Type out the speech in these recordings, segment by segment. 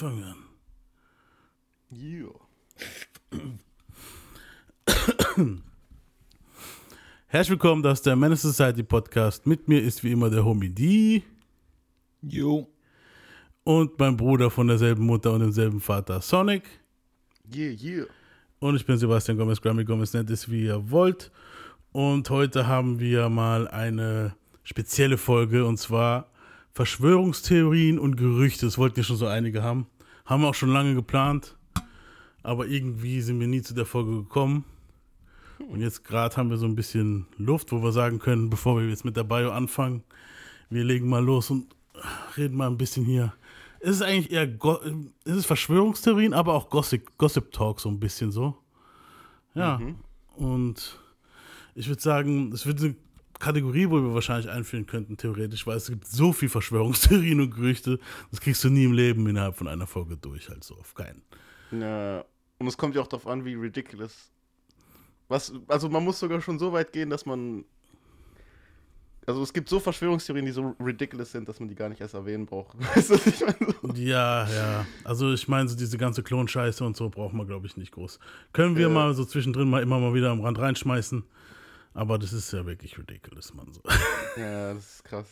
An. Yeah. Herzlich willkommen, das ist der Menace Society Podcast. Mit mir ist wie immer der Homie D Jo. und mein Bruder von derselben Mutter und demselben Vater Sonic. Yeah, yeah. Und ich bin Sebastian Gomez, Grammy Gomez, nennt es wie ihr wollt. Und heute haben wir mal eine spezielle Folge und zwar Verschwörungstheorien und Gerüchte. Das wollten ja schon so einige haben. Haben wir auch schon lange geplant, aber irgendwie sind wir nie zu der Folge gekommen. Und jetzt gerade haben wir so ein bisschen Luft, wo wir sagen können, bevor wir jetzt mit der Bio anfangen, wir legen mal los und reden mal ein bisschen hier. Es ist eigentlich eher Go es ist Verschwörungstheorien, aber auch Gossip, Gossip Talk so ein bisschen so. Ja. Und ich würde sagen, es wird eine Kategorie, wo wir wahrscheinlich einführen könnten, theoretisch, weil es gibt so viel Verschwörungstheorien und Gerüchte, das kriegst du nie im Leben innerhalb von einer Folge durch, halt so auf keinen. Ja. Und es kommt ja auch darauf an, wie ridiculous. Was, also man muss sogar schon so weit gehen, dass man. Also es gibt so Verschwörungstheorien, die so ridiculous sind, dass man die gar nicht erst erwähnen braucht. Weißt du, was ich meine? So. Ja, ja. Also ich meine, so diese ganze Klonscheiße und so braucht man, glaube ich, nicht groß. Können wir Ja. mal so zwischendrin mal immer mal wieder am Rand reinschmeißen. Aber das ist ja wirklich ridiculous, Mann. So. Ja, das ist krass.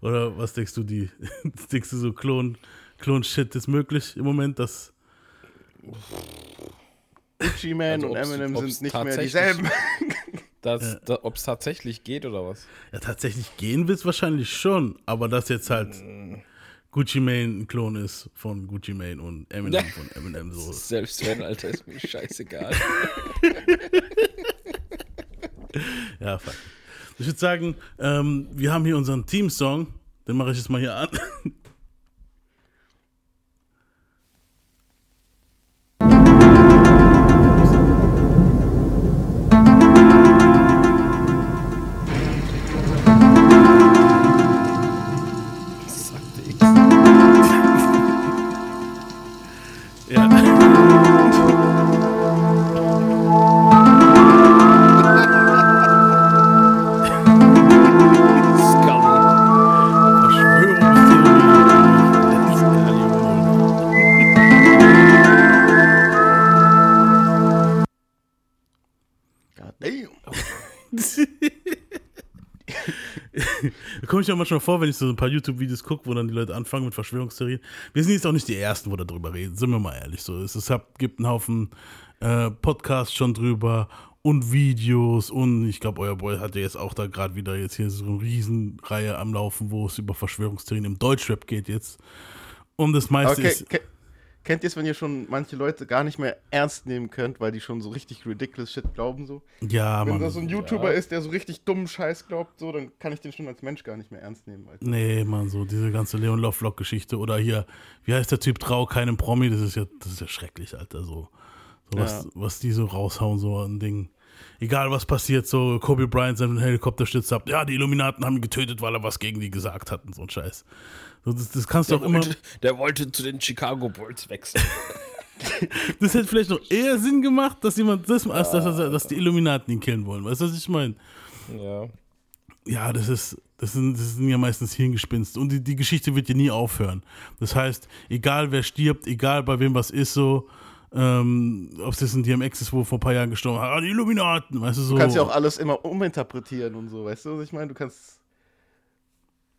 Oder was denkst du, die, denkst du so Klon, Klon-Shit ist möglich im Moment, dass. Gucci Man Also und Eminem sind nicht mehr dieselben. Das, da, Ob es tatsächlich geht oder was? Ja, tatsächlich gehen wird es wahrscheinlich schon, aber dass jetzt halt Gucci Mane ein Klon ist von Gucci Mane und Eminem von Eminem so. Selbst wenn, Alter, ist mir scheißegal. Ja, fuck. Ich würde sagen, ähm, wir haben hier unseren Team-Song, den mache ich jetzt mal hier an. Da komme ich ja manchmal vor, wenn ich so ein paar YouTube-Videos gucke, wo dann die Leute anfangen mit Verschwörungstheorien. Wir sind jetzt auch nicht die Ersten, wo darüber reden, sind wir mal ehrlich. So, es, es gibt einen Haufen äh, Podcasts schon drüber und Videos und ich glaube, euer Boy hat ja jetzt auch da gerade wieder jetzt hier so eine Riesenreihe am Laufen, wo es über Verschwörungstheorien im Deutschrap geht jetzt. Und das meiste Okay, ist. Kennt ihr es, wenn ihr schon manche Leute gar nicht mehr ernst nehmen könnt, weil die schon so richtig ridiculous Shit glauben so? Ja, Wenn Mann. das so ein YouTuber Ja. ist, der so richtig dummen Scheiß glaubt, so, dann kann ich den schon als Mensch gar nicht mehr ernst nehmen. Alter. Nee, Mann, so diese ganze Leon Lovelock-Geschichte. Oder hier, wie heißt der Typ Trau keinem Promi? Das ist ja, das ist ja schrecklich, Alter. So, so was, Ja. was die so raushauen, so ein Ding. Egal was passiert, so Kobe Bryant seinen Helikopter stürzt ab. Ja, die Illuminaten haben ihn getötet, weil er was gegen die gesagt hat und so ein Scheiß. So, das, das kannst du Der auch immer. wollte, der wollte zu den Chicago Bulls wechseln. Das hätte vielleicht noch eher Sinn gemacht, dass jemand das, als dass, dass die Illuminaten ihn killen wollen. Weißt du, was ich meine? ja. Ja, das ist, das sind, das sind ja meistens Hirngespinst. Und die, die Geschichte wird ja nie aufhören. Das heißt, egal wer stirbt, egal bei wem was ist, so, ähm, ob es jetzt ein DMX ist, wo vor ein paar Jahren gestorben hat, ah, die Illuminaten, weißt du, so. Du kannst ja auch alles immer uminterpretieren und so, weißt du, was ich meine? Du kannst.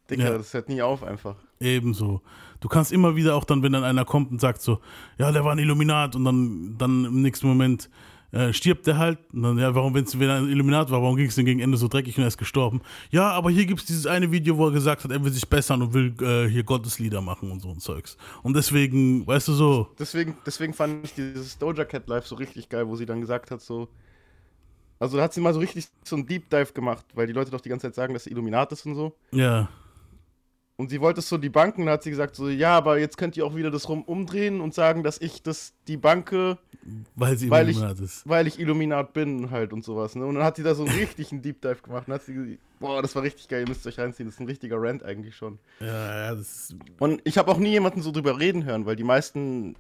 Dicker, Ja. das hört nie auf einfach. Ebenso. Du kannst immer wieder auch dann, wenn dann einer kommt und sagt so, ja, der war ein Illuminat und dann, dann im nächsten Moment äh, stirbt der halt. Dann, ja, warum, wenn's, wenn er ein Illuminat war, warum ging es denn gegen Ende so dreckig und er ist gestorben? Ja, aber hier gibt es dieses eine Video, wo er gesagt hat, er will sich bessern und will äh, hier Gotteslieder machen und so ein Zeugs. Und deswegen, weißt du so, Deswegen, deswegen fand ich dieses Doja Cat Live so richtig geil, wo sie dann gesagt hat, so. Also da hat sie mal so richtig so einen Deep Dive gemacht, weil die Leute doch die ganze Zeit sagen, dass sie Illuminat ist und so. ja, Und sie wollte es so die Banken, da hat sie gesagt, so, ja, aber jetzt könnt ihr auch wieder das rum umdrehen und sagen, dass ich das, die Banke, weil sie Weil ich- Illuminat ist. weil ich Illuminat bin halt und sowas. Ne? Und dann hat sie da so einen richtigen Deep Dive gemacht und hat sie, ge- boah, das war richtig geil, ihr müsst euch reinziehen, das ist ein richtiger Rant eigentlich schon. Ja, ja, das ist, Und ich habe auch nie jemanden so drüber reden hören, weil die meisten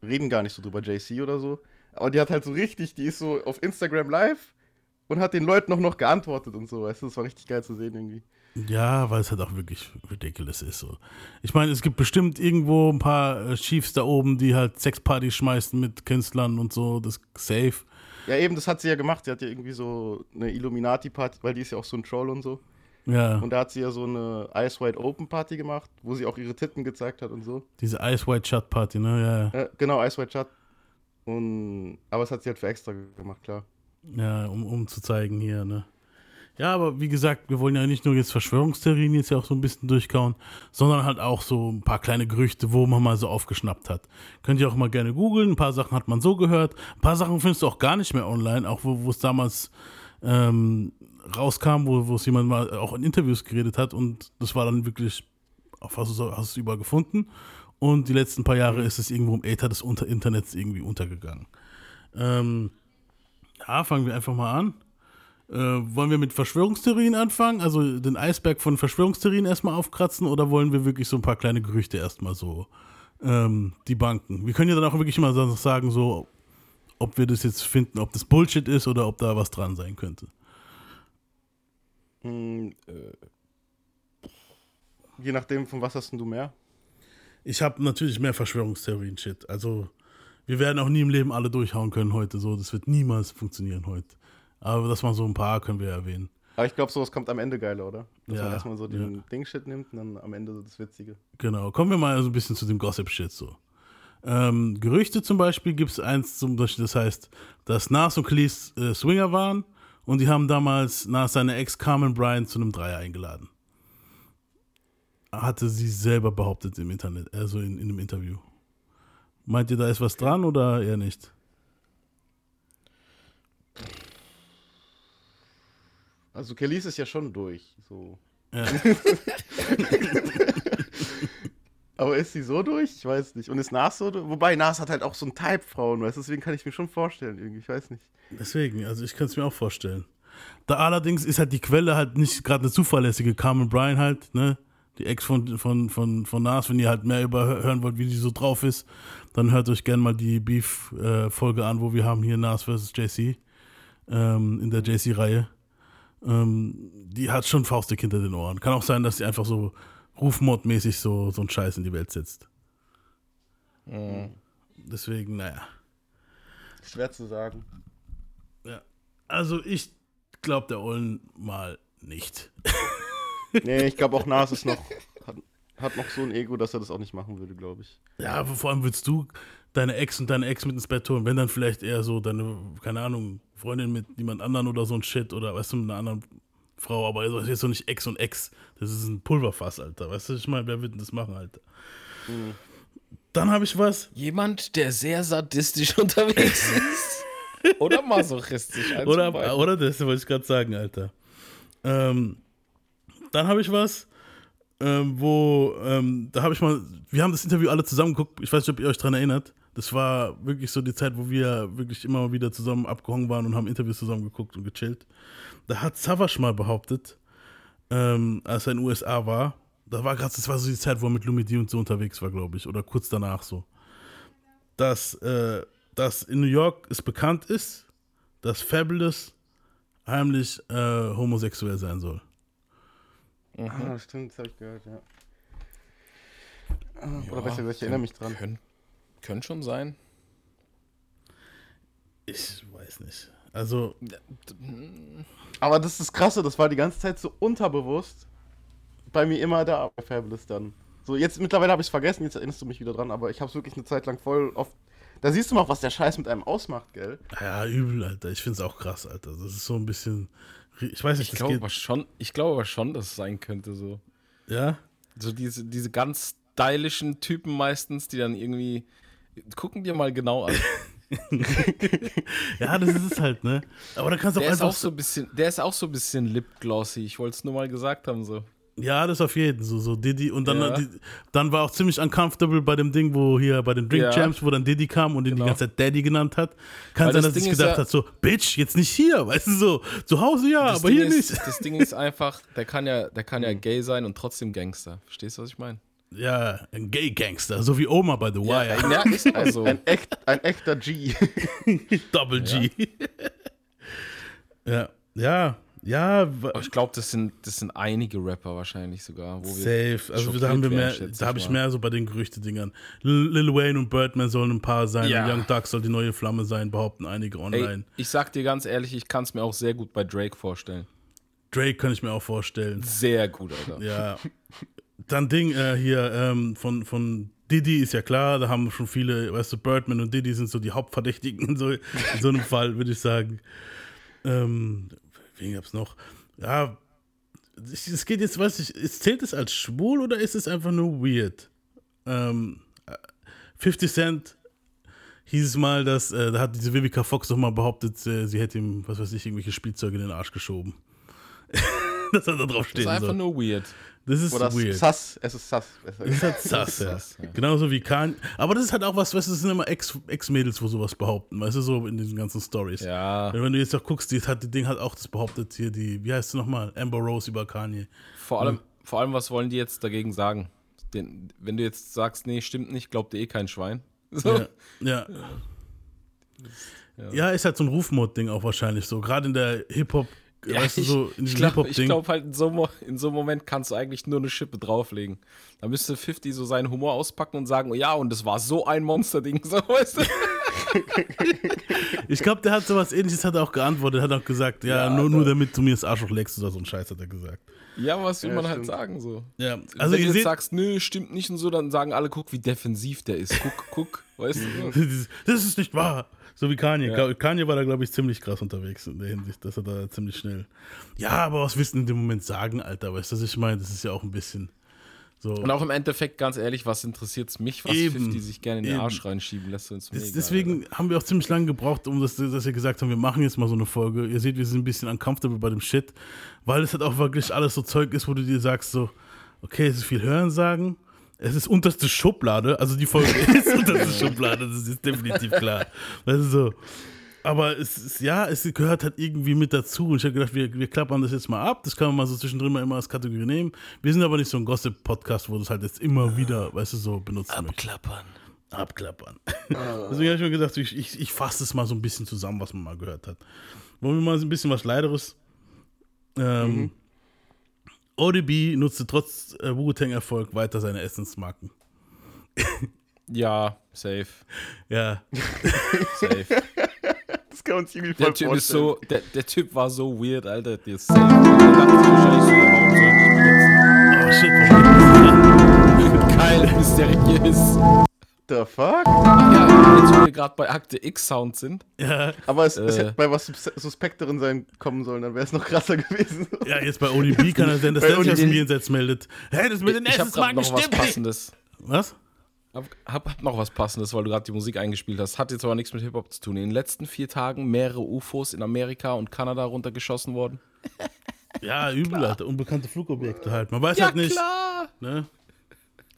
reden gar nicht so drüber, JC oder so. Aber die hat halt so richtig, die ist so auf Instagram live und hat den Leuten auch noch geantwortet und so, weißt du, das war richtig geil zu sehen irgendwie. Ja, weil es halt auch wirklich ridiculous ist. So. Ich meine, es gibt bestimmt irgendwo ein paar äh, Chiefs da oben, die halt Sexpartys schmeißen mit Künstlern und so, das safe. Ja, eben, das hat sie ja gemacht. Sie hat ja irgendwie so eine Illuminati-Party, weil die ist ja auch so ein Troll und so. Ja, Und da hat sie ja so eine Ice Wide Open Party gemacht, wo sie auch ihre Titten gezeigt hat und so. diese Ice White Shut Party, ne? Ja, Ja, genau, Ice Wide Shut. Und, aber es hat sie halt für extra gemacht, klar. ja, um, um zu zeigen hier, ne? Ja, aber wie gesagt, wir wollen ja nicht nur jetzt Verschwörungstheorien jetzt ja auch so ein bisschen durchkauen, sondern halt auch so ein paar kleine Gerüchte, wo man mal so aufgeschnappt hat. Könnt ihr auch mal gerne googeln, ein paar Sachen hat man so gehört, ein paar Sachen findest du auch gar nicht mehr online, auch wo es damals ähm, rauskam, wo es jemand mal auch in Interviews geredet hat und das war dann wirklich, auf hast du es überall gefunden und die letzten paar Jahre ist es irgendwo im Äther des Unter Internets irgendwie untergegangen. Ähm, ja, fangen wir einfach mal an. Äh, wollen wir mit Verschwörungstheorien anfangen? Also den Eisberg von Verschwörungstheorien erstmal aufkratzen oder wollen wir wirklich so ein paar kleine Gerüchte erstmal so ähm, die Banken? Wir können ja dann auch wirklich mal sagen, so, ob wir das jetzt finden, ob das Bullshit ist oder ob da was dran sein könnte. Hm, je nachdem, von was hast denn du mehr? Ich habe natürlich mehr Verschwörungstheorien-Shit. Also wir werden auch nie im Leben alle durchhauen können heute. So, das wird niemals funktionieren heute. Aber das mal so ein paar können wir erwähnen. Aber ich glaube, sowas kommt am Ende geiler, oder? Dass Ja, man erstmal so den ja. Ding-Shit nimmt und dann am Ende so das Witzige. Genau, kommen wir mal so ein bisschen zu dem Gossip-Shit so. Ähm, Gerüchte zum Beispiel gibt es eins, zum Beispiel, das heißt, dass Nas und Khalees äh, Swinger waren und die haben damals Nas seine Ex Carmen Bryant zu einem Dreier eingeladen. Hatte sie selber behauptet im Internet, also in, in einem Interview. Meint ihr, da ist was dran oder eher nicht? Also Kelis ist ja schon durch. So. Ja. Aber ist sie so durch? Ich weiß nicht. Und ist Nas so durch? Wobei, Nas hat halt auch so einen Type-Frauen, weißt du? Deswegen kann ich mir schon vorstellen, irgendwie. Ich weiß nicht. Deswegen, also ich kann es mir auch vorstellen. Da allerdings ist halt die Quelle halt nicht gerade eine zuverlässige. Carmen Bryan halt, ne? Die Ex von, von, von, von Nas, wenn ihr halt mehr über hören wollt, wie die so drauf ist, dann hört euch gerne mal die Beef-Folge an, wo wir haben hier Nas vs. JC ähm, in der JC-Reihe. Ähm, die hat schon faustig hinter den Ohren. Kann auch sein, dass sie einfach so rufmordmäßig so, so einen Scheiß in die Welt setzt. Mhm. Deswegen, naja. Schwer zu sagen. Ja. Also ich glaube der Ollen mal nicht. Nee, ich glaube auch Nas ist noch. Hat, hat noch so ein Ego, dass er das auch nicht machen würde, glaube ich. Ja, aber vor allem willst du deine Ex und deine Ex mit ins Bett holen, wenn dann vielleicht eher so deine, keine Ahnung, Freundin mit jemand anderen oder so ein Shit oder weißt du, mit einer anderen Frau, aber das ist jetzt so nicht Ex und Ex. Das ist ein Pulverfass, Alter. Weißt du, ich meine, wer wird denn das machen, Alter? Dann habe ich was. Jemand, der sehr sadistisch unterwegs ist. Oder masochistisch. Oder, oder das wollte ich gerade sagen, Alter. Ähm, dann habe ich was, ähm, wo, ähm, da habe ich mal, wir haben das Interview alle zusammen geguckt, ich weiß nicht, ob ihr euch dran erinnert. Das war wirklich so die Zeit, wo wir wirklich immer mal wieder zusammen abgehangen waren und haben Interviews zusammen geguckt und gechillt. Da hat Savage mal behauptet, ähm, als er in den USA war, da war gerade, das war so die Zeit, wo er mit Lumidi und so unterwegs war, glaube ich, oder kurz danach so, dass, äh, dass in New York es bekannt ist, dass Fabulous heimlich äh, homosexuell sein soll. Ah, stimmt, das habe ich gehört, ja. Ah, Ja, Oder besser gesagt, ich erinnere mich dran. Können, können schon sein. Ich weiß nicht. Also, Aber das ist das Krasse, das war die ganze Zeit so unterbewusst bei mir immer da bei Fabulous dann. So, jetzt mittlerweile habe ich es vergessen, jetzt erinnerst du mich wieder dran, aber ich habe es wirklich eine Zeit lang voll oft. Da siehst du mal, was der Scheiß mit einem ausmacht, gell? ja, übel, Alter. Ich finde es auch krass, Alter. Das ist so ein bisschen. Ich weiß nicht, Ich das glaube geht. aber schon, ich glaube aber schon, dass es sein könnte so. Ja? So diese, diese ganz stylischen Typen meistens, die dann irgendwie. Gucken dir mal genau an. Ja, das ist es halt, ne? Aber da kannst du auch Der ist einfach. auch so ein bisschen, der ist auch so ein bisschen lipglossy. Ich wollte es nur mal gesagt haben so. Ja, das auf jeden so, so Diddy. Und dann, Ja. die, dann war auch ziemlich uncomfortable bei dem Ding, wo hier bei den Drink Ja. Champs, wo dann Diddy kam und ihn Genau. die ganze Zeit Daddy genannt hat. Kann Weil sein, das dass Ding ich gedacht ja- hat, so, Bitch, jetzt nicht hier, weißt du so. Zu Hause ja, aber Ding hier ist, nicht. Das Ding ist einfach, der kann ja, der kann ja gay sein und trotzdem Gangster. Verstehst du, was ich meine? Ja, ein Gay Gangster, so wie Oma bei The Wire. ja, ist aber Ein, so. ein, echt, ein echter G. Double G. Ja. ja, Ja, Aber ich glaube, das sind, das sind einige Rapper wahrscheinlich sogar. Wo wir safe. Also da haben wir mehr, da habe ich mehr so bei den Gerüchte-Dingern. Lil Lil Wayne und Birdman sollen ein paar sein Ja. und Young Duck soll die neue Flamme sein, behaupten einige Ey, online. ich sag dir ganz ehrlich, ich kann es mir auch sehr gut bei Drake vorstellen. Drake kann ich mir auch vorstellen. Sehr gut, Alter. Ja. Dann Ding äh, hier ähm, von, von Diddy ist ja klar, da haben schon viele, weißt du, Birdman und Diddy sind so die Hauptverdächtigen in so, in so einem Fall, würde ich sagen. Ähm, wen gab's noch? Ja, es geht jetzt, weiß ich, ist- zählt es als schwul oder ist es einfach nur weird? Ähm, äh, 50 Cent hieß es mal, dass, äh, da hat diese Vivica Fox doch mal behauptet, äh, sie hätte ihm, was weiß ich, irgendwelche Spielzeuge in den Arsch geschoben. das hat da drauf Das stehen ist einfach soll. nur weird. Das ist Oder weird. Sass. Es ist Sass. Das ist halt sass, ist ja. sass, ja. Genauso wie Kanye. Aber das ist halt auch was, weißt du, das sind immer Ex- Ex-Mädels, wo sowas behaupten, weißt du, so in diesen ganzen Stories. Ja, Wenn du jetzt auch guckst, die hat die Ding hat auch das behauptet hier, die, wie heißt sie nochmal? Amber Rose über Kanye. vor allem, vor allem, was wollen die jetzt dagegen sagen? Den, wenn du jetzt sagst, nee, stimmt nicht, glaubt dir eh kein Schwein. So. Ja, ja. Ja, ist halt so ein Rufmod-Ding auch wahrscheinlich so. Gerade in der Hip-Hop, Ja, weißt du, ich, so in ich glaube glaub halt, in so, in so einem Moment kannst du eigentlich nur eine Schippe drauflegen. Da müsste 50 so seinen Humor auspacken und sagen, ja, und es war so ein Monsterding, so, weißt du? Ich glaube, der hat sowas ähnliches, hat er auch geantwortet, hat auch gesagt, ja, Ja, nur, nur damit du mir das Arschloch leckst oder so ein Scheiß hat er gesagt. Ja, was will Ja, man halt stimmt. sagen, so. Ja, Also wenn ihr du jetzt seht, sagst, nö, stimmt nicht und so, dann sagen alle, guck, wie defensiv der ist. Guck, guck, weißt du? so. Das ist nicht wahr. So wie Kanye. Ja. Kanye war da, glaube ich, ziemlich krass unterwegs in der Hinsicht, dass er da ziemlich schnell. Ja, aber was willst du in dem Moment sagen, Alter? Weißt du, was ich meine? Das ist ja auch ein bisschen so. Und auch im Endeffekt, ganz ehrlich, was interessiert es mich, was Eben, 50 sich gerne in den eben. Arsch reinschieben lässt? Uns Das, deswegen haben wir auch ziemlich lange gebraucht, um das, dass wir gesagt haben, wir machen jetzt mal so eine Folge. Ihr seht, wir sind ein bisschen uncomfortable bei dem Shit, weil es halt auch wirklich alles so Zeug ist, wo du dir sagst, so, okay, es ist viel Hörensagen, es ist unterste Schublade, also die Folge ist unterste Schublade, das ist definitiv klar. Das ist so. Aber es ist, ja, es gehört halt irgendwie mit dazu. Und ich habe gedacht, wir, wir klappern das jetzt mal ab. Das kann man mal so zwischendrin mal immer als Kategorie nehmen. Wir sind aber nicht so ein Gossip-Podcast, wo du es halt jetzt immer wieder, weißt du, so benutzen möchtest Abklappern. abklappern. Deswegen habe ich mir gedacht, ich, ich, ich fasse es mal so ein bisschen zusammen, was man mal gehört hat. Wollen wir mal so ein bisschen was Leideres? Ähm, ODB nutzte trotz äh, Wu-Tang-Erfolg weiter seine Essensmarken. Ja, safe, Ja, safe. Das kann man sich irgendwie voll Der Typ ist so, der, der Typ war so weird, Alter. Der ist safe. Der dachte so, warum soll ich oh shit, warum gibt es benutzen? Geil, mysteriös. The fuck? Ja, jetzt wo wir gerade bei Akte X Sound sind. Ja, Aber es, es Äh. hätte bei was Sus- Suspekteren sein kommen sollen, dann wäre es noch krasser gewesen. ja, jetzt bei ODB kann er sein, dass der sich aus dem. Jenseits meldet. Hey, das mit den Ich hab grad Essensmarken noch was stimmt. Passendes. Was? Hab, hab, noch was Passendes, weil du gerade die Musik eingespielt hast. Hat jetzt aber nichts mit Hip-Hop zu tun. In den letzten vier Tagen mehrere UFOs in Amerika und Kanada runtergeschossen worden. Ja, übel, Alter. Unbekannte Flugobjekte halt. Man weiß halt nicht. klar. Ne?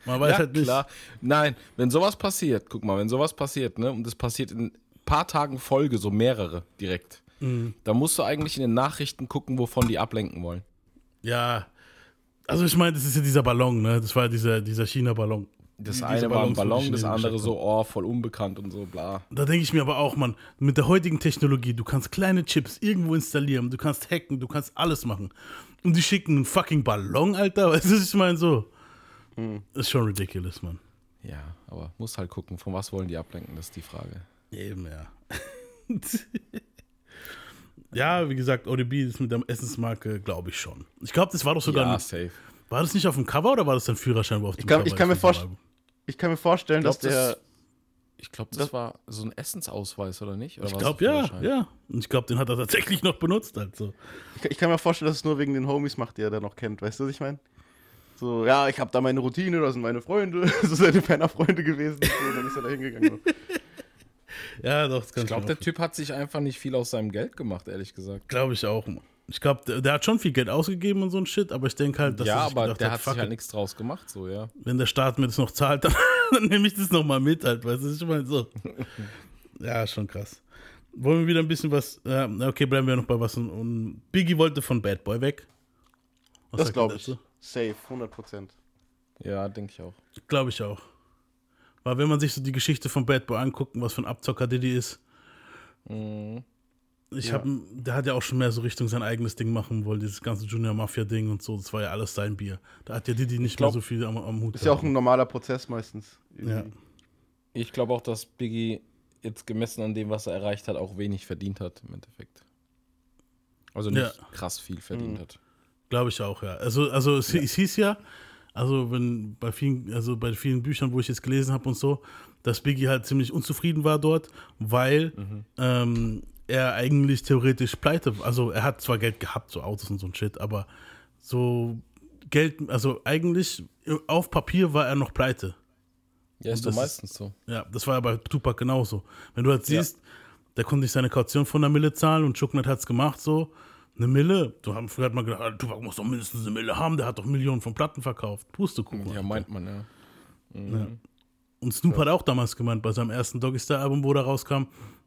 Man weiß Ja, halt nicht. klar. Nein, wenn sowas passiert, guck mal, wenn sowas passiert, ne, und das passiert in ein paar Tagen Folge, so mehrere direkt, Mhm. dann musst du eigentlich in den Nachrichten gucken, wovon die ablenken wollen. Ja, also ich meine, das ist ja dieser Ballon, ne? Das war dieser, dieser China-Ballon. Das eine war ein Ballon, das andere so, oh, voll unbekannt und so, bla. Da denke ich mir aber auch, Mann, mit der heutigen Technologie, du kannst kleine Chips irgendwo installieren, du kannst hacken, du kannst alles machen. Und die schicken einen fucking Ballon, Alter. Weißt du, ich meine? So. Ist schon ridiculous, Mann. Ja, aber muss halt gucken, von was wollen die ablenken, das ist die Frage. Eben, ja. ja, wie gesagt, ODB ist mit der Essensmarke, glaube ich schon. Ich glaube, das war doch sogar. ja, ein, safe. war das nicht auf dem Cover oder war das ein Führerschein, wo auf dem kann- Cover ich kann ist mir von vorst- diesem Album? Ich kann mir vorstellen, glaub, dass der. das- Ich glaube, das, Das- war so ein Essensausweis, oder nicht? Oder Ich glaube, ja, ja. Und ich glaube, den hat er tatsächlich noch benutzt, also. Ich kann mir vorstellen, dass es nur wegen den Homies macht, die er da noch kennt. Weißt du, was ich meine? So, ja, ich habe da meine Routine, das sind meine Freunde, so seine Penner-Freunde gewesen. So, dann ist er da hingegangen. Ja, doch, das kann Ich glaube, der Typ hat sich einfach nicht viel aus seinem Geld gemacht, ehrlich gesagt. Glaube ich auch. Ich glaube, der, der hat schon viel Geld ausgegeben und so ein Shit, aber ich denke halt, dass ja, er sich aber gedacht der hat, hat sich halt nichts draus gemacht, so, ja. wenn der Staat mir das noch zahlt, dann, dann nehme ich das nochmal mit halt, weißt du, ich meine so. Ja, schon krass. Wollen wir wieder ein bisschen was, äh, okay, bleiben wir noch bei was, und, und Biggie wollte von Bad Boy weg. Was Das glaube ich. dazu? Safe, 100%. Ja, denke ich auch. Glaube ich auch. Weil wenn man sich so die Geschichte von Bad Boy anguckt, und was für ein Abzocker Diddy ist, Mhm. Ich Ja. habe, der hat ja auch schon mehr so Richtung sein eigenes Ding machen wollen, dieses ganze Junior Mafia Ding und so. Das war ja alles sein Bier. Da hat ja Didi nicht glaub- mehr so viel am, am Hut. Ist ja auch ein normaler Prozess meistens. Ja. Ich glaube auch, dass Biggie jetzt gemessen an dem, was er erreicht hat, auch wenig verdient hat im Endeffekt. Also nicht Ja. krass viel verdient Mhm. hat. Glaube ich auch, ja. Also, also es, es hieß ja, also wenn bei vielen, also bei vielen Büchern, wo ich jetzt gelesen habe und so, dass Biggie halt ziemlich unzufrieden war dort, weil ähm, er eigentlich theoretisch pleite, also er hat zwar Geld gehabt, so Autos und so ein Shit, aber so Geld, also eigentlich auf Papier war er noch pleite. Ja, ist doch meistens so. Ja, das war ja bei Tupac genauso. Wenn du halt siehst, der konnte nicht seine Kaution von der Mille zahlen und Chucknet hat es gemacht, so. Eine Mille, du haben früher man gedacht, ah, Tupac muss doch mindestens eine Mille haben, der hat doch Millionen von Platten verkauft. Pustekuchen. Ja, meint man, ja. Und Snoop hat auch damals gemeint, bei seinem ersten Doggy Style Album, wo der rauskam,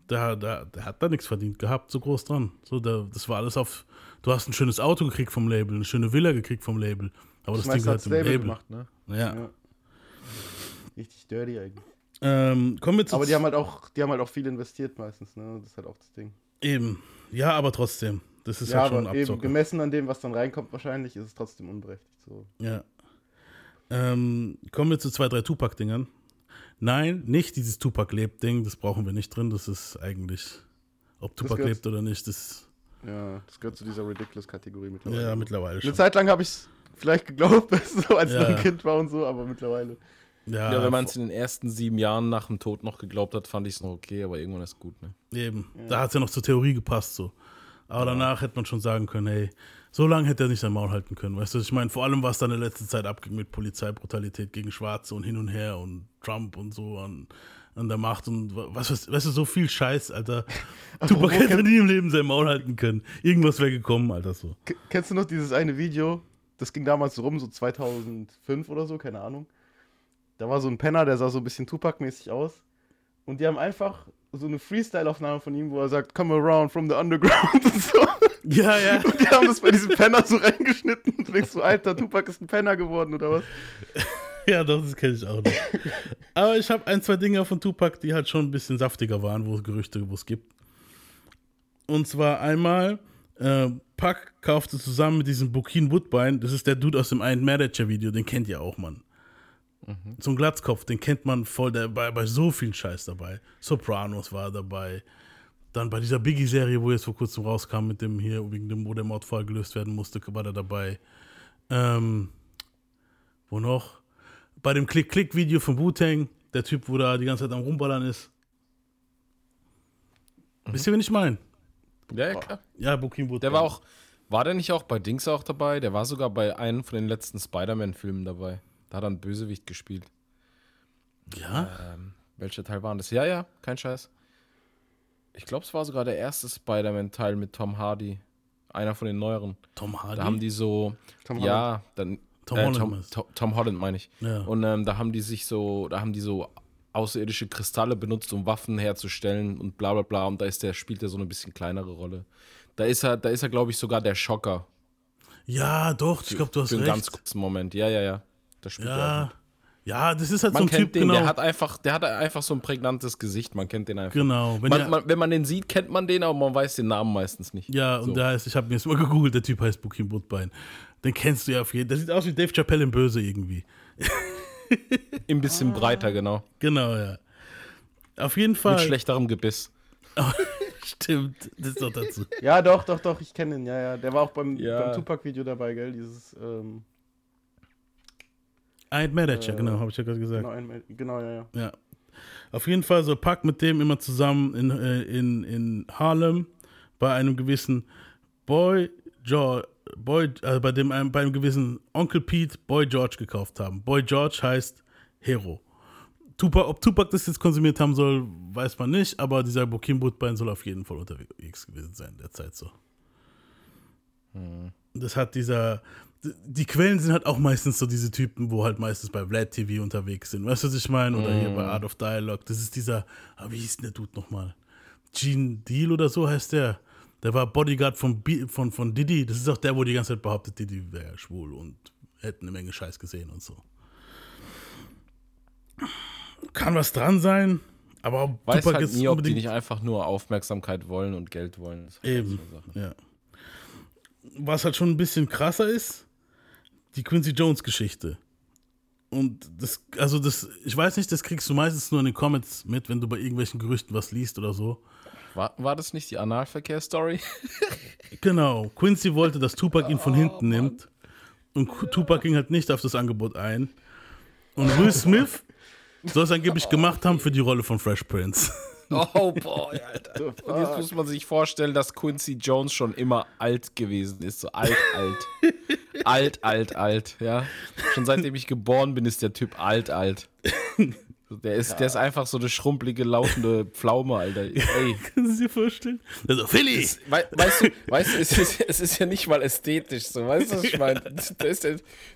der, der, der hat da nichts verdient gehabt, so groß dran. So, der, das war alles auf, du hast ein schönes Auto gekriegt vom Label, eine schöne Villa gekriegt vom Label. Aber das, Das Ding hat dem Label Label. gemacht, ne? Ja. Ja. Richtig dirty eigentlich. Ähm, kommen wir zu Aber die haben halt auch, die haben halt auch viel investiert meistens, ne? Das ist halt auch das Ding. eben. Ja, aber trotzdem. Das ist ja, halt schon aber eben gemessen an dem, was dann reinkommt, wahrscheinlich ist es trotzdem unberechtigt. So. Ja. Ähm, kommen wir zu zwei, drei Tupac-Dingern. Nein, nicht dieses Tupac-Lebt-Ding, das brauchen wir nicht drin. Das ist eigentlich, ob Tupac gehört- lebt oder nicht, das Ja, das gehört zu dieser Ridiculous-Kategorie mittlerweile. ja mittlerweile Eine schon. Zeit lang habe ich es vielleicht geglaubt, so als ich Ja. noch ein Kind war und so, aber mittlerweile. Ja, Ja, wenn man es in den ersten sieben Jahren nach dem Tod noch geglaubt hat, fand ich es noch okay, aber irgendwann ist gut, ne? eben. Da hat es ja noch zur Theorie gepasst so. Aber danach hätte man schon sagen können, hey, so lange hätte er nicht sein Maul halten können. Weißt du, ich meine, vor allem, was da in der letzten Zeit abging mit Polizeibrutalität gegen Schwarze und hin und her und Trump und so an, an der Macht und was, was weißt du, so viel Scheiß, Alter. Tupac hätte nie im Leben sein Maul halten können. Irgendwas wäre gekommen, Alter, so. Kennst du noch dieses eine Video? Das ging damals so rum, so 2005 oder so, keine Ahnung. Da war so ein Penner, der sah so ein bisschen Tupac-mäßig aus. Und die haben einfach so eine Freestyle-Aufnahme von ihm, wo er sagt, come around from the underground und so. Ja, ja. Und die haben das bei diesem Penner so reingeschnitten. Und du denkst so, Alter, Tupac ist ein Penner geworden oder was? Ja, doch, das kenne ich auch noch. Aber ich habe ein, zwei Dinge von Tupac, die halt schon ein bisschen saftiger waren, wo es Gerüchte, wo es gibt. Und zwar einmal, äh, Pac kaufte zusammen mit diesem Bukin Woodbine, das ist der Dude aus dem Ein Manager Video, den kennt ihr auch, Mann. So ein Glatzkopf, den kennt man voll, der war bei so viel Scheiß dabei. Sopranos war dabei. Dann bei dieser Biggie-Serie, wo jetzt vor kurzem rauskam, mit dem hier, wegen dem, wo der Mordfall gelöst werden musste, war der dabei. Ähm, wo noch? Bei dem Klick-Klick-Video von Wu-Tang, der Typ, wo da die ganze Zeit am Rumballern ist. Wisst ihr, wen ich meine? Ja, ja, klar. Ja, Bukin Woodbine. Der war auch, war der nicht auch bei Dings auch dabei? Der war sogar bei einem von den letzten Spider-Man-Filmen dabei. Da hat er einen Bösewicht gespielt. Ja? Ähm, welcher Teil war das? Ja, ja, kein Scheiß. Ich glaube, es war sogar der erste Spider-Man-Teil mit Tom Hardy. Einer von den neueren. Tom Hardy? Da haben die so. Tom ja, dann. Tom äh, Holland Tom, Tom, Tom Holland meine ich. Ja. Und ähm, da haben die sich so, da haben die so außerirdische Kristalle benutzt, um Waffen herzustellen und bla bla bla. Und da ist der, spielt er so eine bisschen kleinere Rolle. Da ist er, da ist er, glaube ich, sogar der Schocker. ja, doch, ich glaube, du hast Für einen recht. ganz kurzen Moment. Ja, ja, ja. Da spielt er. ja. ja, das ist halt Man so ein kennt Typ, den, genau. der hat einfach, der hat einfach so ein prägnantes Gesicht, man kennt den einfach. genau. Wenn Man, der, man, wenn man den sieht, kennt man den, aber man weiß den Namen meistens nicht. ja, und so. der heißt, ich habe mir jetzt mal gegoogelt, der Typ heißt Bukin Woodbine. Den kennst du ja auf jeden Fall. Der sieht aus wie Dave Chappelle im Böse irgendwie. Ein bisschen breiter, genau. Genau, ja. Auf jeden Fall. Mit schlechterem Gebiss. Stimmt, das ist doch dazu. Ja, doch, doch, doch, ich kenne ihn, ja, ja. Der war auch beim, Ja. beim Tupac-Video dabei, gell? Dieses, ähm, Ein Manager, Äh, genau, habe ich ja gerade gesagt. genau, ein, genau, ja, ja. Ja. Auf jeden Fall so Pack mit dem immer zusammen in, äh, in, in Harlem bei einem gewissen Boy George, Boy, also bei dem einem, bei einem gewissen Onkel Pete Boy George gekauft haben. Boy George heißt Hero. Tupac, ob Tupac das jetzt konsumiert haben soll, weiß man nicht, aber dieser Bokim Woodbine soll auf jeden Fall unterwegs gewesen sein, der Zeit so. Das hat dieser, die Quellen sind halt auch meistens so diese Typen, wo halt meistens bei Vlad TV unterwegs sind. Weißt du, was ich meine? Oder hier bei Art of Dialogue. Das ist dieser, ah, wie hieß denn der Dude nochmal? Gene Deal oder so heißt der. Der war Bodyguard von, von, von Diddy. Das ist auch der, wo die ganze Zeit behauptet, Diddy wäre schwul und hätte eine Menge Scheiß gesehen und so. Kann was dran sein, Aber Weiß Tupac halt nie, ob die nicht einfach nur Aufmerksamkeit wollen und Geld wollen. Halt Eben. Ja. Was halt schon ein bisschen krasser ist, die Quincy Jones Geschichte. Und das, also das, ich weiß nicht, das kriegst du meistens nur in den Comments mit, wenn du bei irgendwelchen Gerüchten was liest oder so. War, war das nicht die Analverkehr-Story? Genau, Quincy wollte, dass Tupac ihn von hinten nimmt. Und Tupac ging halt nicht auf das Angebot ein. Und Will Smith soll es angeblich gemacht haben für die Rolle von Fresh Prince. Oh boy, Alter. Und jetzt muss man sich vorstellen, dass Quincy Jones schon immer alt gewesen ist. So alt, alt. alt, alt, alt, ja. Schon seitdem ich geboren bin, ist der Typ alt, alt. Der ist, der ist einfach so eine schrumpelige, laufende Pflaume, Alter. Ey. Kannst du dir vorstellen? Also, Philly! Wei weißt du, weißt du es, ist, es ist ja nicht mal ästhetisch so, weißt du, was ich meine? Das ist, ja-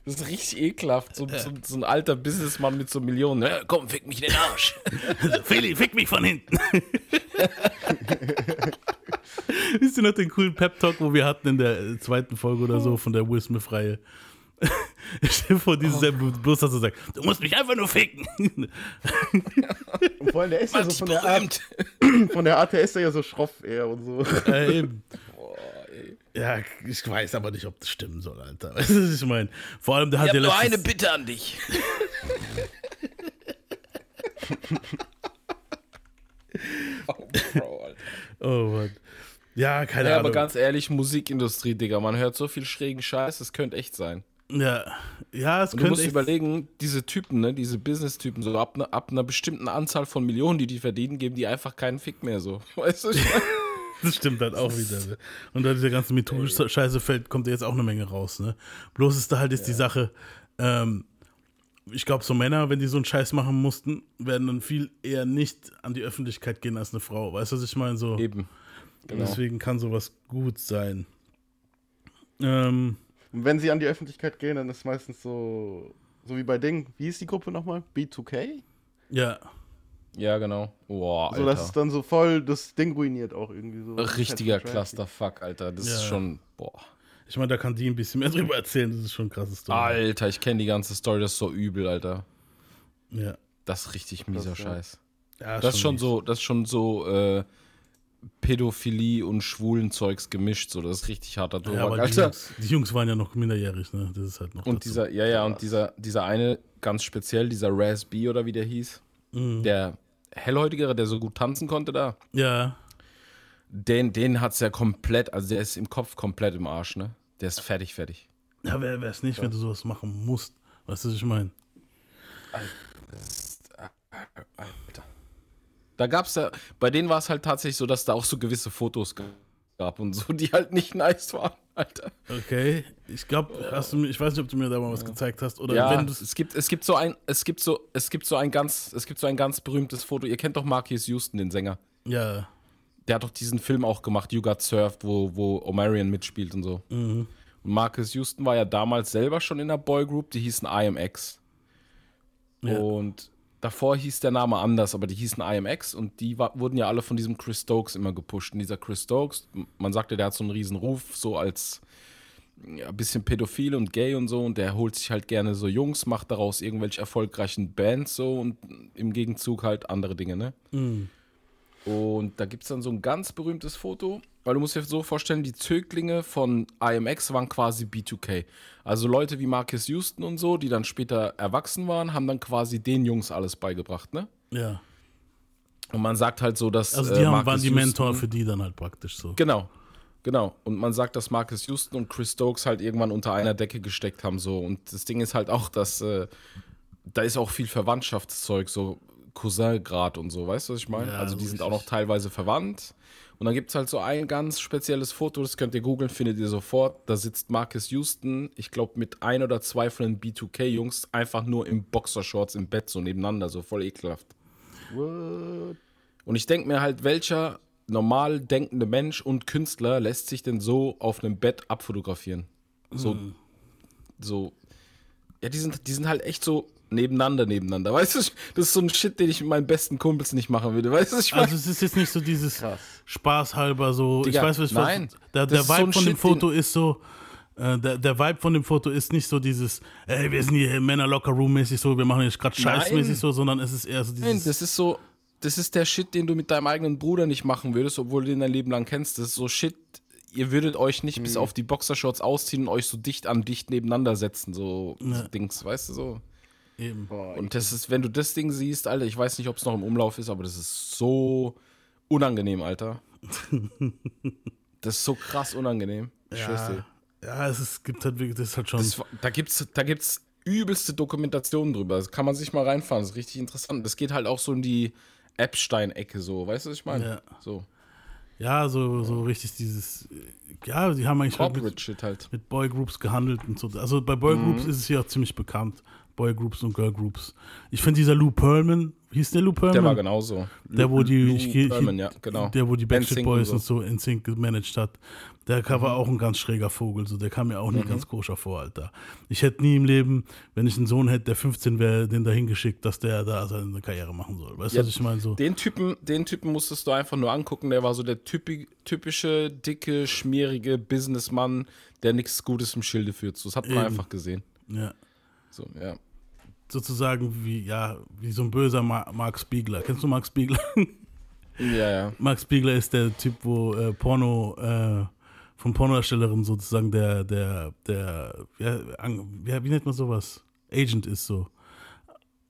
das ist richtig ekelhaft, so, so, so ein alter Businessmann mit so Millionen. Ja, komm, fick mich in den Arsch. Also, Philly, fick mich von hinten! Wisst ihr noch den coolen Pep-Talk, wo wir hatten in der äh, zweiten Folge oder so von der Will Smith-Reihe? Stell dir vor, dieses oh. bloß hast du gesagt, du musst mich einfach nur ficken. Und vor allem, der ist ja so von der, Art, von der Art, der ist er ja so schroff eher und so. äh, eben. Ja, ich weiß aber nicht, ob das stimmen soll, Alter. Weißt du, was ich meine? Vor allem, der hat Ich ja habe nur eine Bitte an dich. oh, Bro, Alter. Oh Mann. Ja, keine Ja, Ahnung. aber ganz ehrlich, Musikindustrie, Digga, man hört so viel schrägen Scheiß, das könnte echt sein. Ja, ja, es Und du könnte musst echt, überlegen, diese Typen, ne, diese Business-Typen, so ab, ne, ab einer bestimmten Anzahl von Millionen, die die verdienen, geben die einfach keinen Fick mehr so. Weißt du? das stimmt halt auch wieder. Ne? Und da dieser ganze MeToo-Scheiße fällt, kommt ja jetzt auch eine Menge raus. Ne? Bloß ist da halt jetzt die Sache, ähm, ich glaube, so Männer, wenn die so einen Scheiß machen mussten, werden dann viel eher nicht an die Öffentlichkeit gehen als eine Frau. Weißt du, was ich meine? So, Eben. Genau. Deswegen kann sowas gut sein. Ähm, Und wenn sie an die Öffentlichkeit gehen, dann ist meistens so, so wie bei Ding, wie hieß die Gruppe nochmal? B2K? ja, Ja, genau. Boah, So, Alter. das ist dann so voll das Ding ruiniert auch irgendwie so. Ist Richtiger so. Clusterfuck, Alter. Das Ja. ist schon, boah. ich meine, da kann die ein bisschen mehr drüber erzählen. Das ist schon ein krasses Story. Alter, ich kenne die ganze Story, das ist so übel, Alter. Ja. Das ist richtig mieser Das. Scheiß. ja Das ist schon mies. so, das ist schon so äh, Pädophilie und schwulen Zeugs gemischt, so. Das ist richtig harter Tobak, Ja, aber die Alter. Jungs, die Jungs waren ja noch minderjährig, ne? Das ist halt noch. Und dazu. dieser, ja, ja, und dieser, dieser eine, ganz speziell, dieser Raz B oder wie der hieß, Mhm. der Hellhäutigere, der so gut tanzen konnte da, Ja, den, den hat's ja komplett, also der ist im Kopf komplett im Arsch, ne? Der ist fertig, fertig. ja wer es nicht, wenn du sowas machen musst. Weißt du, was ich meine? Alter. Da gab's ja, bei denen war es halt tatsächlich so, dass da auch so gewisse Fotos gab und so, die halt nicht nice waren, Alter. Okay. Ich glaube, hast du mir, ich weiß nicht, ob du mir da mal was gezeigt hast oder Ja, wenn du es gibt, es gibt so ein, es gibt so, es gibt so ein ganz, es gibt so ein ganz berühmtes Foto. Ihr kennt doch Marcus Houston, den Sänger. Ja. Der hat doch diesen Film auch gemacht, You Got Surfed, wo, wo Omarion mitspielt und so. Und Marcus Houston war ja damals selber schon in einer Boygroup, die hießen IMX. Ja. Und davor hieß der Name anders, aber die hießen IMX und die war, wurden ja alle von diesem Chris Stokes immer gepusht. Und dieser Chris Stokes, man sagte, der hat so einen riesen Ruf, so als ja, ein bisschen pädophil und gay und so und der holt sich halt gerne so Jungs, macht daraus irgendwelche erfolgreichen Bands so und im Gegenzug halt andere Dinge, ne? Mhm. Und da gibt es dann so ein ganz berühmtes Foto, weil du musst dir so vorstellen, die Zöglinge von IMX waren quasi B2K. Also Leute wie Marcus Houston und so, die dann später erwachsen waren, haben dann quasi den Jungs alles beigebracht, ne? Ja. Und man sagt halt so, dass. Also die äh, haben, Marcus waren die Houston- Mentor für die dann halt praktisch so. Genau. Genau. Und man sagt, dass Marcus Houston und Chris Stokes halt irgendwann unter einer Decke gesteckt haben. So. Und das Ding ist halt auch, dass äh, da ist auch viel Verwandtschaftszeug, so Cousin-Grad und so, weißt du, was ich meine? Ja, also die sind auch noch teilweise verwandt. Und dann gibt es halt so ein ganz spezielles Foto, das könnt ihr googeln, findet ihr sofort. Da sitzt Marcus Houston, ich glaube, mit ein oder zwei von den B2K-Jungs einfach nur im Boxershorts im Bett so nebeneinander, so voll ekelhaft. What? Und ich denke mir halt, welcher normal denkende Mensch und Künstler lässt sich denn so auf einem Bett abfotografieren? So, so, ja, die sind, die sind halt echt so nebeneinander, nebeneinander. Weißt du, das ist so ein Shit, den ich mit meinen besten Kumpels nicht machen würde. Weißt du, was ich meine? Also es ist jetzt nicht so dieses Krass. Spaßhalber so. Digga, ich weiß, was nein. Der, Das der ist so Vibe ein von dem Shit, Foto ist so. äh, Der, der Vibe von dem Foto ist nicht so dieses, ey, wir sind hier Männer locker room mäßig so, wir machen jetzt gerade Nein. scheißmäßig so, sondern es ist eher so Nein, dieses, das ist so, das ist der Shit, den du mit deinem eigenen Bruder nicht machen würdest, obwohl du den dein Leben lang kennst. Das ist so Shit, ihr würdet euch nicht bis auf die Boxershorts ausziehen und euch so dicht an dicht nebeneinander setzen, so, Ja. so Dings, weißt du so. Eben. Boah, Und das ist, wenn du das Ding siehst, Alter, ich weiß nicht, ob es noch im Umlauf ist, aber das ist so unangenehm, Alter. das ist so krass unangenehm. Ich schwör's dir. Ja, ja es ist, gibt halt wirklich, das ist halt schon. Das, da gibt's, da gibt's übelste Dokumentationen drüber. Das kann man sich mal reinfahren. Das ist richtig interessant. Das geht halt auch so in die Epstein-Ecke, so. Weißt du, was ich meine? Ja. So. ja, so, so richtig dieses. Ja, die haben eigentlich halt mit, halt. mit Boygroups gehandelt und so. Also bei Boygroups ist es ja auch ziemlich bekannt. Boygroups und Girlgroups. Ich finde dieser Lou Pearlman, hieß der Lou Pearlman? Der war genauso. Der, wo die, Lou ich, ich, Pearlman, ja, genau. der, wo die Backstreet Boys und so in Sync gemanagt hat. Der war Mhm. auch ein ganz schräger Vogel, so der kam mir auch nie ganz koscher vor, Alter. Ich hätte nie im Leben, wenn ich einen Sohn hätte, der 15 wäre, den dahin geschickt, dass der da seine Karriere machen soll. Weißt du, Ja, was ich meine? So. Den Typen, den Typen musstest du einfach nur angucken. Der war so der typi typische, dicke, schmierige Businessmann, der nichts Gutes im Schilde führt. So, Das hat man Eben. einfach gesehen. Ja. So, ja. Sozusagen wie, ja, wie so ein böser Ma Mark Spiegler. Kennst du Mark Spiegler? Ja, ja. Mark Spiegler ist der Typ, wo äh, Porno, äh, von Pornodarstellerin sozusagen der, der, der, ja, ja, wie nennt man sowas? Agent ist so.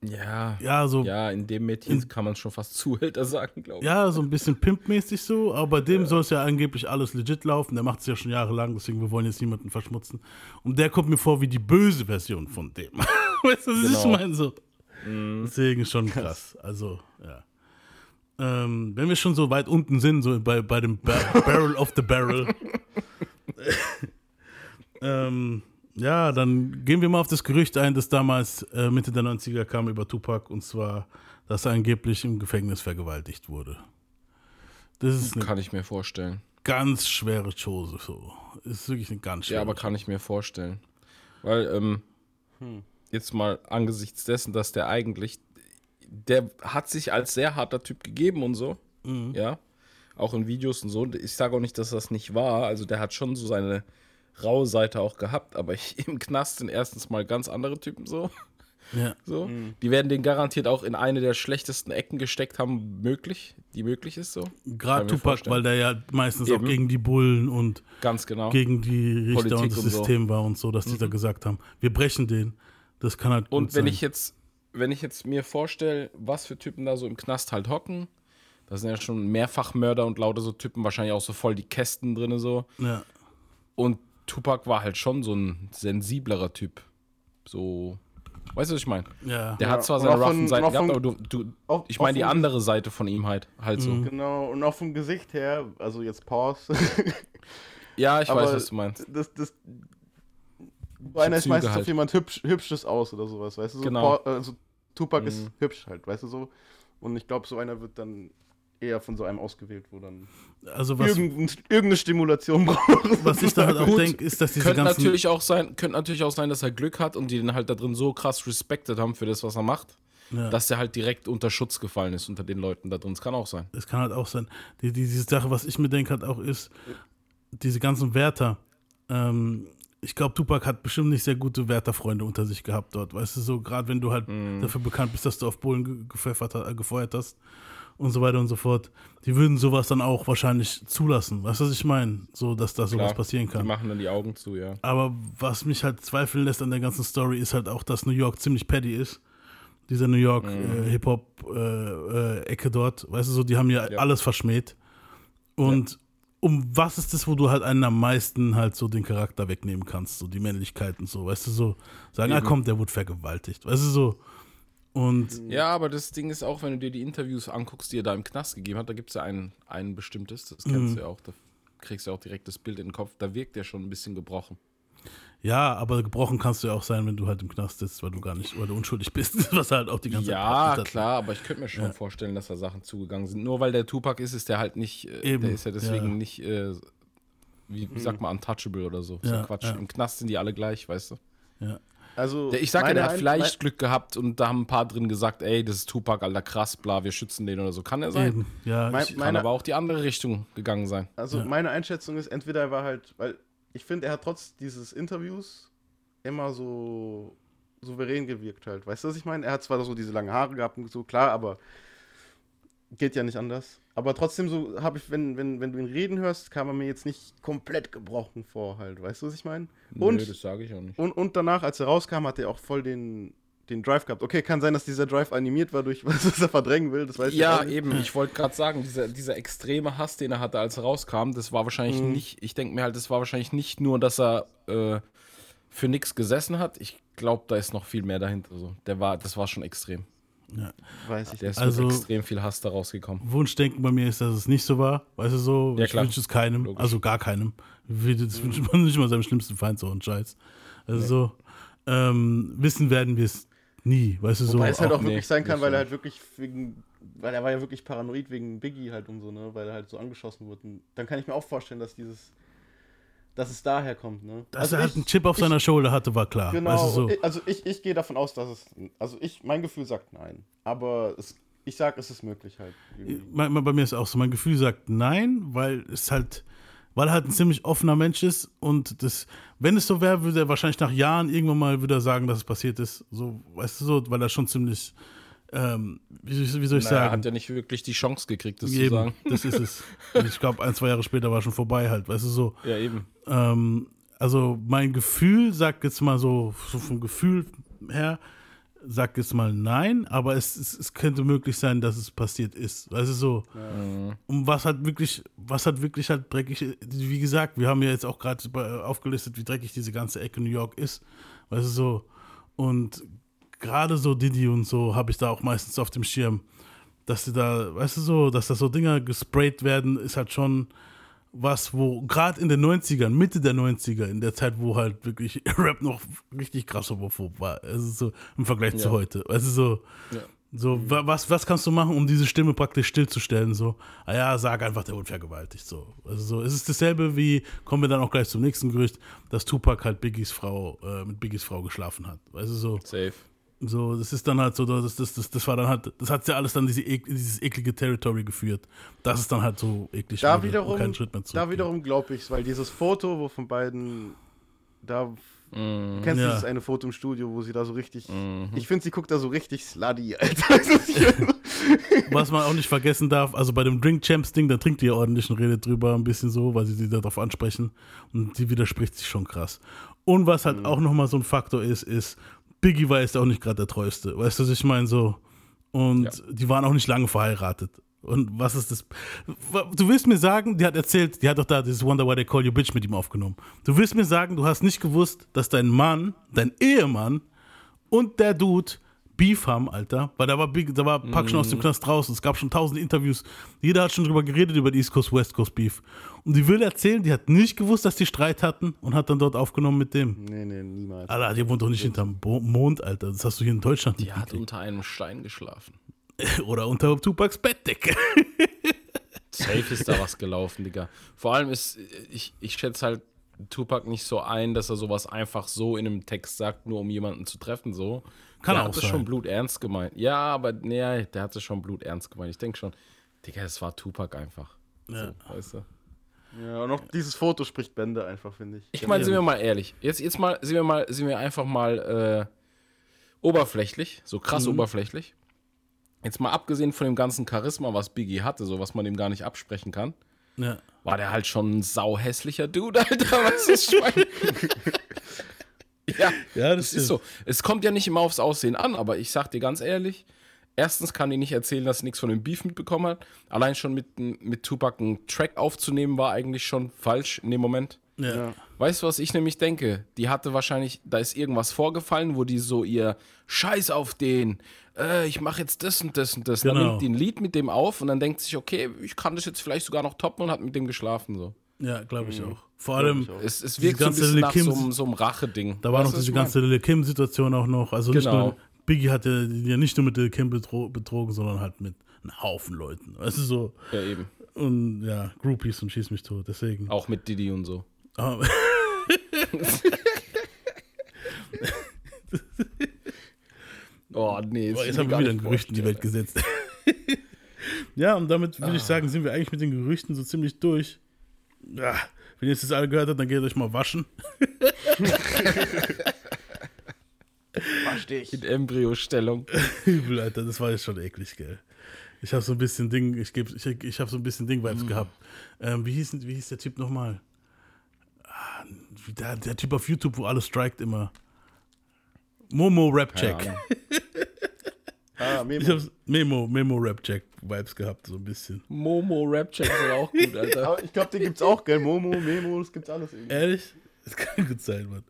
Ja, Ja, so, ja, in dem Mädchen kann man schon fast Zuhälter sagen, glaube ich. ja, so ein bisschen pimpmäßig so, aber bei dem soll es ja angeblich alles legit laufen. Der macht es ja schon jahrelang, deswegen wir wollen jetzt niemanden verschmutzen. Und der kommt mir vor wie die böse Version von dem. weißt du, was ich Genau. meine? So. Deswegen schon krass. Also, ja. Ähm, wenn wir schon so weit unten sind, so bei, bei dem Bar Barrel of the Barrel, ähm, ja, dann gehen wir mal auf das Gerücht ein, das damals äh, Mitte der 90er kam über Tupac und zwar, dass er angeblich im Gefängnis vergewaltigt wurde. Das ist eine Kann ich mir vorstellen. ganz schwere Chose, so. Ist wirklich eine ganz schwere Ja, aber kann ich mir vorstellen. Weil, ähm, jetzt mal angesichts dessen, dass der eigentlich, der hat sich als sehr harter Typ gegeben und so, ja, auch in Videos und so. Ich sage auch nicht, dass das nicht war. Also der hat schon so seine raue Seite auch gehabt, aber ich, im Knast sind erstens mal ganz andere Typen so. Ja. so. Die werden den garantiert auch in eine der schlechtesten Ecken gesteckt haben, möglich, die möglich ist so. Gerade Tupac, vorstellen. weil der ja meistens auch Eben. gegen die Bullen und Ganz genau. gegen die Richter Politik und das und so. Mhm. System war und so, dass die da gesagt haben, wir brechen den. Das kann halt gut Und wenn sein. ich jetzt, wenn ich jetzt mir vorstelle, was für Typen da so im Knast halt hocken, da sind ja schon Mehrfachmörder und lauter so Typen, wahrscheinlich auch so voll die Kästen drin so. ja. Und Tupac war halt schon so ein sensiblerer Typ. So, weißt du, was ich meine? Ja. Der Ja, hat zwar seine roughen Seiten gehabt, aber du, du auch- ich meine die andere Seite von ihm halt, halt so. Genau, und auch vom Gesicht her, also jetzt Pause. Ja, ich Aber weiß, was du meinst. das, das, so einer ist meistens halt. auf jemand hübsch, Hübsches aus oder sowas, weißt du? So Genau. Pa- also Tupac Mhm. ist hübsch halt, weißt du so? Und ich glaube, so einer wird dann eher von so einem ausgewählt, wo dann Also was, irgendein, irgendeine Stimulation braucht. was ich da halt auch denke, ist, dass diese Könnte ganzen... natürlich, auch sein, könnte natürlich auch sein, dass er Glück hat und die den halt da drin so krass respected haben für das, was er macht, Ja. dass der halt direkt unter Schutz gefallen ist unter den Leuten da drin. Das kann auch sein. Es kann halt auch sein. Die, die, diese Sache, was ich mir denke, halt auch ist, diese ganzen Wärter. Ähm, ich glaube, Tupac hat bestimmt nicht sehr gute Wärterfreunde unter sich gehabt dort. Weißt du, so gerade wenn du halt dafür bekannt bist, dass du auf Bullen äh, gefeuert hast und so weiter und so fort. Die würden sowas dann auch wahrscheinlich zulassen. Weißt du, was ich meine? So, dass da sowas Klar, passieren Die kann. machen dann die Augen zu, ja. Aber was mich halt zweifeln lässt an der ganzen Story, ist halt auch, dass New York ziemlich petty ist. Dieser New York Mhm. äh, Hip-Hop-Ecke dort. Weißt du so, die haben ja, Ja. alles verschmäht. Und um was ist das, wo du halt einen am meisten halt so den Charakter wegnehmen kannst, so die Männlichkeit und so, weißt du, so sagen, ah Eben. komm, der wurde vergewaltigt, weißt du so. Und Ja, aber das Ding ist auch, wenn du dir die Interviews anguckst, die er da im Knast gegeben hat, da gibt es ja ein, ein bestimmtes, das kennst Mhm. du ja auch, da kriegst du ja auch direkt das Bild in den Kopf, da wirkt der schon ein bisschen gebrochen. Ja, aber gebrochen kannst du ja auch sein, wenn du halt im Knast sitzt, weil du gar nicht, weil du unschuldig bist, was halt auch die ganze Zeit Ja, behauptet hat. klar, aber ich könnte mir schon vorstellen, dass da Sachen zugegangen sind. Nur weil der Tupac ist, ist der halt nicht, äh, Eben, der ist ja deswegen ja. nicht, äh, wie, wie sagt man, untouchable oder so. Ist Ja, ja, Quatsch. ja. Im Knast sind die alle gleich, weißt du. Ja. Also, ich sag ja, der hat vielleicht Glück gehabt und da haben ein paar drin gesagt, ey, das ist Tupac, alter krass, bla, wir schützen den oder so. Kann er sein. Eben, ja, Mein- ich, Kann aber auch die andere Richtung gegangen sein. Also Ja. meine Einschätzung ist, entweder er war halt, weil ich finde, er hat trotz dieses Interviews immer so souverän gewirkt halt. Weißt du, was ich meine? Er hat zwar so diese langen Haare gehabt und so, klar, aber geht ja nicht anders. Aber trotzdem so habe ich, wenn, wenn, wenn du ihn reden hörst, kam er mir jetzt nicht komplett gebrochen vor, halt. Weißt du, was ich meine? Und, das sage ich auch nicht. und, und danach, als er rauskam, hat er auch voll den, den Drive gehabt. Okay, kann sein, dass dieser Drive animiert war durch was, was er verdrängen will, das weiß ich Ja, auch nicht. eben. Ich wollte gerade sagen, dieser, dieser extreme Hass, den er hatte, als er rauskam, das war wahrscheinlich Mhm. nicht, ich denke mir halt, das war wahrscheinlich nicht nur, dass er äh, für nichts gesessen hat. Ich glaube, da ist noch viel mehr dahinter. So. Der war, das war schon extrem. Weiß ich Der ist Also- mit extrem viel Hass da rausgekommen. Wunschdenken bei mir ist, dass es nicht so war. Weißt du so? Ja, ich wünsche es keinem. Logisch. Also gar keinem. Das wünscht man nicht mal seinem schlimmsten Feind so einen Scheiß. Also so, ähm, wissen werden wir es nie. Weißt du so? Wobei es halt auch nee, wirklich sein kann, weil er halt wirklich wegen, weil er war ja wirklich paranoid wegen Biggie halt und so, ne, weil er halt so angeschossen wurde. Und dann kann ich mir auch vorstellen, dass dieses, dass es daher kommt, ne. dass er halt einen Chip auf seiner Schulter hatte, war klar. Genau, Weißt du so? ich- also ich, ich gehe davon aus, dass es, also ich, mein Gefühl sagt nein, aber es, ich sag, es ist möglich halt. irgendwie. Bei, bei mir ist auch so, mein Gefühl sagt nein, weil es halt, weil er halt ein ziemlich offener Mensch ist und das, wenn es so wäre, würde er wahrscheinlich nach Jahren irgendwann mal wieder sagen, dass es passiert ist. So, weißt du so, weil er schon ziemlich, ähm, wie, wie soll ich Naja, er sagen? hat ja nicht wirklich die Chance gekriegt, das zu Eben, sagen. das ist es. Ich glaube, ein, zwei Jahre später war schon vorbei halt, weißt du so. Ja, eben. Ähm, also mein Gefühl sagt jetzt mal so, so vom Gefühl her, sagt jetzt mal nein, aber es, es, es könnte möglich sein, dass es passiert ist. Also so, und was hat wirklich, was hat wirklich halt dreckig, wie gesagt, wir haben ja jetzt auch gerade aufgelistet, wie dreckig diese ganze Ecke New York ist. Weißt du so, und gerade so Diddy und so habe ich da auch meistens auf dem Schirm, dass sie da, weißt du so, dass da so Dinger gesprayt werden, ist halt schon was, wo gerade in den 90ern, Mitte der 90er, in der Zeit, wo halt wirklich Rap noch richtig krass homophob war, also so im Vergleich zu Ja. heute, weißt du so, Ja. so wa- was, was kannst du machen, um diese Stimme praktisch stillzustellen, so, ah ja, sag einfach, der wurde vergewaltigt, so, also so, es ist dasselbe wie, kommen wir dann auch gleich zum nächsten Gerücht, dass Tupac halt Biggies Frau, äh, mit Biggies Frau geschlafen hat, weißt du so, Safe. So, das ist dann halt so, das, das, das, das war dann halt, das hat ja alles dann diese, dieses eklige Territory geführt. Das ist dann halt so eklig Da wurde wiederum, keinen Schritt mehr zurück. da wiederum glaube ich weil dieses Foto, wo von beiden, da Mhm. kennst du Ja. dieses eine Foto im Studio, wo sie da so richtig, Mhm. ich finde, sie guckt da so richtig slutty, Alter. Was man auch nicht vergessen darf, also bei dem Drink Champs Ding, da trinkt die ja ordentlich und redet drüber ein bisschen so, weil sie sie darauf ansprechen und die widerspricht sich schon krass. Und was halt auch nochmal so ein Faktor ist, ist, Biggie war jetzt auch nicht gerade der treueste, weißt du, was ich meine so. Und Ja. die waren auch nicht lange verheiratet. Und was ist das? Du willst mir sagen, die hat erzählt, die hat doch da dieses Wonder Why They Call You Bitch mit ihm aufgenommen. Du willst mir sagen, du hast nicht gewusst, dass dein Mann, dein Ehemann und der Dude Beef haben, Alter. Weil da war, Big, da war Pack schon aus dem Knast draußen. Es gab schon tausend Interviews. Jeder hat schon drüber geredet, über die East Coast, West Coast Beef. Und die will erzählen, die hat nicht gewusst, dass die Streit hatten und hat dann dort aufgenommen mit dem. Nee, nee, niemals. Alter, die wohnt doch nicht hinterm Bo Mond, Alter. Das hast du hier in Deutschland Die hat unter einem Stein geschlafen. Oder unter Tupacs Bettdecke. Safe ist da was gelaufen, Digga. Vor allem ist, ich, ich schätze halt Tupac nicht so ein, dass er sowas einfach so in einem Text sagt, nur um jemanden zu treffen, so. Kann der auch hat das sein. schon bluternst gemeint. Ja, aber nee, der hat das schon bluternst gemeint. Ich denke schon, Digga, es war Tupac einfach. Ja. So, weißt du? Ja, und auch dieses Foto spricht Bände einfach, finde ich. Ich meine, sind wir mal ehrlich. Jetzt, jetzt mal, sind wir mal, sind wir einfach mal äh, oberflächlich, so krass oberflächlich. Jetzt mal abgesehen von dem ganzen Charisma, was Biggie hatte, so was man ihm gar nicht absprechen kann, Ja. war der halt schon ein sauhässlicher Dude, Alter. Was ist Schwein? ja, Ja, das ist so. Es kommt ja nicht immer aufs Aussehen an, aber ich sag dir ganz ehrlich, erstens kann die nicht erzählen, dass sie nichts von dem Beef mitbekommen hat. Allein schon mit, mit Tupac einen Track aufzunehmen, war eigentlich schon falsch in dem Moment. Ja. Weißt du, was ich nämlich denke? Die hatte wahrscheinlich, da ist irgendwas vorgefallen, wo die so ihr Scheiß auf den, äh, ich mache jetzt das und das und das. Dann Genau. nimmt die ein Lied mit dem auf und dann denkt sich, okay, ich kann das jetzt vielleicht sogar noch toppen und hat mit dem geschlafen. So. Ja, glaube ich auch. Vor allem, ich auch. Es, es wirkt so ein ganze bisschen nach so, so einem Rache-Ding. da war noch diese ich ganze Lil Kim-Situation auch noch. Also nicht Genau. nur, Biggie hat ja, ja nicht nur mit Lil Kim betro betrogen, sondern halt mit einem Haufen Leuten. Also so, Ja, eben. und ja, Groupies und schieß mich tot. Deswegen. Auch mit Didi und so. Ah, Oh, nee. Boah, jetzt haben ich wir wieder nicht ein Gerücht in die Welt gesetzt. ja, und damit würde ich Ah. sagen, sind wir eigentlich mit den Gerüchten so ziemlich durch. Ja, wenn ihr jetzt das alle gehört habt, dann geht euch mal waschen. Verstehe ich. In Embryostellung. Übel, Alter, das war jetzt schon eklig, gell. Ich habe so ein bisschen Ding, ich geb, ich, ich habe so ein bisschen Ding-Vibes Mhm. gehabt. Ähm, wie, hieß, wie hieß der Typ nochmal? Ah, der, der Typ auf YouTube, wo alles strikt immer. Momo Rap Check. Ah, Ich Memo. Memo, Memo Rap Check Vibes gehabt, so ein bisschen. Momo Rap Check ist auch gut, Alter. Aber ich glaube, den gibt's auch, gell? Momo, Memo, das gibt's alles irgendwie. Ehrlich? Das kann gut sein, Mann.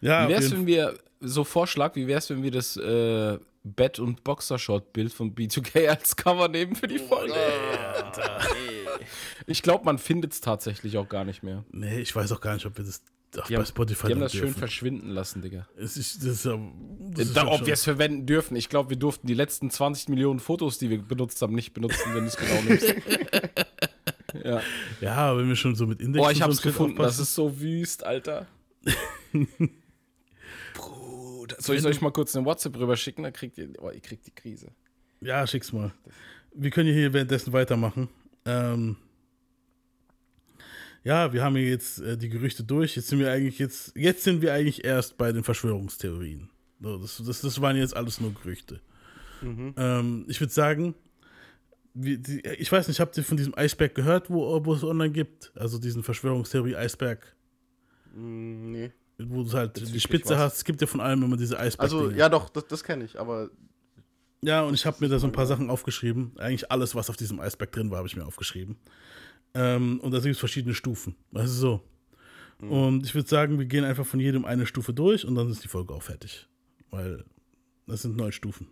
Ja, Wie wär's, wenn wir, so Vorschlag, wie wär's, wenn wir das äh, Bett- und Boxershot-Bild von B2K als Cover nehmen für die Folge? Ich glaube, man findet es tatsächlich auch gar nicht mehr. Nee, ich weiß auch gar nicht, ob wir das auch Die bei haben, Spotify die haben das schön dürfen. verschwinden lassen, Digga. Es ist, das ist, das ist Da, ob wir es verwenden dürfen. Ich glaube, wir durften die letzten 20 Millionen Fotos, die wir benutzt haben, nicht benutzen, wenn du es genau nimmst. ja. Ja, wenn wir schon so mit Index Boah, ich hab's gefunden. Das aufpassen. ist so wüst, Alter. Bruder. Soll ich euch mal kurz eine WhatsApp rüber schicken? Dann kriegt ihr, oh, ihr kriegt die Krise. Ja, schick's mal. Wir können hier währenddessen weitermachen. Ähm, ja, wir haben hier jetzt äh, die Gerüchte durch. Jetzt sind wir eigentlich jetzt, jetzt sind wir eigentlich erst bei den Verschwörungstheorien. So, das, das, das waren jetzt alles nur Gerüchte. Ähm, ich würde sagen, wie, die, ich weiß nicht, habt ihr von diesem Eisberg gehört, wo, wo es online gibt? Also diesen Verschwörungstheorie-Eisberg, Mm, nee. wo du halt die Spitze was? hast. Es gibt ja von allem immer diese Eisberg. Also, ja, doch, das, das kenne ich, aber Ja, und ich habe mir da so ein paar Sachen aufgeschrieben. Eigentlich alles, was auf diesem Eisberg drin war, habe ich mir aufgeschrieben. Ähm, und da gibt es verschiedene Stufen. Du so? Und ich würde sagen, wir gehen einfach von jedem eine Stufe durch und dann ist die Folge auch fertig. Weil das sind neun Stufen.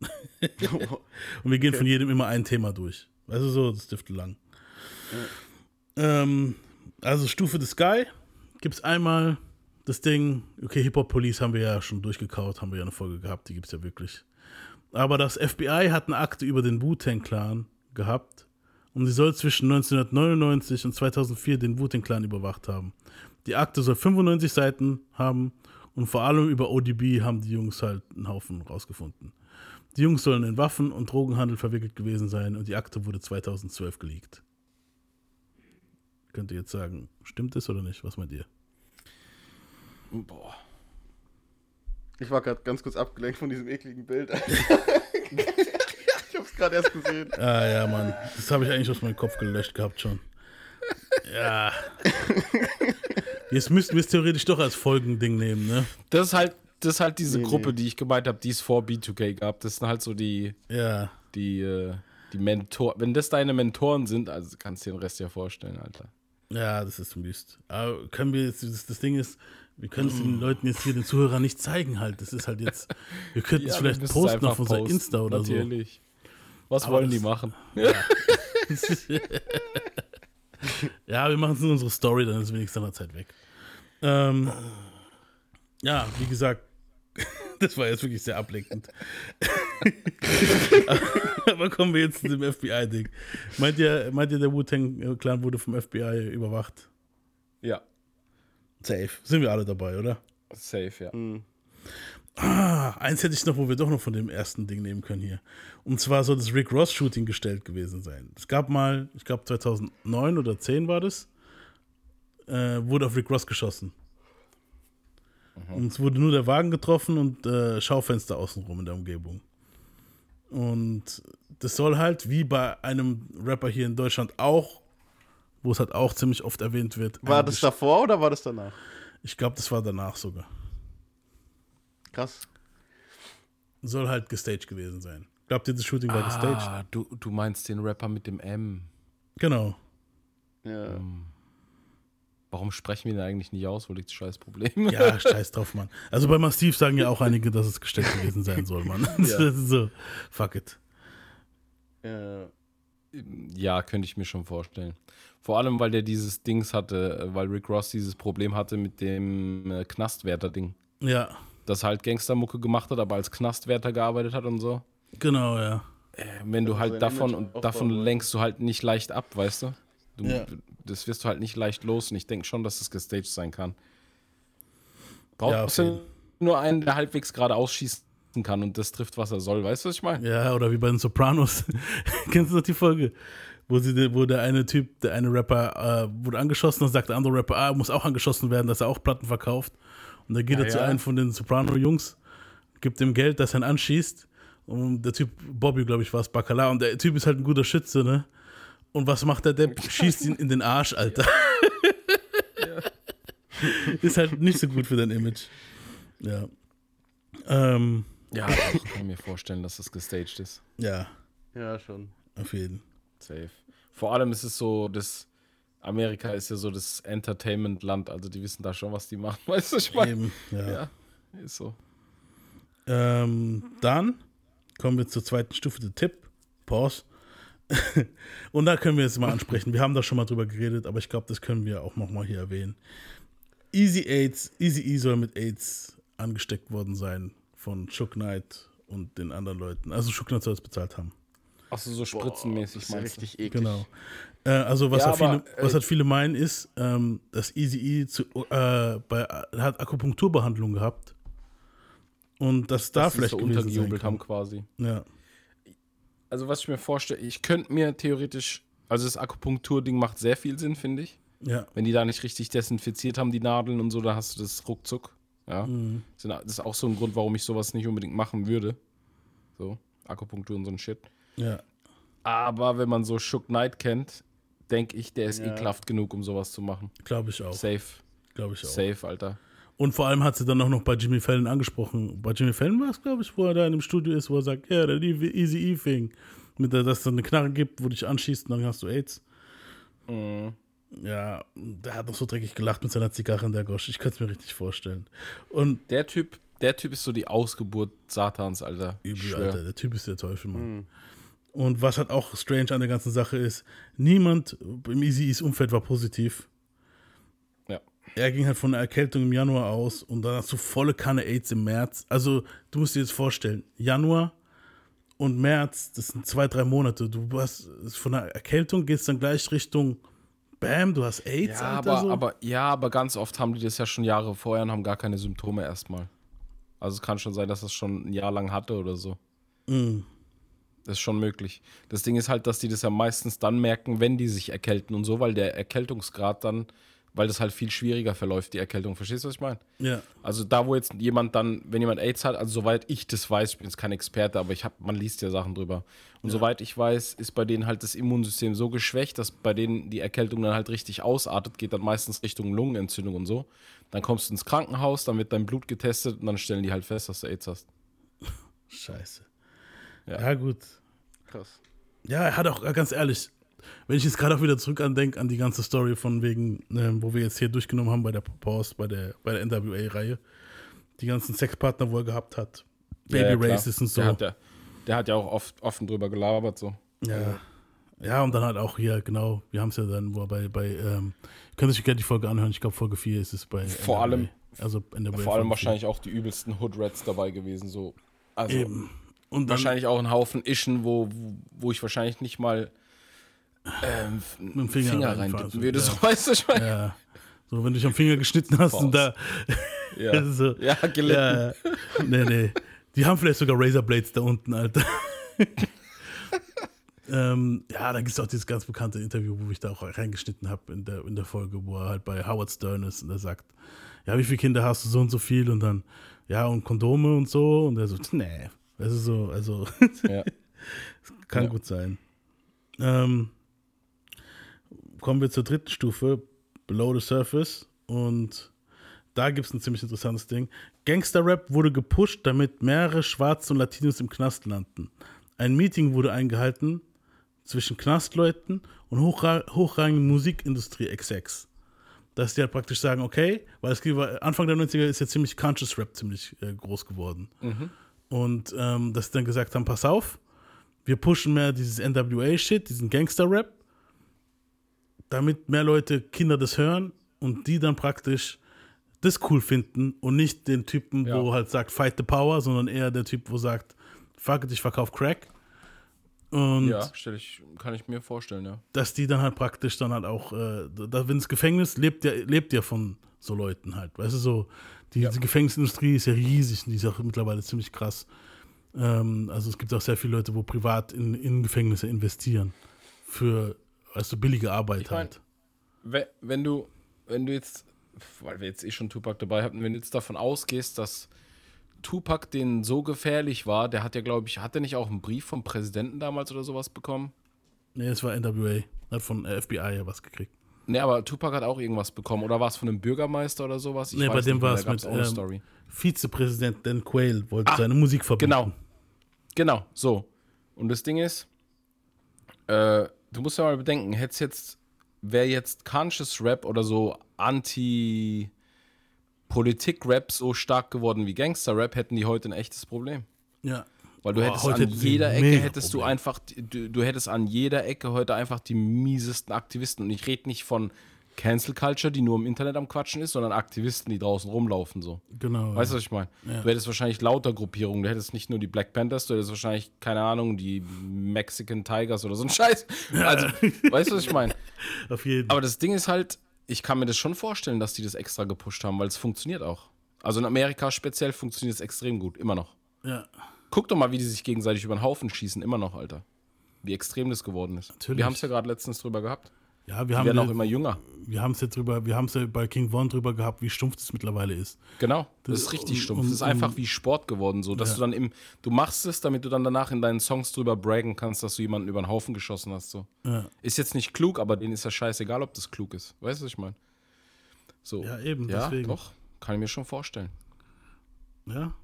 und wir gehen von jedem immer ein Thema durch. Du so, das dürfte lang. Ähm, also Stufe des Sky gibt es einmal das Ding, okay, Hip-Hop Police haben wir ja schon durchgekaut, haben wir ja eine Folge gehabt, die gibt es ja wirklich. Aber das FBI hat eine Akte über den Wu-Tang-Clan gehabt und sie soll zwischen 1999 und 2004 den Wu-Tang-Clan überwacht haben. Die Akte soll 95 Seiten haben und vor allem über ODB haben die Jungs halt einen Haufen rausgefunden. Die Jungs sollen in Waffen- und Drogenhandel verwickelt gewesen sein und die Akte wurde 2012 geleakt. Könnt ihr jetzt sagen, stimmt es oder nicht? Was meint ihr? Boah. ich war gerade ganz kurz abgelenkt von diesem ekligen Bild. gerade erst gesehen. Ah ja, Mann. Das habe ich eigentlich aus meinem Kopf gelöscht gehabt schon. Ja. Jetzt müssten wir es theoretisch doch als Folgending nehmen, ne? Das ist halt, das ist halt diese Nee, Gruppe, nee. die ich gemeint habe, die es vor B2K gab. Das sind halt so die, Ja. die, äh, die Mentor. Wenn das deine Mentoren sind, also kannst du dir den Rest ja vorstellen, Alter. Ja, das ist Mist. Aber können wir jetzt, das, das Ding ist, wir können es den Leuten jetzt hier, den Zuhörern nicht zeigen halt. Das ist halt jetzt, wir könnten es Ja, vielleicht es posten einfach auf unser posten, Insta oder Natürlich. Was Aber wollen die machen? so. ja, wir machen es in unsere Story, dann ist wenigstens an der Zeit weg. Ähm, ja, wie gesagt, das war jetzt wirklich sehr ablenkend. Aber kommen wir jetzt zu dem FBI-Ding. Meint ihr, meint ihr, der Wu-Tang-Clan wurde vom FBI überwacht? Ja, Safe. Sind wir alle dabei, oder? safe, ja. Ah, eins hätte ich noch, wo wir doch noch von dem ersten Ding nehmen können hier. Und zwar soll das Rick Ross Shooting gestellt gewesen sein. Es gab mal, ich glaube 2009 oder 10 war das, äh, wurde auf Rick Ross geschossen. Und es wurde nur der Wagen getroffen und äh, Schaufenster außenrum in der Umgebung. Und das soll halt, wie bei einem Rapper hier in Deutschland auch, wo es halt auch ziemlich oft erwähnt wird. War das davor oder war das danach? Ich glaube, das war danach sogar. Krass. Soll halt gestaged gewesen sein. Glaubt ihr, das Shooting war gestaged? Ah, du, du meinst den Rapper mit dem M. Genau. Ja. Warum sprechen wir den eigentlich nicht aus? Wo liegt das scheiß Problem? Ja, scheiß drauf, Mann. Also bei Massiv sagen ja auch einige, dass es gestellt gewesen sein soll, Mann. Ist so, fuck it. ja. Ja, könnte ich mir schon vorstellen. Vor allem, weil der dieses Dings hatte, äh, weil Rick Ross dieses Problem hatte mit dem äh, Knastwärter-Ding. Ja, Dass er halt Gangstermucke gemacht hat, aber als Knastwärter gearbeitet hat und so. genau, ja. Äh, wenn du Also halt davon und davon lenkst du halt nicht leicht ab, weißt du? du Ja. Das wirst du halt nicht leicht los und ich denke schon, dass das gestaged sein kann. Ja, Brauchst auf du nur einen, der halbwegs gerade ausschießen kann und das trifft, was er soll. Weißt du, was ich meine? Ja, oder wie bei den Sopranos. Kennst du noch die Folge? Wo, sie, wo der eine Typ, der eine Rapper, äh, wurde angeschossen und sagt der andere Rapper, ah, muss auch angeschossen werden, dass er auch Platten verkauft. Und da geht Ja, er zu ja. einem von den Soprano-Jungs, gibt ihm Geld, dass er ihn anschießt. Und der Typ, Bobby, glaube ich, war es, Bacala. Und der Typ ist halt ein guter Schütze, ne? Und was macht der Depp? Schießt ihn in den Arsch, Alter. ist halt nicht so gut für dein Image. Ja. Ähm, Ja, doch, kann ich mir vorstellen, dass das gestaged ist. ja, Ja, schon. auf jeden. Safe. Vor allem ist es so, das Amerika ist ja so das Entertainment-Land, also die wissen da schon, was die machen. Weißt du, ich meine? Ja. Ja, ist so. Ähm, dann kommen wir zur zweiten Stufe, der Tipp. Pause. Und da können wir jetzt mal ansprechen. Wir haben da schon mal drüber geredet, aber ich glaube, das können wir auch nochmal hier erwähnen. Easy AIDS, Easy E soll mit AIDS angesteckt worden sein von Shook Knight und den anderen Leuten. Also Shook Knight soll es bezahlt haben. Achso, so spritzenmäßig das ist meinst du? richtig eklig. Genau. Äh, also was, Ja, halt viele, aber, äh, was halt viele meinen ist, ähm, dass Easy E zu, äh, bei, hat Akupunkturbehandlung gehabt und dass da Dass vielleicht so gewesen untergejubelt haben quasi. Ja. Also was ich mir vorstelle, ich könnte mir theoretisch, also das Akupunktur-Ding macht sehr viel Sinn, finde ich. Ja. Wenn die da nicht richtig desinfiziert haben, die Nadeln und so, da hast du das ruckzuck. Ja. Mhm. Das ist auch so ein Grund, warum ich sowas nicht unbedingt machen würde. So, Akupunktur und so ein Shit. Ja. Aber wenn man so Shook Knight kennt, denke ich, der ist Ja. ekelhaft genug, um sowas zu machen. Glaube ich auch. Safe. Glaube ich auch. Safe, Alter. Und vor allem hat sie dann auch noch bei Jimmy Fallon angesprochen. Bei Jimmy Fallon war es, glaube ich, wo er da in dem Studio ist, wo er sagt, ja, der Easy E Thing. Mit der, dass es dann eine Knarre gibt, wo du dich anschießt und dann hast du AIDS. Mhm. Ja, der hat noch so dreckig gelacht mit seiner Zigarre in der Gosch. Ich könnte es mir richtig vorstellen. Und Der Typ, der Typ ist so die Ausgeburt Satans, Alter. Übel. Alter, der Typ ist der Teufel, Mann. Mhm. Und was halt auch strange an der ganzen Sache ist, niemand im Easy Umfeld war positiv. Ja. Er ging halt von einer Erkältung im Januar aus und dann hast du volle Kanne AIDS im März. Also, du musst dir jetzt vorstellen, Januar und März, das sind zwei, drei Monate. Du hast von einer Erkältung gehst dann gleich Richtung Bam, du hast AIDS, Ja, Alter. aber, so. aber, ja, aber ganz oft haben die das ja schon Jahre vorher und haben gar keine Symptome erstmal. Also es kann schon sein, dass das schon ein Jahr lang hatte oder so. Mm, Das ist schon möglich. Das Ding ist halt, dass die das ja meistens dann merken, wenn die sich erkälten und so, weil der Erkältungsgrad dann, weil das halt viel schwieriger verläuft, die Erkältung. Verstehst du, was ich meine? ja, Also da, wo jetzt jemand dann, wenn jemand AIDS hat, also soweit ich das weiß, ich bin jetzt kein Experte, aber ich hab, man liest ja Sachen drüber. Und soweit ich weiß, ist bei denen halt das Immunsystem so geschwächt, dass bei denen die Erkältung dann halt richtig ausartet, geht dann meistens Richtung Lungenentzündung und so. Dann kommst du ins Krankenhaus, dann wird dein Blut getestet und dann stellen die halt fest, dass du AIDS hast. scheiße. Ja. ja, gut. Krass. Ja, er hat auch, äh, ganz ehrlich, wenn ich jetzt gerade auch wieder zurück andenke an die ganze Story von wegen, ähm, wo wir jetzt hier durchgenommen haben bei der Pause, bei der, bei der NWA-Reihe, die ganzen Sexpartner, wo er gehabt hat, Baby Ja, ja. Races und so. Der hat ja, der hat ja auch oft offen drüber gelabert, so. ja. ja, und dann halt auch hier, genau, wir haben es ja dann, wo er bei, bei ähm, könnt ihr euch gerne die Folge anhören, ich glaube Folge 4 ist es bei Vor NWA. allem- also NWA Vor allem wahrscheinlich auch die übelsten Hood-Rats dabei gewesen, so. Also, 4. Eben. Und wahrscheinlich auch ein Haufen Ischen, wo, wo- ich wahrscheinlich nicht mal ähm, mit dem Finger Finger, reindippen würde. ja. So, weißt du, meine. ja, so, wenn du dich am Finger geschnitten hast und da, Ja, so, ja gelitten. Ja, nee, nee. Die haben vielleicht sogar Razorblades da unten, Alter. ähm, ja, da gibt es auch dieses ganz bekannte Interview, wo ich da auch reingeschnitten habe in der, in der Folge, wo er halt bei Howard Stern ist und er sagt, ja, wie viele Kinder hast du, so und so viel und dann, ja, und Kondome und so und er so, nee, das ist so, also, Ja. kann Ja. gut sein. Ähm, kommen wir zur dritten Stufe, Below the Surface. Und da gibt es ein ziemlich interessantes Ding. Gangster-Rap wurde gepusht, damit mehrere Schwarze und Latinos im Knast landen. Ein Meeting wurde eingehalten zwischen Knastleuten und hochra hochrangigen Musikindustrie-Execs. Dass die halt praktisch sagen, okay, weil es Anfang der 90er ist ja ziemlich Conscious Rap ziemlich äh, groß geworden. Und ähm, dass sie dann gesagt haben, pass auf, wir pushen mehr dieses NWA-Shit, diesen Gangster-Rap, damit mehr Leute, Kinder das hören und die dann praktisch das cool finden und nicht den Typen, Ja. wo halt sagt, fight the power, sondern eher der Typ, wo sagt, fuck it, ich verkauf Crack. Und ja, stell ich, kann ich mir vorstellen, ja. dass die dann halt praktisch dann halt auch, äh, da, wenn das Gefängnis lebt ja, lebt ja von so Leuten halt. Weißt du, so, die, die Gefängnisindustrie ist ja riesig und die ist auch mittlerweile ziemlich krass. Ähm, also es gibt auch sehr viele Leute, wo privat in, in Gefängnisse investieren. Für, weißt du, billige Arbeit Ich mein, halt. We- Wenn du, wenn du jetzt, weil wir jetzt eh schon Tupac dabei hatten, wenn du jetzt davon ausgehst, dass Tupac den so gefährlich war, der hat ja, glaube ich, hat er nicht auch einen Brief vom Präsidenten damals oder sowas bekommen? Nee, es war NWA. Hat von FBI ja was gekriegt. Nee, aber Tupac hat auch irgendwas bekommen. Oder war es von einem Bürgermeister oder sowas? Ich nee, bei dem war es mit ähm, Story. Vizepräsident Dan Quayle, wollte seine Musik verbieten. Genau. Genau, so. Und das Ding ist, äh, du musst ja mal bedenken, hätt's jetzt, wäre jetzt Conscious Rap oder so Anti-Politik-Rap so stark geworden wie Gangster-Rap, hätten die heute ein echtes Problem. Ja. Weil du Boah, hättest an jeder Ecke hättest du einfach, du, du hättest an jeder Ecke heute einfach die miesesten Aktivisten. Und ich rede nicht von Cancel Culture, die nur im Internet am Quatschen ist, sondern Aktivisten, die draußen rumlaufen so. Genau. Weißt du, was ich meine? Du hättest wahrscheinlich lauter Gruppierungen. Du hättest nicht nur die Black Panthers, du hättest wahrscheinlich, keine Ahnung, die Mexican Tigers oder so ein Scheiß. Also, weißt du, was ich meine? Auf jeden Aber das Ding ist halt, ich kann mir das schon vorstellen, dass die das extra gepusht haben, weil es funktioniert auch. Also in Amerika speziell funktioniert es extrem gut, immer noch. Ja. Guck doch mal, wie die sich gegenseitig über den Haufen schießen, immer noch, Alter. Wie extrem das geworden ist. Natürlich. Wir haben es ja gerade letztens drüber gehabt. Ja, wir Die haben werden auch ja- immer jünger. wir haben es ja drüber, wir haben es ja bei King Von drüber gehabt, wie stumpf das mittlerweile ist. Genau, das, Das- ist richtig und- stumpf. und- das ist einfach und- wie Sport geworden, so dass Ja. du dann im, du machst es, damit du dann danach in deinen Songs drüber braggen kannst, dass du jemanden über den Haufen geschossen hast. So. Ja, Ist jetzt nicht klug, aber denen ist ja scheißegal, ob das klug ist. Weißt du, was ich meine? So. ja eben, Ja, deswegen. doch. Kann ich mir schon vorstellen. Ja.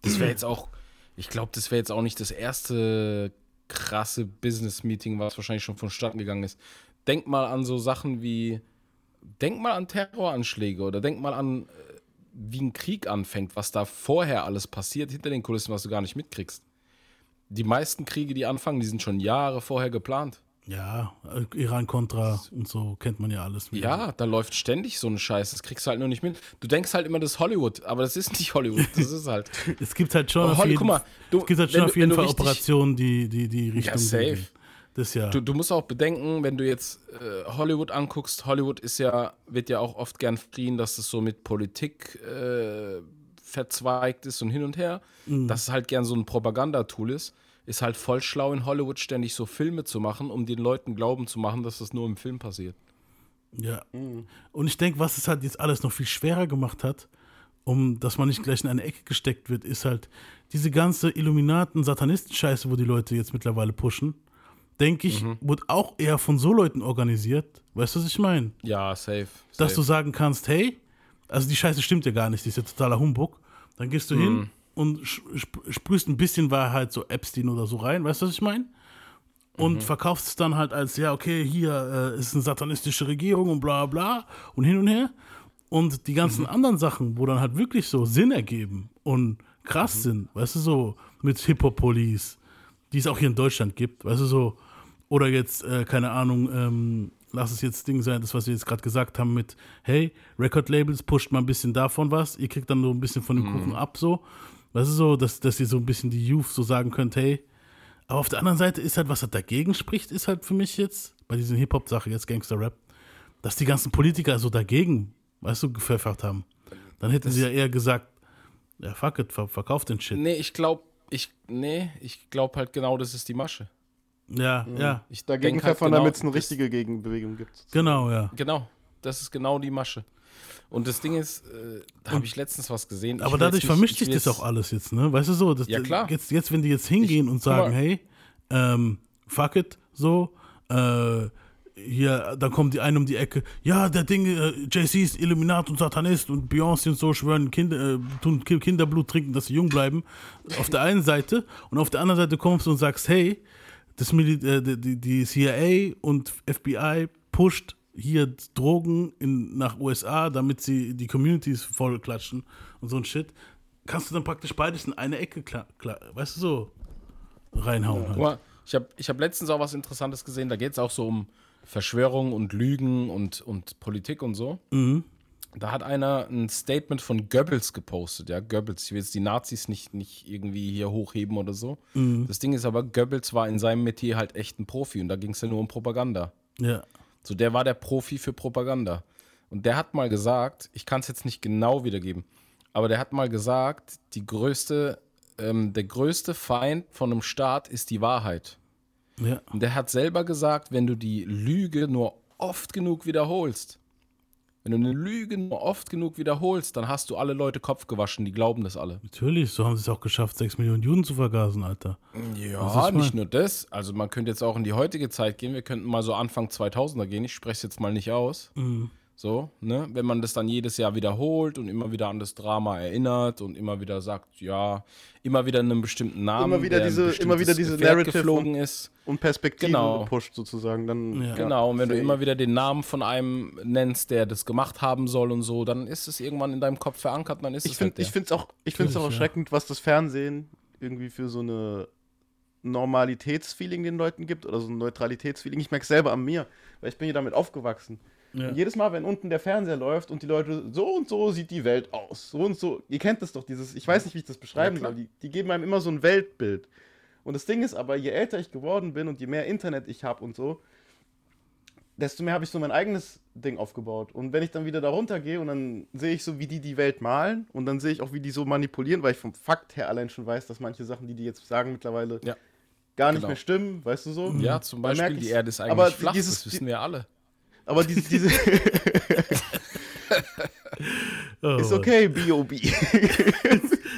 Das wäre jetzt auch, ich glaube, das wäre jetzt auch nicht das erste krasse Business-Meeting, was wahrscheinlich schon vonstatten gegangen ist. Denk mal an so Sachen wie, denk mal an Terroranschläge oder denk mal an, äh, wie ein Krieg anfängt, was da vorher alles passiert, hinter den Kulissen, was du gar nicht mitkriegst. Die meisten Kriege, die anfangen, die sind schon Jahre vorher geplant. Ja, äh, Iran-Contra und so kennt man ja alles. Ja, da läuft ständig so ein Scheiß, das kriegst du halt nur nicht mit. Du denkst halt immer, das ist Hollywood, aber das ist nicht Hollywood, das ist halt. Es gibt halt schon Oh, auf jeden, guck mal, du- es gibt halt wenn schon du- auf jeden wenn Fall richtig- Operationen, die die, die Richtung safe. gehen. Das ja. Du, du musst auch bedenken, wenn du jetzt äh, Hollywood anguckst, Hollywood ist ja, wird ja auch oft gern verliehen, dass es so mit Politik äh, verzweigt ist und hin und her. Dass es halt gern so ein Propagandatool ist. Ist halt voll schlau in Hollywood ständig so Filme zu machen, um den Leuten glauben zu machen, dass das nur im Film passiert. Ja. Und ich denke, was es halt jetzt alles noch viel schwerer gemacht hat, um dass man nicht gleich in eine Ecke gesteckt wird, ist halt diese ganze Illuminaten-Satanisten-Scheiße, wo die Leute jetzt mittlerweile pushen, denke ich, wird auch eher von so Leuten organisiert. Weißt du, was ich meine? Ja, safe. Dass safe. du sagen kannst, hey, also die Scheiße stimmt ja gar nicht, die ist ja totaler Humbug. Dann gehst du hin und sprühst ein bisschen Wahrheit, so Epstein oder so rein, weißt du, was ich meine? Und verkaufst es dann halt als, ja, okay, hier äh, ist eine satanistische Regierung und bla bla und hin und her. Und die ganzen anderen Sachen, wo dann halt wirklich so Sinn ergeben und krass sind, weißt du, so mit Hip-Hop-Police, die es auch hier in Deutschland gibt, weißt du, so, oder jetzt, äh, keine Ahnung, ähm, lass es jetzt Ding sein, das, was wir jetzt gerade gesagt haben mit, hey, Record-Labels, pusht mal ein bisschen davon was, ihr kriegt dann so ein bisschen von dem Kuchen ab, so, weißt du, so, dass, dass ihr so ein bisschen die Youth so sagen könnt, hey, aber auf der anderen Seite ist halt, was halt dagegen spricht, ist halt für mich jetzt, bei diesen Hip-Hop-Sache, jetzt Gangster-Rap, dass die ganzen Politiker so dagegen, weißt du, gepfeffert haben. Dann hätten sie ja eher gesagt, ja, fuck it, ver verkauft den Shit. Nee, ich glaube, ich, nee, ich glaube halt genau, das ist die Masche. Ja, ja, Ich Dagegen halt pfeffern, genau, damit es eine das- richtige Gegenbewegung gibt. genau, ja. Genau, das ist genau die Masche. Und das Ding ist, äh, da habe ich letztens was gesehen. Ich Aber dadurch nicht- vermischt ich sich das auch alles jetzt, ne? Weißt du so? Das, Ja, klar. Jetzt, jetzt, wenn die jetzt hingehen und guck sagen, hey, ähm, fuck it, so, äh, hier, dann kommen die einen um die Ecke, ja, der Ding, äh, JC ist Illuminat und Satanist und Beyoncé und so schwören, Kinder, äh, tun Ki- Kinderblut trinken, dass sie jung bleiben. Auf der einen Seite und auf der anderen Seite kommst du und sagst, hey, das Mili äh, die, die- die CIA und FBI pusht hier Drogen in, nach USA, damit sie die Communities voll klatschen und so ein Shit. Kannst du dann praktisch beides in eine Ecke, klar, klar, weißt du, so reinhauen Guck halt. mal, ich habe ich hab letztens auch was Interessantes gesehen. Da geht es auch so um Verschwörung und Lügen und, und Politik und so. Mhm. Da hat einer ein Statement von Goebbels gepostet. Ja, Goebbels. Ich will jetzt die Nazis nicht, nicht irgendwie hier hochheben oder so. Mhm. Das Ding ist aber, Goebbels war in seinem Metier halt echt ein Profi und da ging es ja nur um Propaganda. Ja. So, der war der Profi für Propaganda. Und der hat mal gesagt, ich kann es jetzt nicht genau wiedergeben, aber der hat mal gesagt, die größte, ähm, der größte Feind von einem Staat ist die Wahrheit. Ja. Und der hat selber gesagt, wenn du die Lüge nur oft genug wiederholst, Wenn du eine Lüge nur oft genug wiederholst, dann hast du alle Leute Kopf gewaschen, die glauben das alle. Natürlich, so haben sie es auch geschafft, 6 Millionen Juden zu vergasen, Alter. Ja, nicht nur das. Also man könnte jetzt auch in die heutige Zeit gehen. Wir könnten mal so Anfang 2000er gehen. Ich spreche es jetzt mal nicht aus. Mhm. So, ne? Wenn man das dann jedes Jahr wiederholt und immer wieder an das Drama erinnert und immer wieder sagt, ja, immer wieder einen bestimmten Namen, Immer wieder der ein diese- immer wieder diese Pferd Narrative geflogen ist. Und Perspektiven Genau. gepusht sozusagen. Dann, Ja. Genau, und wenn du immer wieder den Namen von einem nennst, der das gemacht haben soll und so, dann ist es irgendwann in deinem Kopf verankert, dann ist Ich es halt finde der. ich find's auch, ich find's auch erschreckend, was das Fernsehen irgendwie für so eine Normalitätsfeeling den Leuten gibt oder so ein Neutralitätsfeeling. Ich merke selber an mir, weil ich bin ja damit aufgewachsen. Ja. Und jedes Mal, wenn unten der Fernseher läuft und die Leute, so und so sieht die Welt aus, so und so, ihr kennt das doch, dieses, ich weiß nicht, wie ich das beschreiben Ja, soll, die, die geben einem immer so ein Weltbild. Und das Ding ist aber, je älter ich geworden bin und je mehr Internet ich habe und so, desto mehr habe ich so mein eigenes Ding aufgebaut. Und wenn ich dann wieder da runtergehe und dann sehe ich so, wie die die Welt malen und dann sehe ich auch, wie die so manipulieren, weil ich vom Fakt her allein schon weiß, dass manche Sachen, die die jetzt sagen mittlerweile, Ja. gar nicht Genau. mehr stimmen, weißt du so? ja, zum Beispiel, die. Erde ist eigentlich Aber flach, dieses- das wissen wir alle. Aber diese, diese Oh, ist okay, B.O.B.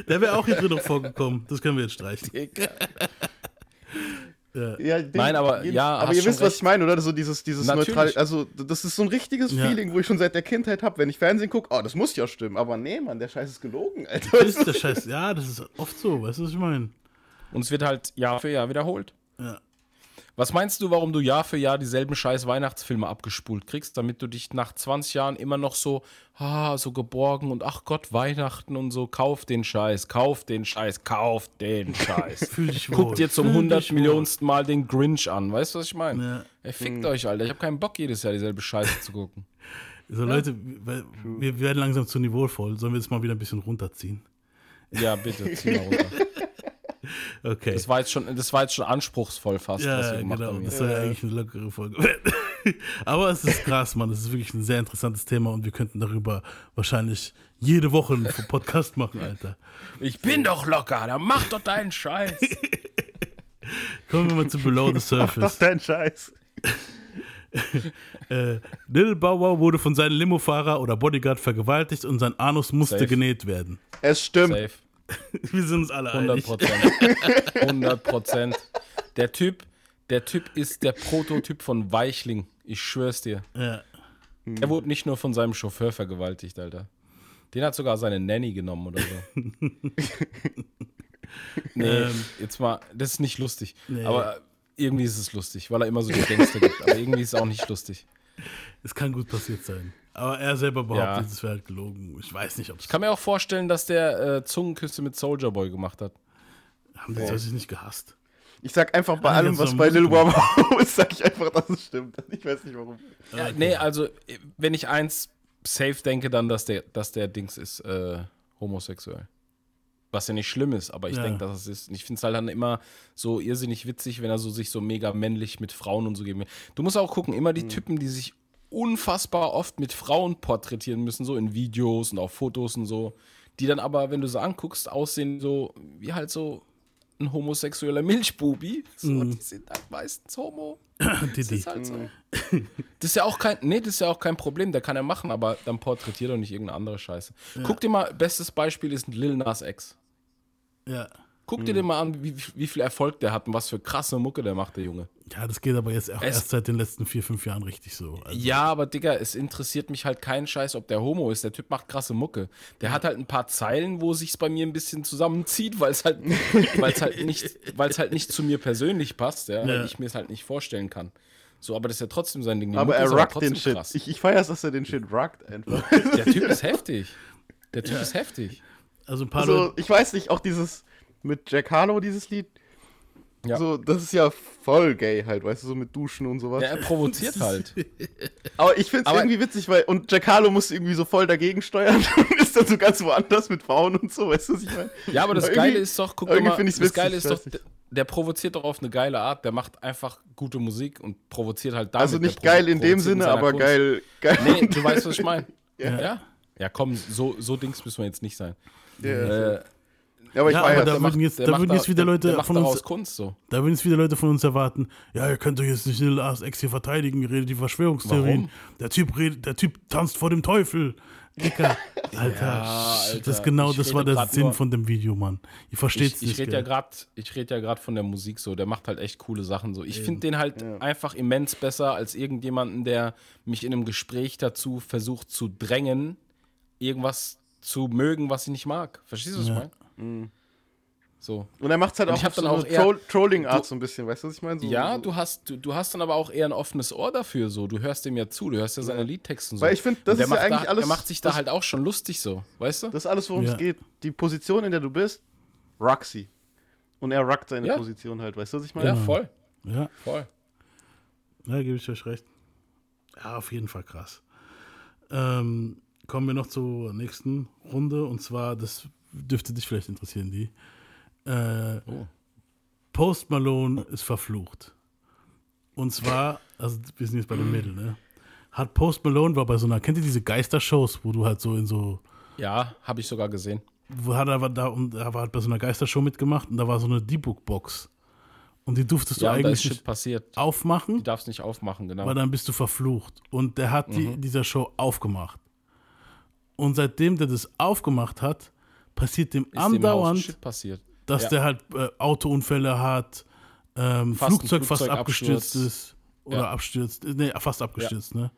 Der wäre auch hier drin noch vorgekommen. Das können wir jetzt streichen. Ja. Ja, den- Nein, aber jeden- ja, aber ihr wisst, was recht. ich meine, oder? So dieses, dieses neutral, also das ist so ein richtiges Ja. Feeling, wo ich schon seit der Kindheit habe, wenn ich Fernsehen gucke, oh, das muss ja stimmen, aber nee, Mann, der Scheiß ist gelogen, Alter. Das ist der Scheiß. Ja, das ist oft so. Weißt du, was ich meine? Und es wird halt Jahr für Jahr wiederholt. Ja. Was meinst du, warum du Jahr für Jahr dieselben scheiß Weihnachtsfilme abgespult kriegst, damit du dich nach 20 Jahren immer noch so, ah, so geborgen und ach Gott, Weihnachten und so, kauf den Scheiß, kauf den Scheiß, kauf den Scheiß. Fühl dich wohl. Guck dir zum Fühl 100 dich wohl. Millionsten Mal den Grinch an, weißt du, was ich meine? Ja. Ey, fickt euch, Alter, ich habe keinen Bock, jedes Jahr dieselbe Scheiße zu gucken. So, Leute, wir, wir werden langsam zu niveauvoll. Sollen wir jetzt mal wieder ein bisschen runterziehen? Ja, bitte, zieh mal runter. Okay. Das war jetzt schon, das war jetzt schon anspruchsvoll fast, was ja, wir gemacht genau. haben. Das soll ja eigentlich eine lockere Folge. Aber es ist krass, Mann. Es ist wirklich ein sehr interessantes Thema und wir könnten darüber wahrscheinlich jede Woche einen Podcast machen, Alter. Ich bin doch locker, dann mach doch deinen Scheiß. Kommen wir mal zu Below the Doch Surface. dein Scheiß. Äh, Lil Wow wurde von seinem Limofahrer oder Bodyguard vergewaltigt und sein Anus musste Safe. genäht werden. Es stimmt. Safe. Wir sind uns alle 100 einig. Prozent. 100 Prozent. Der Typ, der Typ ist der Prototyp von Weichling. Ich schwör's dir. Ja. Er wurde nicht nur von seinem Chauffeur vergewaltigt, Alter. Den hat sogar seine Nanny genommen oder so. nee, Ähm. jetzt mal, das ist nicht lustig. Nee. Aber irgendwie ist es lustig, weil er immer so die Gangster gibt. Aber irgendwie ist es auch nicht lustig. Es kann gut passiert sein. Aber er selber behauptet, Ja. es wäre halt gelogen. Ich weiß nicht, ob es. Ich kann mir auch vorstellen, dass der äh, Zungenküsse mit Soldier Boy gemacht hat. Haben die sich nicht gehasst? Ich sag einfach bei Ah, allem, was bei Lil. Wow ist, sag ich einfach, dass es stimmt. Ich weiß nicht warum. Ja, nee, also, wenn ich eins safe denke, dann, dass der, dass der Dings ist äh, homosexuell. Was ja nicht schlimm ist, aber ich Ja. denke, dass es ist. Und ich finde es halt dann immer so irrsinnig witzig, wenn er so sich so mega männlich mit Frauen und so geben will. Du musst auch gucken, immer die Mhm. Typen, die sich unfassbar oft mit Frauen porträtieren müssen, so in Videos und auf Fotos und so, die dann aber, wenn du sie anguckst, aussehen so wie halt so ein homosexueller Milchbubi. So, Mhm. die sind halt meistens homo. Das ist halt so. Das ist ja auch kein, nee, das ist ja auch kein Problem, der kann er machen, aber dann porträtiert doch nicht irgendeine andere Scheiße. Guck dir mal, bestes Beispiel ist Lil Nas X. Ja. Guck dir den mal an, wie, wie viel Erfolg der hat und was für krasse Mucke der macht, der Junge. ja, das geht aber jetzt auch Es- erst seit den letzten vier, fünf Jahren richtig so. Also, Ja, aber Digga, es interessiert mich halt keinen Scheiß, ob der Homo ist. Der Typ macht krasse Mucke. Der hat halt ein paar Zeilen, wo sich's bei mir ein bisschen zusammenzieht, weil es halt, weil's halt nicht, weil's halt nicht zu mir persönlich passt, ja, Ja. weil ich mir es halt nicht vorstellen kann. So, aber das ist ja trotzdem sein Ding. Die Aber Mucke er rockt trotzdem den Shit. krass. Ich, ich feier's, dass er den Shit rockt einfach. Der Typ ist heftig. Der Typ ist heftig. Also ein paar Also, Leute. ich weiß nicht, auch dieses mit Jack Harlow, dieses Lied. Ja. So, das ist ja voll gay halt, weißt du, so mit Duschen und sowas. Ja, er provoziert halt. Aber ich find's Aber- irgendwie witzig, weil, und Jack Harlow musste irgendwie so voll dagegen steuern und ist dann so ganz woanders mit Frauen und so, weißt du, was ich meine? Ja, aber das Aber Geile ist doch, guck irgendwie mal, find ich's das witzig, Geile ist doch, nicht. der provoziert doch auf eine geile Art. Der macht einfach gute Musik und provoziert halt damit. Also Der nicht geil in dem Sinne, aber Kunst. geil, geil. Nee, du weißt, was ich meine. Ja. ja. ja? komm, so, so Dings müssen wir jetzt nicht sein. Ja. Äh, Ja, aber ich Ja, war aber ja, da würden jetzt, da würden jetzt wieder der- Leute der von uns, Kunst so. da würden jetzt wieder Leute von uns erwarten, ja, ihr könnt doch jetzt nicht Lil Nas Ex hier verteidigen, ihr redet die Verschwörungstheorien. Warum? Der Typ redet, der Typ tanzt vor dem Teufel. Dicker, Alter, Alter, das ist genau, ich das war der grad Sinn nur- von dem Video, Mann. Ihr versteht es Ich, ich nicht. rede ja gerade, ich rede ja gerade von der Musik so. Der macht halt echt coole Sachen so. Ich finde den halt einfach immens besser als irgendjemanden, der mich in einem Gespräch dazu versucht zu drängen, irgendwas zu mögen, was ich nicht mag. Verstehst du, was Ja. ich meine? So. und er macht halt Und auch, ich hab so dann auch Troll Trolling-Art so ein bisschen, weißt du, was ich meine? So, Ja, so. du hast, du, du hast dann aber auch eher ein offenes Ohr dafür so. Du hörst dem ja zu, du hörst ja seine Liedtexte und so. Weil ich finde, das ist ja macht eigentlich da, alles. Er macht sich da halt auch schon lustig so, weißt du? Das ist alles, worum Ja. es geht. Die Position, in der du bist, Roxy. Und er rockt seine Ja. Position halt, weißt du, was ich meine? ja, voll, Ja, voll. ja, gebe ich euch recht. Ja, auf jeden Fall krass. Ähm, kommen wir noch zur nächsten Runde und zwar, das dürfte dich vielleicht interessieren, die. Äh, Oh. Post Malone ist verflucht. Und zwar, also wir sind jetzt bei dem Mädel, ne? Hat Post Malone war bei so einer, kennt ihr diese Geistershows, wo du halt so in so, Ja, habe ich sogar gesehen. wo hat er war da und er war halt bei so einer Geistershow mitgemacht und da war so eine D-Book-Box. Und die durftest Ja, du eigentlich nicht passiert. aufmachen, Die darfst nicht aufmachen, genau. weil dann bist du verflucht. Und der hat Mhm. die dieser Show aufgemacht. Und seitdem der das aufgemacht hat, passiert dem ist dem andauernd, Shit passiert. dass Ja. der halt äh, Autounfälle hat, ähm, Fast ein Flugzeug fast abgestürzt ist oder Ja. abstürzt, nee, fast abgestürzt, ne?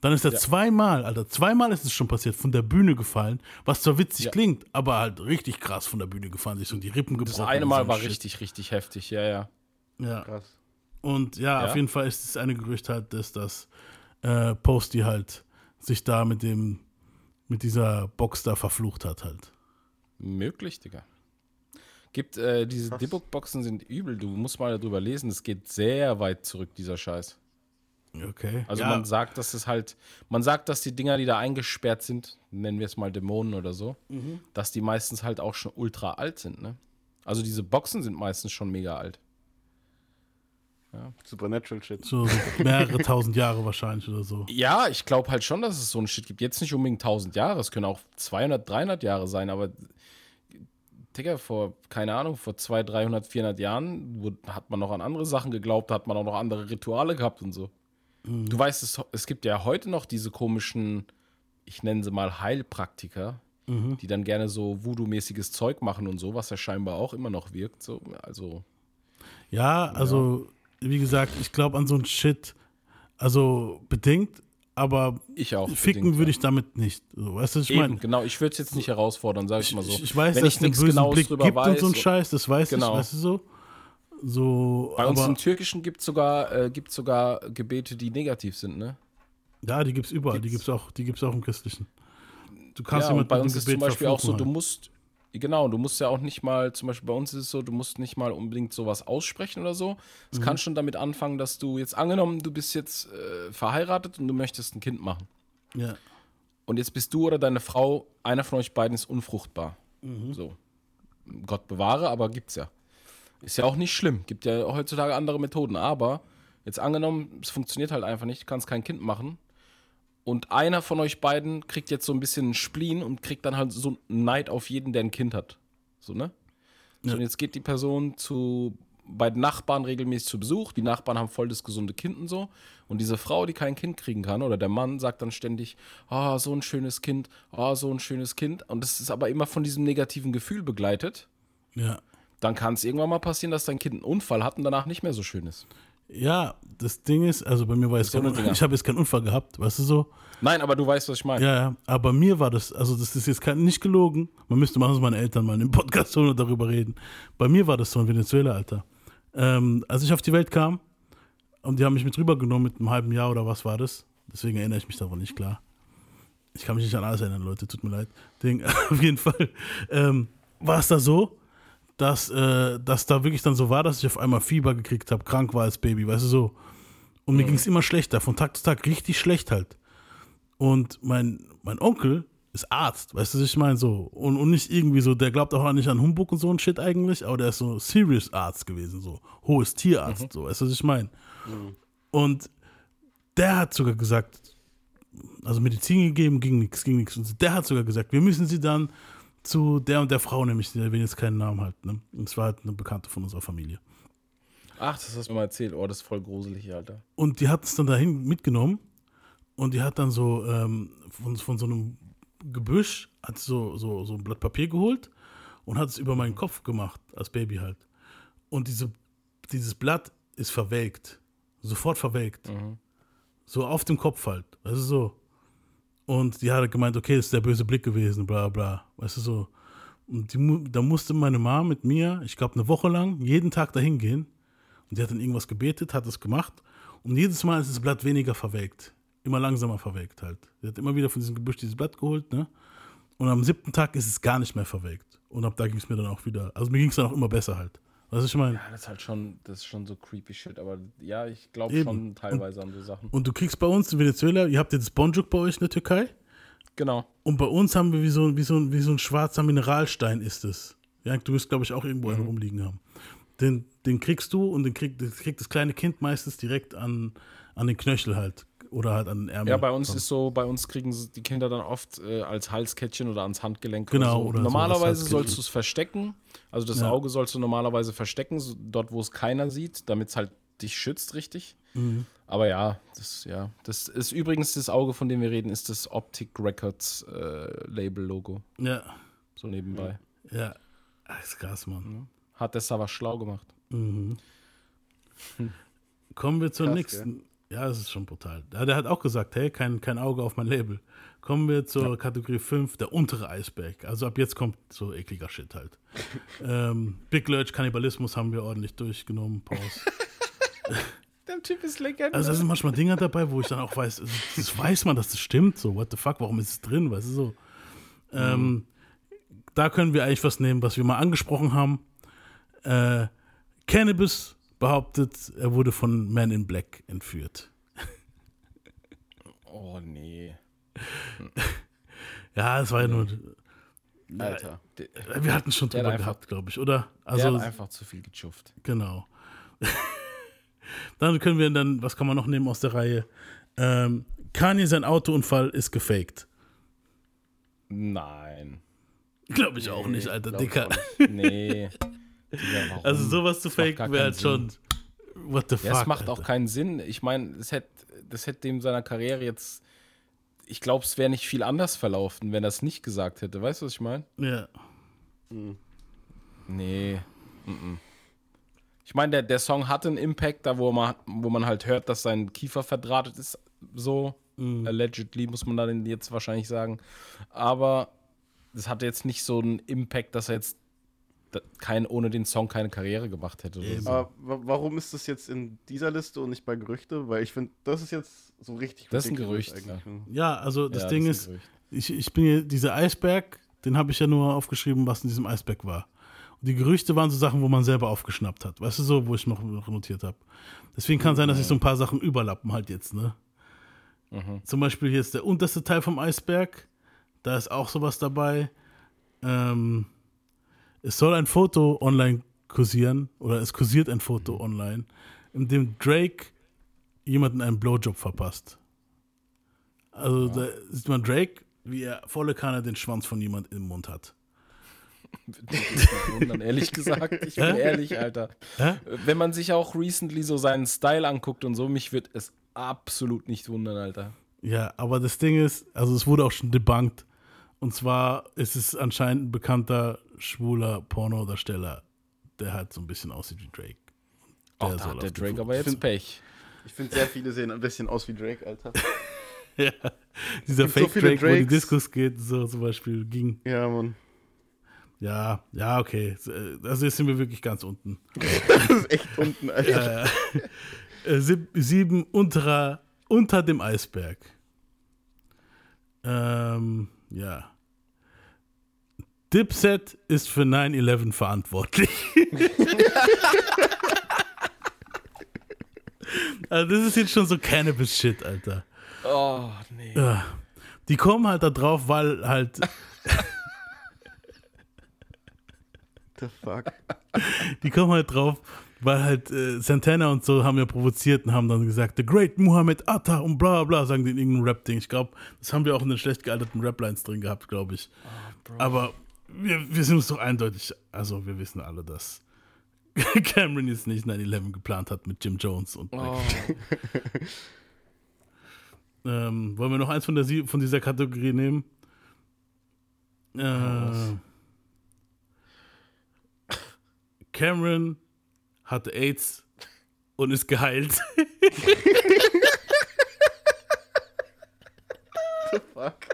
Dann ist er zweimal, Alter, zweimal ist es schon passiert, von der Bühne gefallen, was zwar witzig Ja. klingt, aber halt richtig krass von der Bühne gefallen, sich so die Rippen gebrochen. Das eine Mal war Shit. richtig, richtig heftig, ja, ja. Ja. Krass. Und ja, Ja. auf jeden Fall ist es eine Gerücht halt, dass das äh, Posty halt sich da mit dem, mit dieser Box da verflucht hat halt. Möglich, Digga. Gibt, äh, diese Dibbock-Boxen sind übel, du musst mal darüber lesen, es geht sehr weit zurück, dieser Scheiß. Okay. Also ja, man sagt, dass es halt, man sagt, dass die Dinger, die da eingesperrt sind, nennen wir es mal Dämonen oder so, Mhm. dass die meistens halt auch schon ultra alt sind, ne? Also diese Boxen sind meistens schon mega alt. Supernatural Shit. so, mehrere tausend Jahre wahrscheinlich oder so. Ja, ich glaube halt schon, dass es so ein Shit gibt. Jetzt nicht unbedingt 1000 Jahre, es können auch 200, 300 Jahre sein, aber Digga, vor, keine Ahnung, vor 200, 300, 400 Jahren wo, hat man noch an andere Sachen geglaubt, hat man auch noch andere Rituale gehabt und so. Du weißt, es, es gibt ja heute noch diese komischen, ich nenne sie mal Heilpraktiker, die dann gerne so Voodoo-mäßiges Zeug machen und so, was ja scheinbar auch immer noch wirkt. So, also, Ja, also, wie gesagt, ich glaube an so ein Shit, also bedingt, aber ich auch. ficken bedingt, würde ich damit nicht. So, weißt du, was ich meine? genau. Ich würde es jetzt nicht herausfordern, sag ich, mal so. ich, ich weiß, Wenn dass ich einen nichts Genaues Blick drüber gibt und weiß, so ein Scheiß, das weiß Genau. ich, weißt du so? So, Bei uns im Türkischen gibt es sogar, äh, gibt's sogar Gebete, die negativ sind, ne? ja, die gibt es überall, die gibt's- gibt es auch, die gibt's auch im Christlichen. Du kannst ja, und jemanden bei mit uns ist zum Beispiel auch so, du halt. musst, genau, du musst ja auch nicht mal, zum Beispiel bei uns ist es so, du musst nicht mal unbedingt sowas aussprechen oder so. Es Mhm. kann schon damit anfangen, dass du jetzt angenommen, du bist jetzt äh, verheiratet und du möchtest ein Kind machen. Ja. Und jetzt bist du oder deine Frau, einer von euch beiden ist unfruchtbar. Mhm. So. Gott bewahre, aber gibt's ja. Ist ja auch nicht schlimm. Gibt ja heutzutage andere Methoden. Aber jetzt angenommen, es funktioniert halt einfach nicht, du kannst kein Kind machen. Und einer von euch beiden kriegt jetzt so ein bisschen einen Spleen und kriegt dann halt so einen Neid auf jeden, der ein Kind hat. So, ne? So, Ja. und jetzt geht die Person zu bei den Nachbarn regelmäßig zu Besuch. Die Nachbarn haben voll das gesunde Kind und so. Und diese Frau, die kein Kind kriegen kann, oder der Mann sagt dann ständig, ah, so ein schönes Kind, ah, so ein schönes Kind. Und das ist aber immer von diesem negativen Gefühl begleitet. Ja. Dann kann es irgendwann mal passieren, dass dein Kind einen Unfall hat und danach nicht mehr so schön ist. Ja, das Ding ist, also bei mir war So kein, ich habe jetzt keinen Unfall gehabt, weißt du so? Nein, aber du weißt, was ich meine. Ja, ja, aber bei mir war das, also das ist jetzt nicht gelogen. Man müsste machen, meine Eltern mal in dem Podcast holen und darüber reden. Bei mir war das so in Venezuela, Alter. Ähm, als ich auf die Welt kam und die haben mich mit rübergenommen mit einem halben Jahr oder was war das? Deswegen erinnere ich mich daran nicht klar. Ich kann mich nicht an alles erinnern, Leute, tut mir leid. Ding, auf jeden Fall ähm, war es da so, dass, äh, dass da wirklich dann so war, dass ich auf einmal Fieber gekriegt habe, krank war als Baby, weißt du so. Und mir ging es immer schlechter, von Tag zu Tag richtig schlecht halt. Und mein, mein Onkel ist Arzt, weißt du, was ich meine? So. Und, und nicht irgendwie so, der glaubt auch nicht an Humbug und so ein Shit eigentlich, aber der ist so Serious Arzt gewesen, so. Hohes Tierarzt, so, weißt du, was ich meine? Und der hat sogar gesagt, also Medizin gegeben, ging nichts, ging nichts. Und der hat sogar gesagt, wir müssen sie dann zu der und der Frau, nämlich, der will jetzt keinen Namen halt, ne? Und es war halt eine Bekannte von unserer Familie. Ach, das hast du mir mal erzählt. Oh, das ist voll gruselig, Alter. Und die hat es dann dahin mitgenommen und die hat dann so ähm, von, von so einem Gebüsch, hat so, so, so ein Blatt Papier geholt und hat es über meinen Kopf gemacht, als Baby halt. Und diese, dieses Blatt ist verwelkt. Sofort verwelkt. So auf dem Kopf halt. Du so. Und die hat gemeint, okay, das ist der böse Blick gewesen, bla bla. Weißt du so. Und die, da musste meine Mom mit mir, ich glaube, eine Woche lang, jeden Tag dahin gehen. Und die hat dann irgendwas gebetet, hat es gemacht. Und jedes Mal ist das Blatt weniger verwelkt. Immer langsamer verwelkt halt. Sie hat immer wieder von diesem Gebüsch dieses Blatt geholt, ne? Und am siebten Tag ist es gar nicht mehr verwelkt. Und ab da ging es mir dann auch wieder. Also mir ging es dann auch immer besser halt. Du, ich meine? Ja, das ist halt schon, das ist schon so creepy shit. Aber ja, ich glaube schon teilweise an so Sachen. Und du kriegst bei uns in Venezuela, ihr habt das Bonjuk bei euch in der Türkei. Genau. Und bei uns haben wir wie so, wie so, ein- wie so ein schwarzer Mineralstein ist es. Ja, du wirst, glaube ich, auch irgendwo Mhm. einen rumliegen haben. Den, den kriegst du und den kriegt, das kriegt das kleine Kind meistens direkt an, an den Knöchel halt. Oder halt an den Ärmel. Ja, bei uns ist so, bei uns kriegen die Kinder dann oft äh, als Halskettchen oder ans Handgelenk. Genau, Oder so. oder so normalerweise Halskettchen. sollst du es verstecken. Also das Ja. Auge sollst du normalerweise verstecken, so dort, wo es keiner sieht, damit es halt dich schützt, richtig. Mhm. Aber ja, das, ja, das ist übrigens das Auge, von dem wir reden, ist das Optic Records äh, Label-Logo. Ja, So nebenbei. ja. Ah, ist krass, Mann. Hat der Savas schlau gemacht. Mhm. Kommen wir zur Krass, nächsten. Ja, das ist schon brutal. Ja, der hat auch gesagt, hey, kein, kein Auge auf mein Label. Kommen wir zur Kategorie 5, der untere Eisberg. Also ab jetzt kommt so ekliger Shit halt. ähm, Big Lurch, Kannibalismus haben wir ordentlich durchgenommen. Pause. Der Typ ist Legende. Also da sind manchmal Dinge dabei, wo ich dann auch weiß, also, das weiß man, dass das stimmt. So, what the fuck, warum ist es drin? Weißt du so? Ähm, da können wir eigentlich was nehmen, was wir mal angesprochen haben. Äh, Cannabis behauptet, er wurde von Man in Black entführt. oh nee. Ja, es war ja nur. Alter. Der, Wir hatten schon Der drüber einfach- gehabt, glaube ich, oder? der Also, hat einfach zu viel gechufft. genau. dann können wir dann, was kann man noch nehmen aus der Reihe? Ähm, Kanye, sein Autounfall ist gefaked. Nein. Glaube ich auch nicht, Alter, Dicker. nicht. Nee. Digga, warum? Also sowas zu Das faken wäre halt schon. What the fuck? Ja, es macht auch Alter. keinen Sinn. Ich meine, das hätte das hätte dem seiner Karriere jetzt. Ich glaube, es wäre nicht viel anders verlaufen, wenn er es nicht gesagt hätte. Weißt du, was ich meine? Ja. Nee. mhm. Ich meine, der, der Song hatte einen Impact, da wo man, wo man halt hört, dass sein Kiefer verdrahtet ist. So, allegedly, muss man dann jetzt wahrscheinlich sagen. Aber das hatte jetzt nicht so einen Impact, dass er jetzt da- kein, ohne den Song keine Karriere gemacht hätte. So. Aber wa- warum ist das jetzt in dieser Liste und nicht bei Gerüchte? Weil ich finde, das ist jetzt so richtig Das ist ein Gerücht, eigentlich. Ja, also das Ja, Ding das ist, Gerücht. ich, ich bin hier, dieser Eisberg, den habe ich ja nur aufgeschrieben, was in diesem Eisberg war. Und die Gerüchte waren so Sachen, wo man selber aufgeschnappt hat. Weißt du so, wo ich noch, noch notiert habe. Deswegen kann sein, dass sich so ein paar Sachen überlappen halt jetzt, ne? Zum Beispiel hier ist der unterste Teil vom Eisberg. Da ist auch sowas dabei. Ähm, es soll ein Foto online kursieren, oder es kursiert ein Foto online, in dem Drake jemanden einen Blowjob verpasst. Also da sieht man Drake, wie er volle Kanne den Schwanz von jemand im Mund hat. Wundern, ehrlich gesagt. Ich bin Hä? ehrlich, Alter. Hä? Wenn man sich auch recently so seinen Style anguckt und so, mich wird es absolut nicht wundern, Alter. Ja, aber das Ding ist, also es wurde auch schon debunked. Und zwar ist es anscheinend ein bekannter schwuler Pornodarsteller, der halt so ein bisschen aussieht wie Drake. Der da soll hat der Drake aber jetzt find- Pech. Ich finde, sehr viele sehen ein bisschen aus wie Drake, Alter. Ja, dieser so Fake viele Drake, wo die Drakes. Diskus geht, so zum Beispiel ging. Ja, Mann. Ja, ja, okay. Also jetzt sind wir wirklich ganz unten. Das ist echt unten, Alter. Äh, sieb, sieben unterer, unter dem Eisberg. Ähm, ja. Dipset ist für 9-11 verantwortlich. also das ist jetzt schon so Cannabis-Shit, Alter. Oh, nee. Die kommen halt da drauf, weil halt The fuck. Die kommen halt drauf, weil halt äh, Santana und so haben ja provoziert und haben dann gesagt, The Great Muhammad Atta und bla bla, sagen die in irgendeinem Rap-Ding. Ich glaube, das haben wir auch in den schlecht gealterten Rap-Lines drin gehabt, glaube ich. Aber wir, wir sind uns doch eindeutig, also wir wissen alle, dass Cameron jetzt nicht 9-11 geplant hat mit Jim Jones und Oh, ähm, wollen wir noch eins von, der, von dieser Kategorie nehmen? Äh, Cameron hatte AIDS und ist geheilt. Fuck.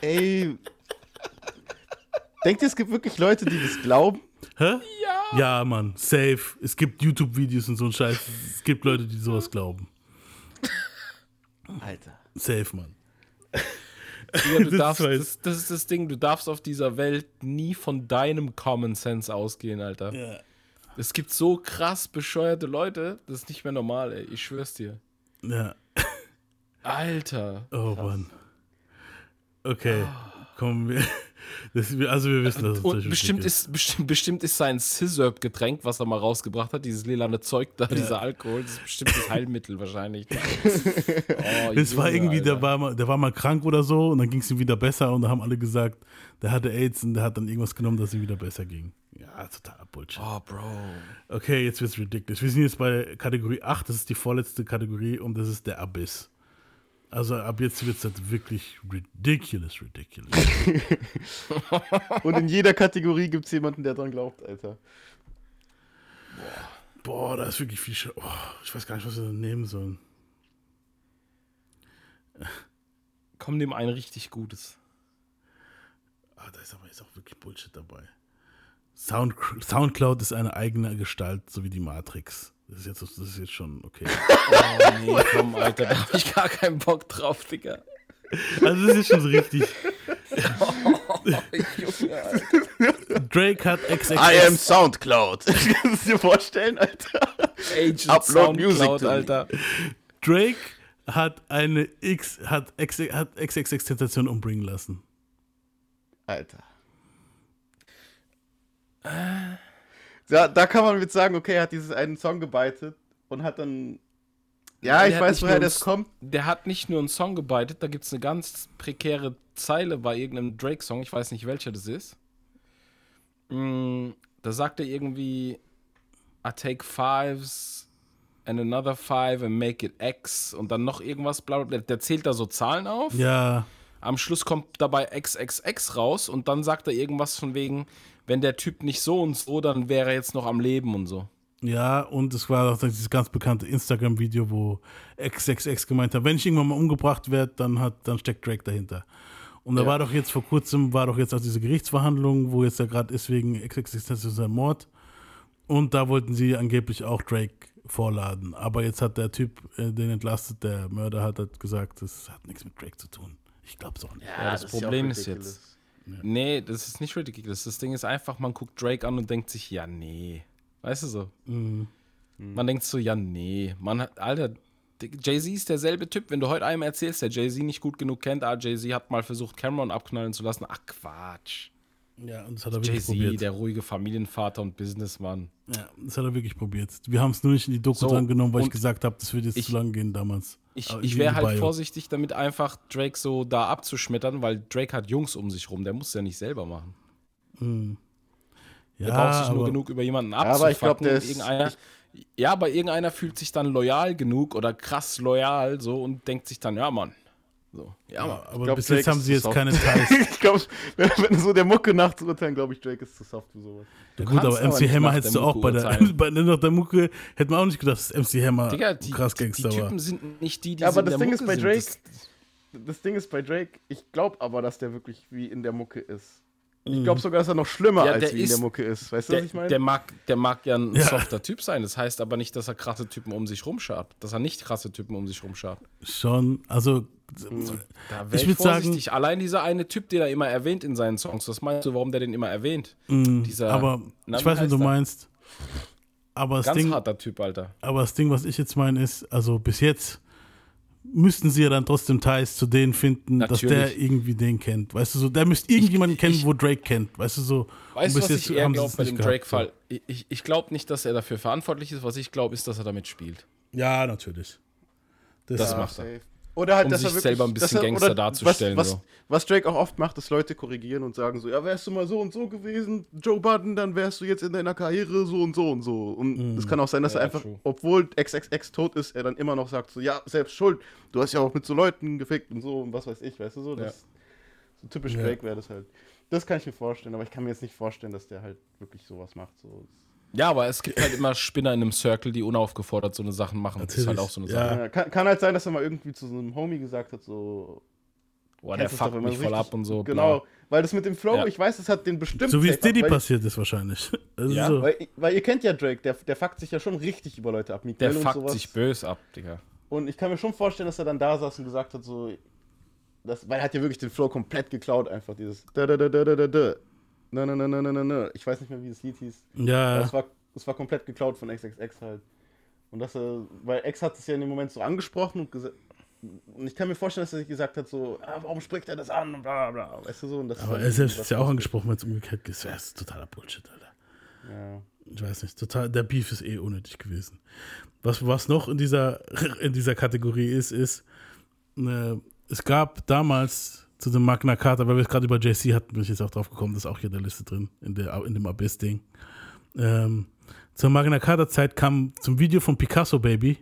Ey. Denkt ihr, es gibt wirklich Leute, die das glauben? Hä? Ja. Ja, Mann, safe. Es gibt YouTube-Videos und so ein Scheiß. Es gibt Leute, die sowas glauben. Alter. Safe, Mann. Digga, du Das darfst, das, das ist das Ding, du darfst auf dieser Welt nie von deinem Common Sense ausgehen, Alter. Ja. Es gibt so krass bescheuerte Leute, das ist nicht mehr normal, ey. Ich schwör's dir. Ja. Alter. Oh Mann. Okay, kommen wir. Das, also wir wissen, dass es Und bestimmt Stücke ist, bestimmt, bestimmt ist sein Scissor-Getränk, was er mal rausgebracht hat, dieses lilane Zeug da, dieser Alkohol, das ist bestimmt das Heilmittel wahrscheinlich. Oh, Das war Junge, irgendwie, der war, mal, der war mal krank oder so und dann ging es ihm wieder besser und da haben alle gesagt, der hatte AIDS und der hat dann irgendwas genommen, dass ihm wieder besser ging. Ja, totaler Bullshit. Oh, Bro. Okay, jetzt wird's ridiculous. Wir sind jetzt bei Kategorie 8, das ist die vorletzte Kategorie und das ist der Abyss. Also ab jetzt wird es halt wirklich ridiculous, ridiculous. Und in jeder Kategorie gibt es jemanden, der dran glaubt, Alter. Boah, da ist wirklich viel. Sch oh, ich weiß gar nicht, was wir da nehmen sollen. Komm, nimm ein richtig gutes. Ah, da ist aber jetzt auch wirklich Bullshit dabei. Sound, Soundcloud ist eine eigene Gestalt, so wie die Matrix. Das ist jetzt, das ist jetzt schon okay. Oh, nee, komm, Alter, da hab ich gar keinen Bock drauf, Digga. Also das ist schon so richtig. Junge, Alter. Drake hat XXX. I am Soundcloud. Kannst du es dir vorstellen, Alter? Agent Upload Music Soundcloud, me. Alter. Drake hat eine X, hat, X, hat XXX-Tentation umbringen lassen. Alter. Da, da kann man jetzt sagen, okay, er hat dieses einen Song gebeitet und hat dann. Ja, Der ich hat weiß, nicht woher nur das kommt. Der hat nicht nur einen Song gebeitet, da gibt es eine ganz prekäre Zeile bei irgendeinem Drake-Song, ich weiß nicht welcher das ist. Mm, Da sagt er irgendwie, I take fives and another five and make it X und dann noch irgendwas, bla bla bla. Der zählt da so Zahlen auf. Ja, Am Schluss kommt dabei XXX raus und dann sagt er irgendwas von wegen, wenn der Typ nicht so und so, dann wäre er jetzt noch am Leben und so. ja, und es war auch dieses ganz bekannte Instagram-Video, wo XXX gemeint hat, wenn ich irgendwann mal umgebracht werde, dann, hat, dann steckt Drake dahinter. Und da Ja. war doch jetzt vor kurzem, war doch jetzt auch diese Gerichtsverhandlung, wo jetzt ja gerade ist wegen XXX sein Mord. Und da wollten sie angeblich auch Drake vorladen. Aber jetzt hat der Typ äh, den entlastet, der Mörder hat halt gesagt, das hat nichts mit Drake zu tun. Ich glaub's auch nicht. Ja, das Problem ist jetzt- Nee, das ist nicht ridiculous. Das Ding ist einfach, man guckt Drake an und denkt sich, ja, nee. Weißt du so? Mhm. Man denkt so, ja, nee. Man hat, Alter, Jay-Z ist derselbe Typ. Wenn du heute einem erzählst, der Jay-Z nicht gut genug kennt, ah, Jay-Z hat mal versucht, Cameron abknallen zu lassen. Ach, Quatsch. Ja, und das hat er wirklich probiert. der ruhige Familienvater und Businessmann. Ja, das hat er wirklich probiert. Wir haben es nur nicht in die Doku So, dran genommen, weil ich gesagt habe, das würde jetzt ich- zu lang gehen damals. Ich, Aber ich wäre halt Bio. vorsichtig damit, einfach Drake so da abzuschmettern, weil Drake hat Jungs um sich rum. Der muss ja nicht selber machen. Ja, Der braucht sich nur aber- genug über jemanden aber abzufacken. ich glaub, der ist- irgendeiner, ja, aber irgendeiner fühlt sich dann loyal genug oder krass loyal so und denkt sich dann, ja, Mann. So, ja, aber glaub, bis Drake jetzt haben ist sie jetzt soft. keine Ties. ich glaube, wenn, wenn so der Mucke nachzuurteilen, glaube ich, Drake ist zu soft für sowas. Ja, gut, aber MC Hammer nach hättest der du auch bei der, urteilen. bei nach der Mucke, hätte man auch nicht gedacht, dass MC Hammer Digga, die, krass die, die Gangster war. Typen sind nicht die, die Ja, aber das der Ding ist Mucke bei sind. Drake, Das, das Ding ist bei Drake, ich glaube aber, dass der wirklich wie in der Mucke ist. Ich Mhm. glaube sogar, dass er noch schlimmer Ja, als der wie in der ist- Mucke ist. Weißt du, der, was ich meine? der, mag, der mag ja ein Ja. softer Typ sein. Das heißt aber nicht, dass er krasse Typen um sich rumschart. Dass er nicht krasse Typen um sich rumschart. Schon, also Da Ich wäre ich sagen- vorsichtig. Allein dieser eine Typ, den er immer erwähnt in seinen Songs. Was meinst du, warum der den immer erwähnt? mh, Dieser- aber Na, ich weiß, was du meinst. Aber das, Ganz Ding, harter Typ, Alter. aber das Ding, was ich jetzt meine, ist, also bis jetzt müssten sie ja dann trotzdem Ties zu denen finden, dass der Natürlich. irgendwie den kennt. Weißt du so, der müsste irgendjemanden kennen, ich- wo Drake kennt. Weißt du so. Weißt du, was ich eher glaube bei nicht dem Drake-Fall? Ich, ich, ich glaube nicht, dass er dafür verantwortlich ist. Was ich glaube, ist, dass er damit spielt. So. Ja, natürlich. Das, Das Ja, macht er. safe. Oder halt, um dass sich er wirklich, selber ein bisschen dass er- Gangster darzustellen, Was, was, so. was Drake auch oft macht, ist Leute korrigieren und sagen so, ja, wärst du mal so und so gewesen, Joe Budden, dann wärst du jetzt in deiner Karriere so und so und so. Und es kann auch sein, dass Ja, er einfach, true. obwohl XXX tot ist, er dann immer noch sagt so, ja, selbst schuld, du hast ja auch mit so Leuten gefickt und so und was weiß ich, weißt du so. Das, So typisch Ja. Drake wäre das halt. Das kann ich mir vorstellen, aber ich kann mir jetzt nicht vorstellen, dass der halt wirklich sowas macht. So. Ja, aber es gibt halt immer Spinner in einem Circle, die unaufgefordert so eine Sachen machen. Das ist halt Natürlich, auch so eine ja. Sache. Ja, kann, kann halt sein, dass er mal irgendwie zu so einem Homie gesagt hat, so, Boah, der fuckt mich voll ab und so. Genau, bla. weil das mit dem Flow, Ja. ich weiß, das hat den bestimmt. So wie es Diddy passiert ist wahrscheinlich. Ja, so. Weil, weil ihr kennt ja Drake, der, der fuckt sich ja schon richtig über Leute ab. Meek Der fuckt sowas. sich böse ab, Digga. Und ich kann mir schon vorstellen, dass er dann da saß und gesagt hat, so. Das, weil er hat ja wirklich den Flow komplett geklaut, einfach dieses. Da, da, da, da, da, da, na, na, na, na, na, na. Ich weiß nicht mehr, wie das Lied hieß. Ja, es war, es war komplett geklaut von XXX halt. Und dass er, weil X hat es ja in dem Moment so angesprochen und gesagt. Und ich kann mir vorstellen, dass er sich gesagt hat, so, ah, warum spricht er das an und bla bla. Weißt du so? Und das aber er selbst das ist ja auch angesprochen, wenn es umgekehrt ist. Ja, das ist totaler Bullshit, Alter. Ja. Ich weiß nicht, total, der Beef ist eh unnötig gewesen. Was, was noch in dieser, in dieser Kategorie ist, ist, äh, es gab damals zu dem Magna Carta, weil wir es gerade über JC hatten, bin ich jetzt auch drauf gekommen, das ist auch hier in der Liste drin, in, der, in dem Abyss-Ding. Ähm, zur Magna Carta-Zeit kam zum Video von Picasso Baby,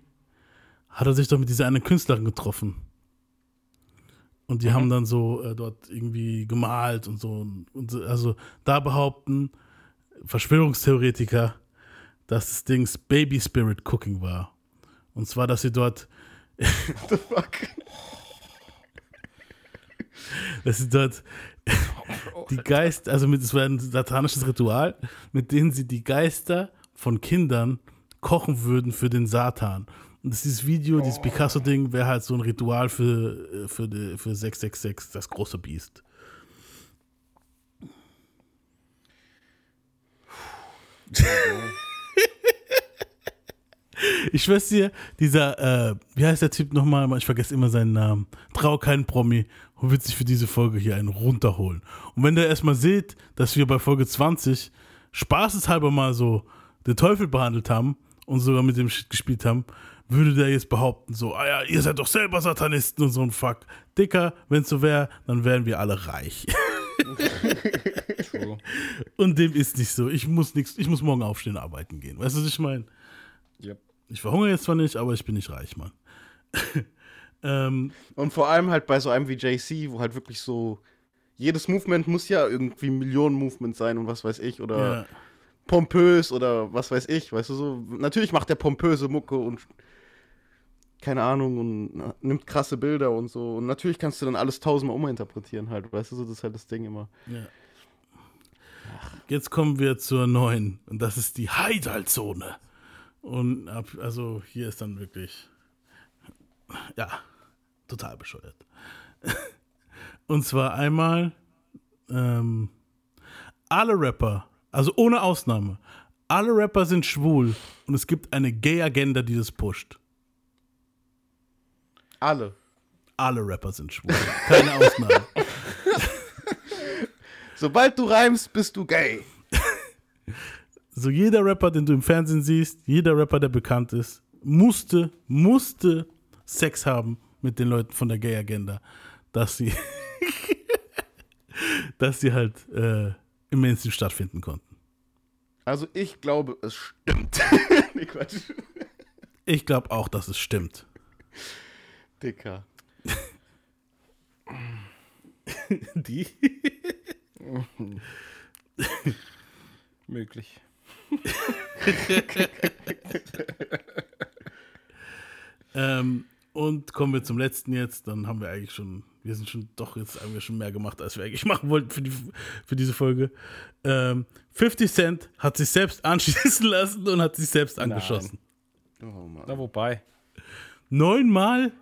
hat er sich doch mit dieser einen Künstlerin getroffen. Und die haben dann so äh, dort irgendwie gemalt und so. Und, so- also da behaupten Verschwörungstheoretiker, dass das Dings Baby Spirit Cooking war. Und zwar, dass sie dort, What the fuck? dass sie dort die Geist, also es war ein satanisches Ritual, mit dem sie die Geister von Kindern kochen würden für den Satan. Und das dieses Video, dieses Picasso-Ding, wäre halt so ein Ritual für, äh, für, die, für 666, das große Biest. Ich schwör's dir, dieser, äh, wie heißt der Typ nochmal? Ich vergesse immer seinen Namen. Trau keinen Promi und wird sich für diese Folge hier einen runterholen. Und wenn der erstmal seht, dass wir bei Folge 20 spaßeshalber mal so den Teufel behandelt haben und sogar mit dem Shit gespielt haben, würde der jetzt behaupten, so, ah ja, ihr seid doch selber Satanisten und so ein Fuck. Dicker, wenn's so wäre, dann wären wir alle reich. Und dem ist nicht so. Ich muss nichts, ich muss morgen aufstehen, arbeiten gehen. Weißt du, was ich meine? Yep. Ich verhungere jetzt zwar nicht, aber ich bin nicht reich, Mann. ähm, Und vor allem halt bei so einem wie JC, wo halt wirklich so. Jedes Movement muss ja irgendwie Millionen Movement sein und was weiß ich. Oder ja. pompös oder was weiß ich. Weißt du so. Natürlich macht der pompöse Mucke und. Keine Ahnung und na, nimmt krasse Bilder und so. Und natürlich kannst du dann alles tausendmal uminterpretieren halt. Weißt du so, das ist halt das Ding immer. Ja. Jetzt kommen wir zur neuen und das ist die Heidalzone. Und ab, also hier ist dann wirklich, ja, total bescheuert. Und zwar einmal ähm, alle Rapper, also ohne Ausnahme, alle Rapper sind schwul und es gibt eine Gay-Agenda, die das pusht. Alle. Alle Rapper sind schwul, keine Ausnahme. Sobald du reimst, bist du gay. so jeder Rapper, den du im Fernsehen siehst, jeder Rapper, der bekannt ist, musste, musste Sex haben mit den Leuten von der Gay Agenda, dass sie, dass sie halt äh, im Mainstream stattfinden konnten. Also ich glaube, es stimmt. nee, Quatsch. Ich glaube auch, dass es stimmt. Dicker. Die? Möglich. Ähm, und kommen wir zum letzten jetzt, dann haben wir eigentlich schon, wir sind schon, doch, jetzt haben wir schon mehr gemacht, als wir eigentlich machen wollten für, die, für diese Folge. Ähm, 50 Cent hat sich selbst anschießen lassen und hat sich selbst angeschossen. Oh Mann. Na, wobei. Neunmal?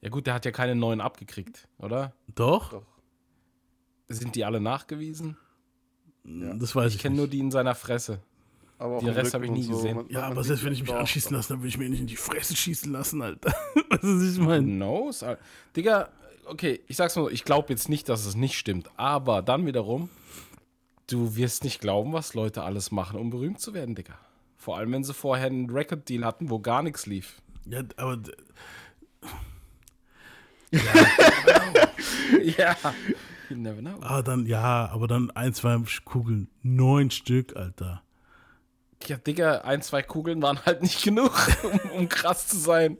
Ja, gut, der hat ja keine neuen abgekriegt, oder? Doch, Doch. Sind die alle nachgewiesen? das weiß ich, Ich kenne nur die in seiner Fresse. Aber auch Den Rest hab Rücken ich nie und gesehen. Man- Ja, man aber selbst wenn ich mich anschießen lasse, dann würde ich mir nicht in die Fresse schießen lassen, Alter. was ich meine? Knows? Al- Digga, okay, ich sag's mal so, ich glaube jetzt nicht, dass es nicht stimmt, aber dann wiederum, du wirst nicht glauben, was Leute alles machen, um berühmt zu werden, Digga. Vor allem, wenn sie vorher einen Record-Deal hatten, wo gar nichts lief. Ja, aber d- ja. You never know. ah, dann, ja, aber dann ein, zwei Kugeln. Neun Stück, Alter. Ja, Digga, ein, zwei Kugeln waren halt nicht genug, um, um krass zu sein.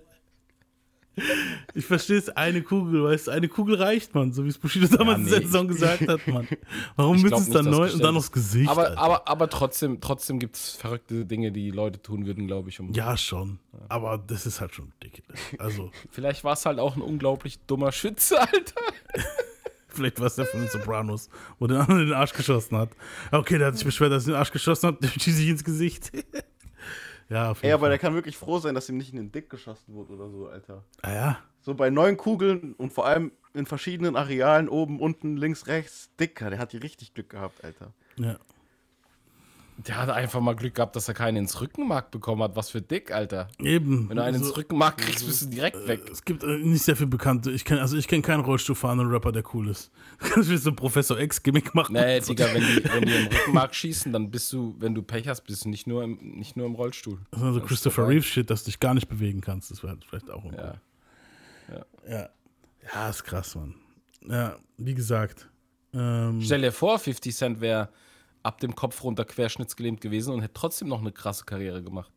Ich verstehe es, eine Kugel, weißt du, eine Kugel reicht, man, so wie es Bushido damals in nee. der Saison gesagt hat, man. Warum müssen glaub es dann neun und dann das Gesicht? Aber, aber, aber trotzdem, trotzdem gibt es verrückte Dinge, die Leute tun würden, glaube ich. Um ja, schon. Aber das ist halt schon dick. Also, Vielleicht war es halt auch ein unglaublich dummer Schütze, Alter. Vielleicht war es der von den Sopranos, wo den anderen in den Arsch geschossen hat. Okay, der hat sich beschwert, dass er in den Arsch geschossen hat, der schießt sich ins Gesicht. ja, auf jeden Ey, aber Fall. der kann wirklich froh sein, dass ihm nicht in den Dick geschossen wurde oder so, Alter. ah ja, So bei neun Kugeln und vor allem in verschiedenen Arealen, oben, unten, links, rechts, dicker. Der hat die richtig Glück gehabt, Alter. ja. Der hat einfach mal Glück gehabt, dass er keinen ins Rückenmark bekommen hat. Was für dick, Alter. Eben. Wenn du einen Also, ins Rückenmark kriegst, bist du direkt weg. Es gibt äh, nicht sehr viel Bekannte. Ich kenn, also ich kenne keinen Rollstuhlfahrenden Rapper, der cool ist. Du kannst mir so ein Professor X-Gimmick machen. Nee, Digga, wenn die, wenn die im Rückenmark schießen, dann bist du, wenn du Pech hast, bist du nicht nur im, nicht nur im Rollstuhl. Das ist also Christopher. Reeves-Shit, dass du dich gar nicht bewegen kannst. Das wäre vielleicht auch okay. Ja. Ja. Ja, ist krass, Mann. Ja, wie gesagt. Ähm, Stell dir vor, 50 Cent wäre ab dem Kopf runter querschnittsgelähmt gewesen und hätte trotzdem noch eine krasse Karriere gemacht.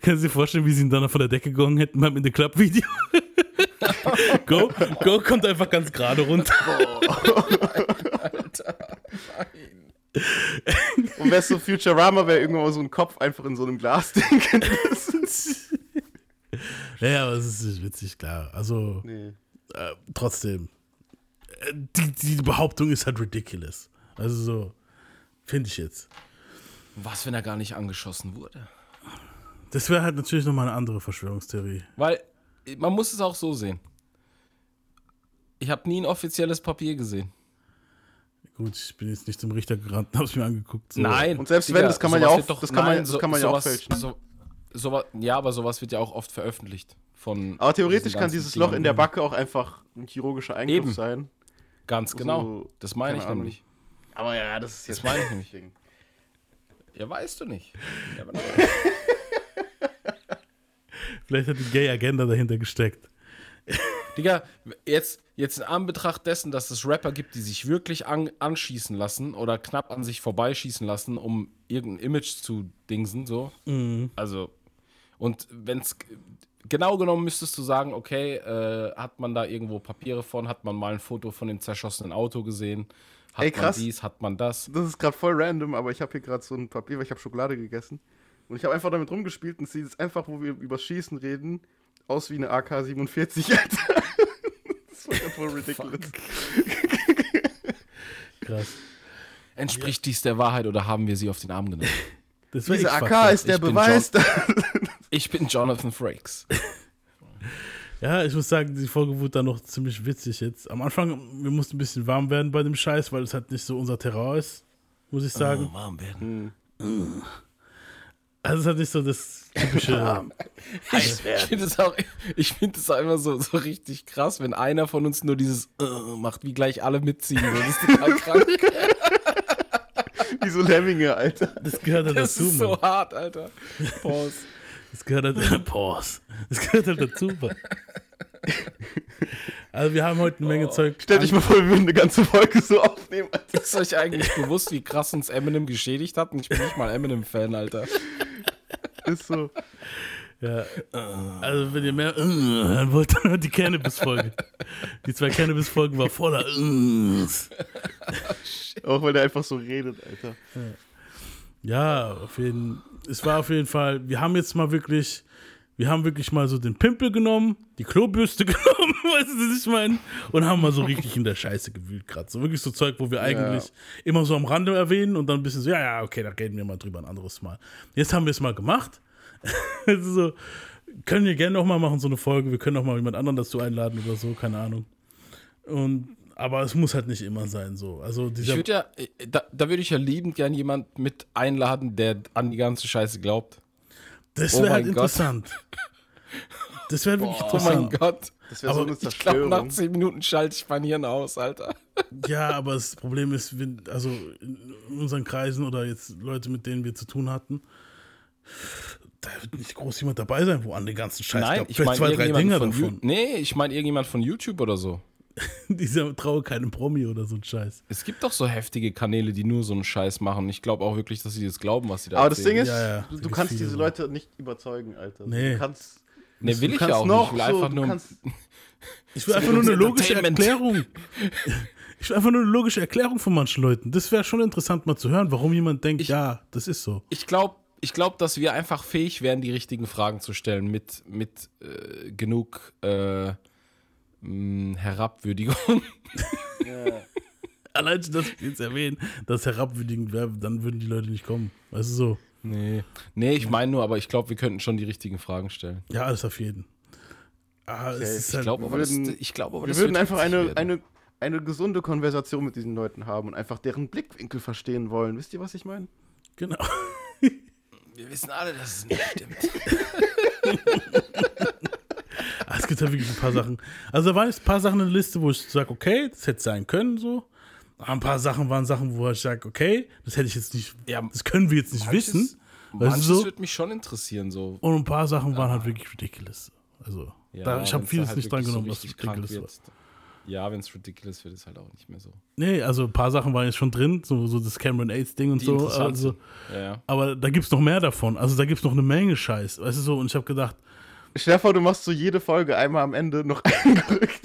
Können Sie sich vorstellen, wie sie ihn dann von der Decke gegangen hätten beim In the Club Video? Go, Go kommt einfach ganz gerade runter. Und wär's so Futurama, wäre irgendwann mal so ein Kopf einfach in so einem Glasding. Ja, ja, aber es ist nicht witzig, klar. Also, nee. äh, trotzdem. Äh, die, die Behauptung ist halt ridiculous. Also so, finde ich jetzt. Was, wenn er gar nicht angeschossen wurde? Das wäre halt natürlich nochmal eine andere Verschwörungstheorie. Weil man muss es auch so sehen. Ich habe nie ein offizielles Papier gesehen. Gut, ich bin jetzt nicht zum Richter gerannt und hab's mir angeguckt. So. Nein. Und selbst wenn, das kann man ja auch- wird das kann man- das kann man ja auch fälschen. So, sowas, ja, aber sowas wird ja auch oft veröffentlicht. Von Aber theoretisch kann dieses Loch in der. Backe auch einfach ein chirurgischer Eingriff Eben. sein. Ganz genau. So, das meine ich Ahnung. Aber ja, das ist Das jetzt meine ich nämlich. Ding. Ja, weißt du nicht. Ja, Vielleicht hat die Gay-Agenda dahinter gesteckt. Digga, jetzt, jetzt in Anbetracht dessen, dass es Rapper gibt, die sich wirklich an, anschießen lassen oder knapp an sich vorbeischießen lassen, um irgendein Image zu dingsen, so. Also, und wenn es genau genommen müsstest du sagen, okay, äh, hat man da irgendwo Papiere von, hat man mal ein Foto von dem zerschossenen Auto gesehen, hat Ey, man krass. dies, hat man das. Das ist gerade voll random, aber ich habe hier gerade so ein Papier, weil ich habe Schokolade gegessen. Und ich habe einfach damit rumgespielt und es sieht jetzt einfach, wo wir über Schießen reden, aus wie eine AK-47, Alter. das war grad voll ridiculous. Krass. Entspricht dies der Wahrheit oder haben wir sie auf den Arm genommen? Diese. AK ist der Ich bin Beweis. Ich bin Jonathan Frakes. Ja, ich muss sagen, die Folge wurde dann noch ziemlich witzig jetzt. Am Anfang, wir mussten ein bisschen warm werden bei dem Scheiß, weil es halt nicht so unser Terror ist, muss ich sagen. warm werden. Also es hat nicht so das typische. Ich finde es auch, ich finde es auch immer so, so richtig krass, wenn einer von uns nur dieses äh, macht, wie gleich alle mitziehen. So. Das ist total krank. Wie so Lemminge, Alter. Das gehört halt Das dazu, ist so Mann. hart, Alter. Pause. Das gehört halt. Pause. Das gehört halt dazu. Also wir haben heute eine Menge Zeug. Stell dich mal vor, wir würden eine ganze Folge so aufnehmen, Alter. Ist euch eigentlich bewusst, wie krass uns Eminem geschädigt hat? Und ich bin nicht mal Eminem-Fan, Alter. Ist so. Ja. Also wenn ihr mehr äh, hören wollt, dann hört die Cannabis-Folge. Die zwei Cannabis-Folgen war voller. Äh. Auch weil der einfach so redet, Alter. Ja, auf jeden Es war auf jeden Fall, wir haben jetzt mal wirklich, wir haben wirklich mal so den Pimpel genommen, die Klobürste genommen, weißt du, was ich meine? Und haben mal so richtig in der Scheiße gewühlt gerade. So wirklich so Zeug, wo wir eigentlich immer so am Rande erwähnen und dann ein bisschen so, ja, ja, okay, da reden wir mal drüber ein anderes Mal. Jetzt haben wir es mal gemacht. so, können wir gerne noch mal machen, so eine Folge. Wir können auch mal jemand anderen dazu einladen oder so, keine Ahnung. Und, aber es muss halt nicht immer sein, so. Also Ich dieser, würde ja, äh, da, da würde ich ja liebend gern jemand mit einladen, der an die ganze Scheiße glaubt. das oh wäre halt mein Gott. interessant. Das wäre wirklich Oh mein interessant. Gott. Das wäre so Aber eine Ich glaube, nach Zerstörung. 10 Minuten schalte ich mein Hirn aus, Alter. Ja, aber das Problem ist, wenn, also in unseren Kreisen oder jetzt Leute, mit denen wir zu tun hatten, da wird nicht groß jemand dabei sein, wo an den ganzen Scheiß Nein, gab. ich Vielleicht meine zwei, drei Dinger davon. Nee, ich meine irgendjemand von YouTube oder so. Dieser traue keinem Promi oder so ein Scheiß. Es gibt doch so heftige Kanäle, die nur so einen Scheiß machen. Ich glaube auch wirklich, dass sie das glauben, was sie da Aber das Ding erzählen. ist, Ja, ja, du, du kannst diese so. Leute nicht überzeugen, Alter. Nee. Du kannst, Nee, will du ich ja auch noch nicht. Ich will so, einfach nur. Ich will einfach nur eine logische. Erklärung. Ich will einfach nur eine logische Erklärung von manchen Leuten. Das wäre schon interessant mal zu hören, warum jemand denkt, Ich- ja, das ist so. Ich glaube, ich glaub, dass wir einfach fähig wären, die richtigen Fragen zu stellen mit, mit äh, genug äh, mh, Herabwürdigung. Allein schon, dass wir jetzt erwähnen, dass herabwürdigend wäre, dann würden die Leute nicht kommen. Weißt du so? Nee. Nee, ich meine nur, aber ich glaube, wir könnten schon die richtigen Fragen stellen. Ja, alles auf jeden. Ah, es ist Ich halt, glaube aber, das, würden- ich glaub, aber wir das würden einfach eine, werden. eine, eine gesunde Konversation mit diesen Leuten haben und einfach deren Blickwinkel verstehen wollen. Wisst ihr, was ich meine? genau. Wir wissen alle, dass es nicht stimmt. Es gibt halt wirklich ein paar Sachen. Also da waren jetzt ein paar Sachen in der Liste, wo ich sage, okay, das hätte sein können, so. Aber ein paar Sachen waren Sachen, wo ich sage, okay, das hätte ich jetzt nicht, Ja, das können wir jetzt nicht manches- wissen. Weißt Manches du so? würde mich schon interessieren, so. Und ein paar Sachen waren halt wirklich ridiculous. Also, da, ich habe vieles halt nicht dran wirklich so genommen, was ridiculous war. Ja, wenn es ridiculous wird, ist halt auch nicht mehr so. Nee, also ein paar Sachen waren jetzt schon drin, so, so das Cameron Aids Ding und Die so. Also. Ja, ja. aber da gibt es noch mehr davon. Also da gibt es noch eine Menge Scheiß. Weißt du so? Und ich habe gedacht, Stell dir vor, du machst so jede Folge einmal am Ende noch eingerückt.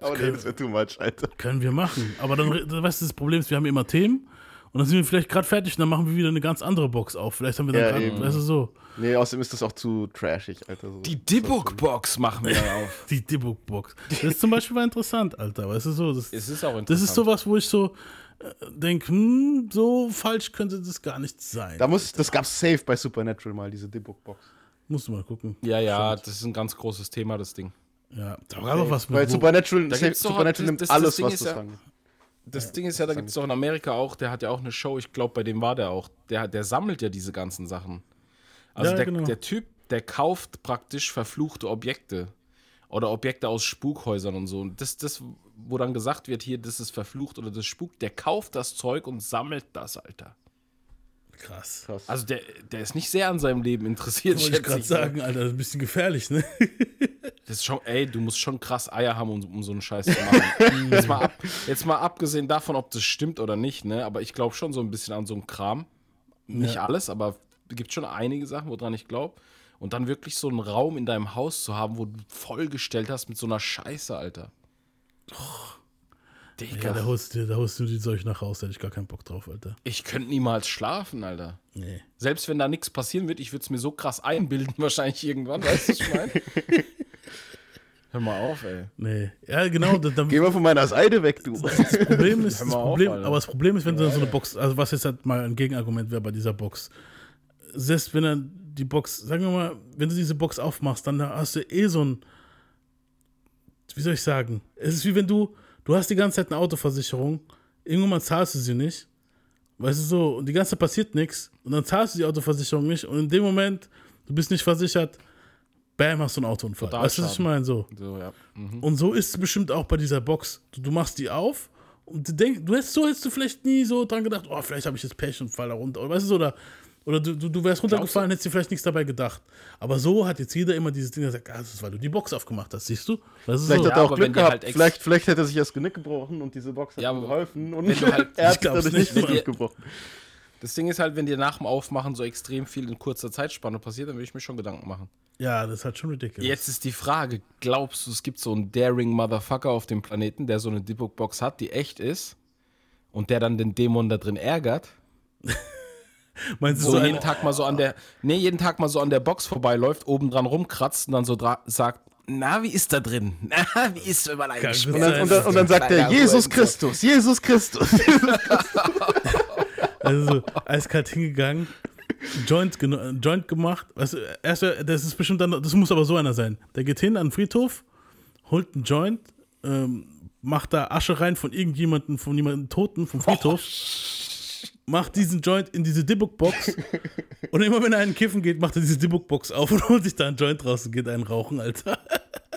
Aber nee, das wäre too much, Alter. können wir machen. Aber dann, weißt du, das Problem ist, wir haben immer Themen und dann sind wir vielleicht gerade fertig und dann machen wir wieder eine ganz andere Box auf. Vielleicht haben wir dann Ja, gerade, eben. weißt du so, Nee, außerdem ist das auch zu trashig, Alter. So. Die Dibbook-Box machen wir dann auf. die Dibbook-Box. Das zum Beispiel war interessant, Alter. Weißt du so? Das, Es ist auch interessant. das ist sowas, wo ich so denke, hm, so falsch könnte das gar nicht sein. Da muss, das gab's safe bei Supernatural mal, diese Dibbook-Box. Musst du mal gucken. Ja, ja, das ist ein ganz großes Thema, das Ding. Ja, da war doch was mit. Weil wo- Supernatural, Supernatural das- nimmt das- das alles, Ding was ist das ja-. Das Ding ist ja, da gibt es doch in Amerika auch, der hat ja auch eine Show, ich glaube, bei dem war der auch. Der, der sammelt ja diese ganzen Sachen. Also Ja, der, genau. der Typ, der kauft praktisch verfluchte Objekte. Oder Objekte aus Spukhäusern und so. Und das, das, wo dann gesagt wird, hier, das ist verflucht oder das spukt, der kauft das Zeug und sammelt das, Alter. Krass. Krass. Also der, der ist nicht sehr an seinem Leben interessiert, Wollte ich gerade ich. sagen, Alter, das ist ein bisschen gefährlich, ne? Das ist schon, ey, du musst schon krass Eier haben, um, um so einen Scheiß zu machen. jetzt, mal ab, jetzt mal abgesehen davon, ob das stimmt oder nicht, ne? Aber ich glaube schon so ein bisschen an so einen Kram. Nicht Ja. alles, aber es gibt schon einige Sachen, woran ich glaube. Und dann wirklich so einen Raum in deinem Haus zu haben, wo du vollgestellt hast mit so einer Scheiße, Alter. Digga, Ja, da holst, du, da holst du die Zeug nach Hause, da hätte ich gar keinen Bock drauf, Alter. ich könnte niemals schlafen, Alter. Nee. Selbst wenn da nichts passieren wird, ich würde es mir so krass einbilden, wahrscheinlich irgendwann, weißt du, was ich meine? Hör mal auf, ey. Nee. Ja, genau. Da, da, Geh mal von meiner Seite weg, du. das Problem ist, Hör das mal auf, Problem, Alter. aber das Problem ist, wenn du dann so eine Box, also was jetzt halt mal ein Gegenargument wäre bei dieser Box, selbst wenn dann die Box, sagen wir mal, wenn du diese Box aufmachst, dann hast du eh so ein, wie soll ich sagen, es ist wie wenn du, du hast die ganze Zeit eine Autoversicherung, irgendwann mal zahlst du sie nicht, weißt du so, und die ganze Zeit passiert nichts, und dann zahlst du die Autoversicherung nicht, und in dem Moment, du bist nicht versichert, bam, hast du einen Autounfall. Total weißt du, was ich meine? So. So, ja. Mhm. Und so ist es bestimmt auch bei dieser Box. Du, du machst die auf und du denkst, du hättest so hättest du vielleicht nie so dran gedacht, oh, vielleicht habe ich jetzt Pech und fall da runter. Oder weißt du, so, oder, oder du, du, du wärst runtergefallen, hättest dir vielleicht nichts dabei gedacht. Aber so hat jetzt jeder immer dieses Ding gesagt, ah, das ist, weil du die Box aufgemacht hast, siehst du? Das ist Vielleicht so. hat er auch aber Glück wenn die gehabt. halt vielleicht, vielleicht hätte er sich das Genick gebrochen und diese Box hat Ja, ihm geholfen. Und wenn du halt- er Ich hat dadurch nicht nicht, das Genick gebrochen. Das Ding ist halt, wenn dir nach dem Aufmachen so extrem viel in kurzer Zeitspanne passiert, dann würde ich mir schon Gedanken machen. ja, das ist halt schon ridiculous. Jetzt ist die Frage, glaubst du, es gibt so einen daring Motherfucker auf dem Planeten, der so eine Dipbook-Box hat, die echt ist und der dann den Dämon da drin ärgert? Meinst du So so jeden Tag mal so an der, nee, jeden Tag mal so an der Box vorbeiläuft, oben dran rumkratzt und dann so sagt, na, wie ist da drin? Na, wie ist, wenn man eingesperrt Und dann, und dann, und dann sagt er, Jesus Hurensohn. Christus, Jesus Christus. also so eiskalt hingegangen, Joint, Joint gemacht. Du, erst, das ist bestimmt dann, das muss aber so einer sein. Der geht hin an den Friedhof, holt einen Joint, ähm, macht da Asche rein von irgendjemandem, von jemandem Toten vom Friedhof, macht diesen Joint in diese Dibbock-Box und immer wenn er einen kiffen geht, macht er diese Dibbock-Box auf und holt sich da einen Joint raus und geht einen rauchen, Alter.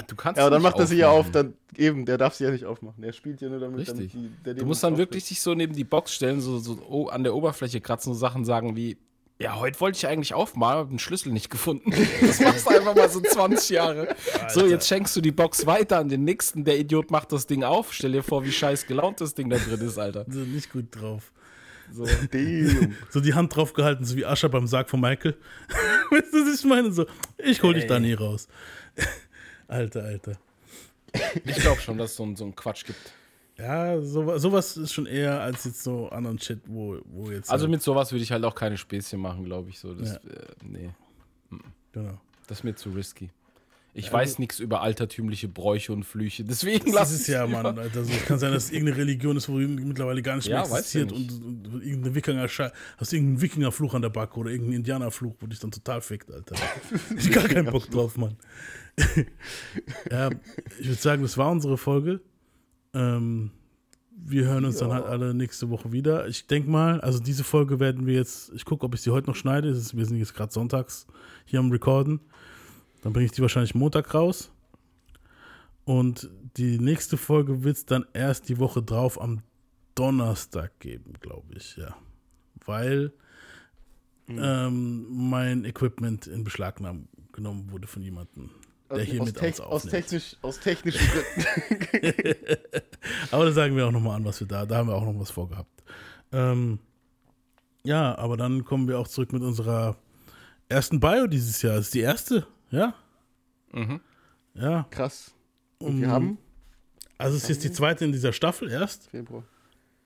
Du kannst Ja, aber dann macht er sie ja auf, dann eben, der darf sie ja nicht aufmachen. Er spielt ja nur damit, damit Richtig. die, der Du musst dann wirklich sich so neben die Box stellen, so, so an der Oberfläche kratzen und Sachen sagen wie, Ja, heute wollte ich eigentlich aufmachen, hab den Schlüssel nicht gefunden. Das machst du einfach mal so 20 Jahre. So, jetzt schenkst du die Box weiter an den nächsten. Der Idiot macht das Ding auf. Stell dir vor, wie scheiß gelaunt das Ding da drin ist, Alter. So nicht gut drauf. So. So die Hand drauf gehalten, so wie Ascher beim Sarg von Michael. weißt du, was ich meine? So, ich hol dich da nie raus. Alter, Alter. Ich glaube schon, dass es so, ein- so einen Quatsch gibt. Ja, so, sowas ist schon eher als jetzt so anderen Shit, wo, wo jetzt. Also halt, mit sowas würde ich halt auch keine Späßchen machen, glaube ich. So, das, Ja. äh, nee, genau. das ist mir zu risky. Ich weiß nichts über altertümliche Bräuche und Flüche, deswegen Das lass ist es ja, lieber. Mann. Alter, so, es kann sein, dass es irgendeine Religion ist, wo mittlerweile gar nicht mehr Ja, existiert ja und, nicht. und, irgendeine Wikinger hast irgendeinen Wikingerfluch an der Backe oder irgendeinen Indianerfluch, wo dich dann total fickt, Alter. ich hab gar keinen Bock drauf, Mann. ja, ich würde sagen, das war unsere Folge. Ähm, wir hören uns dann halt alle nächste Woche wieder. Ich denke mal, also diese Folge werden wir jetzt, ich gucke, ob ich sie heute noch schneide. Ist, wir sind jetzt gerade sonntags hier am Recorden. Dann bringe ich die wahrscheinlich Montag raus. Und die nächste Folge wird es dann erst die Woche drauf am Donnerstag geben, glaube ich, ja. Weil ähm, mein Equipment in Beschlag genommen wurde von jemandem, der hier aus, mit tech- uns aus, technisch, aus technischen Gründen. Aber da sagen wir auch nochmal an, was wir da, da haben wir auch noch was vorgehabt. Ähm, ja, aber dann kommen wir auch zurück mit unserer ersten Bio dieses Jahr. Das ist die erste, ja? Mhm. Ja, Krass. Und wir haben also es ist jetzt die zweite in dieser Staffel erst. Februar.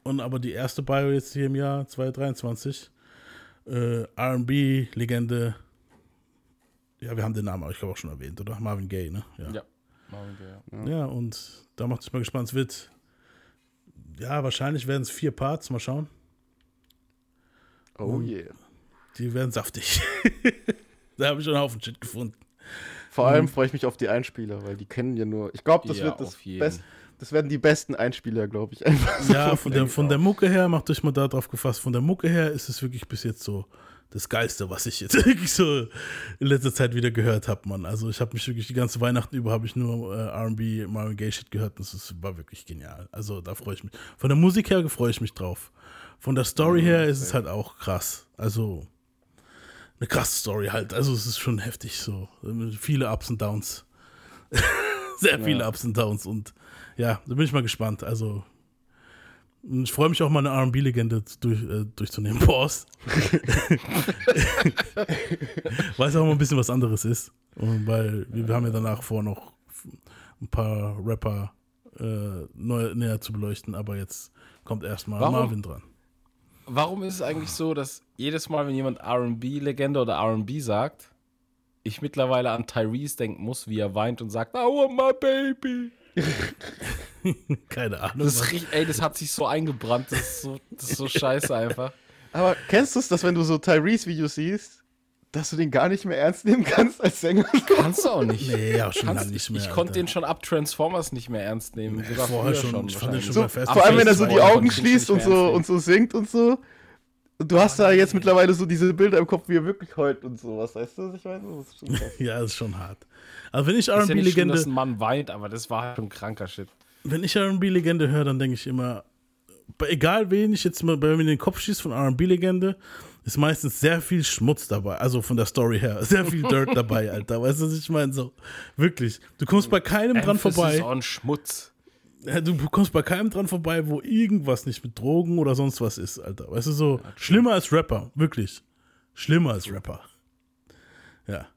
Und aber die erste Bio jetzt hier im Jahr 2023. Äh, RB-Legende. Ja, wir haben den Namen, aber ich glaube auch schon erwähnt, oder? Marvin Gaye, ne? Ja. Ja. Machen wir, ja. ja, und da macht sich mal gespannt. Es wird, ja, wahrscheinlich werden es vier Parts, mal schauen. Oh Mhm. yeah. Die werden saftig. da habe ich schon einen Haufen Shit gefunden. Vor Mhm. allem freue ich mich auf die Einspieler, weil die kennen ja nur. Ich glaube, das Ja, wird das auf jeden. Best, das werden die besten Einspieler, glaube ich. Einfach so Ja, von der, von der. Mucke her, macht euch mal da drauf gefasst, von der Mucke her ist es wirklich bis jetzt so das Geilste, was ich jetzt wirklich so in letzter Zeit wieder gehört habe, Mann. Also ich habe mich wirklich die ganze Weihnachten über habe ich nur äh, R&B, Marvin Gaye Shit gehört und ist, war wirklich genial. Also da freue ich mich. Von der Musik her freue ich mich drauf. Von der Story her ist es halt auch krass. Also eine krasse Story halt. Also es ist schon heftig so. Viele Ups und Downs. Sehr viele Ups und Downs und ja, da bin ich mal gespannt. Also ich freue mich auch mal eine RB-Legende durch, äh, durchzunehmen. Boss. Weil es auch mal ein bisschen was anderes ist. Und weil wir, haben ja danach vor, noch ein paar Rapper äh, neu, näher zu beleuchten, aber jetzt kommt erstmal? Marvin dran. Warum ist es eigentlich so, dass jedes Mal, wenn jemand RB-Legende oder RB sagt, ich mittlerweile an Tyrese denken muss, wie er weint und sagt, I want my baby. Keine Ahnung. Das, richtig- ey, das hat sich so eingebrannt, das ist so, das ist so scheiße einfach. Aber kennst du es, dass wenn du so Tyrese-Videos siehst, dass du den gar nicht mehr ernst nehmen kannst als Sänger? Kannst du auch nicht. nee, ja, schon lange nicht mehr. ich konnte den schon ab Transformers nicht mehr ernst nehmen. Sogar vorher schon. Ich fand den schon So, bei Fast vor allem, wenn er so die Augen schließt und so, und so singt und so. Du hast da jetzt mittlerweile so diese Bilder im Kopf, wie er wirklich heult und sowas, weißt du, was ich meine? Das ist schon krass. Ja, das ist schon hart. Also wenn ich Ist ja RB-Legende dass ein Mann weint, aber das war halt schon kranker Shit. wenn ich RB-Legende höre, dann denke ich immer, egal wen ich jetzt mal bei mir in den Kopf schieße von RB-Legende, ist meistens sehr viel Schmutz dabei. Also von der Story her. Sehr viel Dirt dabei, Alter. Weißt du, was ich meine? So, wirklich. Du kommst bei keinem dran Emphasis vorbei. on Schmutz. Ja, Du kommst bei keinem dran vorbei, wo irgendwas nicht mit Drogen oder sonst was ist, Alter. Weißt du, so schlimmer als Rapper. Wirklich. Schlimmer als Rapper. Ja.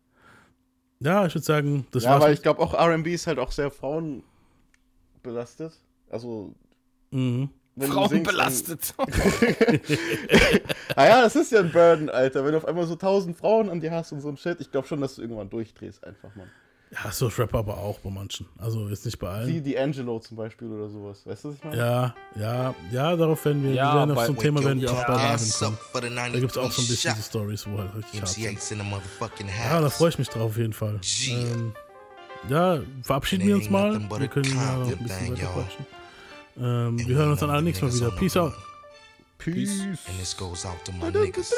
Ja, ich würde sagen, das Ja, war's. aber ich glaube auch RB ist halt auch sehr frauenbelastet. Also. mhm. Wenn Frauen singst, belastet. Ah ja, das ist ja ein Burden, Alter. Wenn du auf einmal so tausend Frauen an dir hast und so ein Shit, ich glaube schon, dass du irgendwann durchdrehst, einfach, Mann. Ja, so ist Rapper aber auch bei manchen. Also jetzt nicht bei allen. Wie D'Angelo zum Beispiel oder sowas. Weißt du, was ich meine? Ja, ja, ja, darauf werden wir, Ja, wir werden auf bei- so ein Thema werden wir Ja. auch bei Marvin kommen. Da gibt es auch so ein 93 bisschen so Stories, wo halt richtig hart sind. MC8's in the motherfucking house. Ja, da freue ich mich drauf auf jeden Fall. Ähm, ja, verabschieden wir uns mal. Wir können ja noch ein bisschen weiter quatschen. Ähm, wir hören uns dann alle nächstes Mal wieder. Peace out. Peace. And this goes out to my niggas.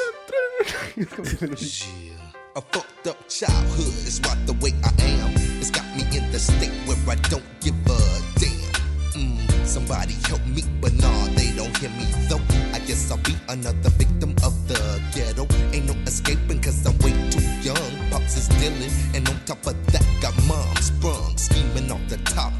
yeah. A fucked up childhood is why the way I am. It's got me in the state where I don't give a damn. Mm, somebody help me, but nah, they don't hear me though. I guess I'll be another victim of the ghetto. Ain't no escaping cause I'm way too young. Pops is dealing, and on top of that, got mom sprung, scheming off the top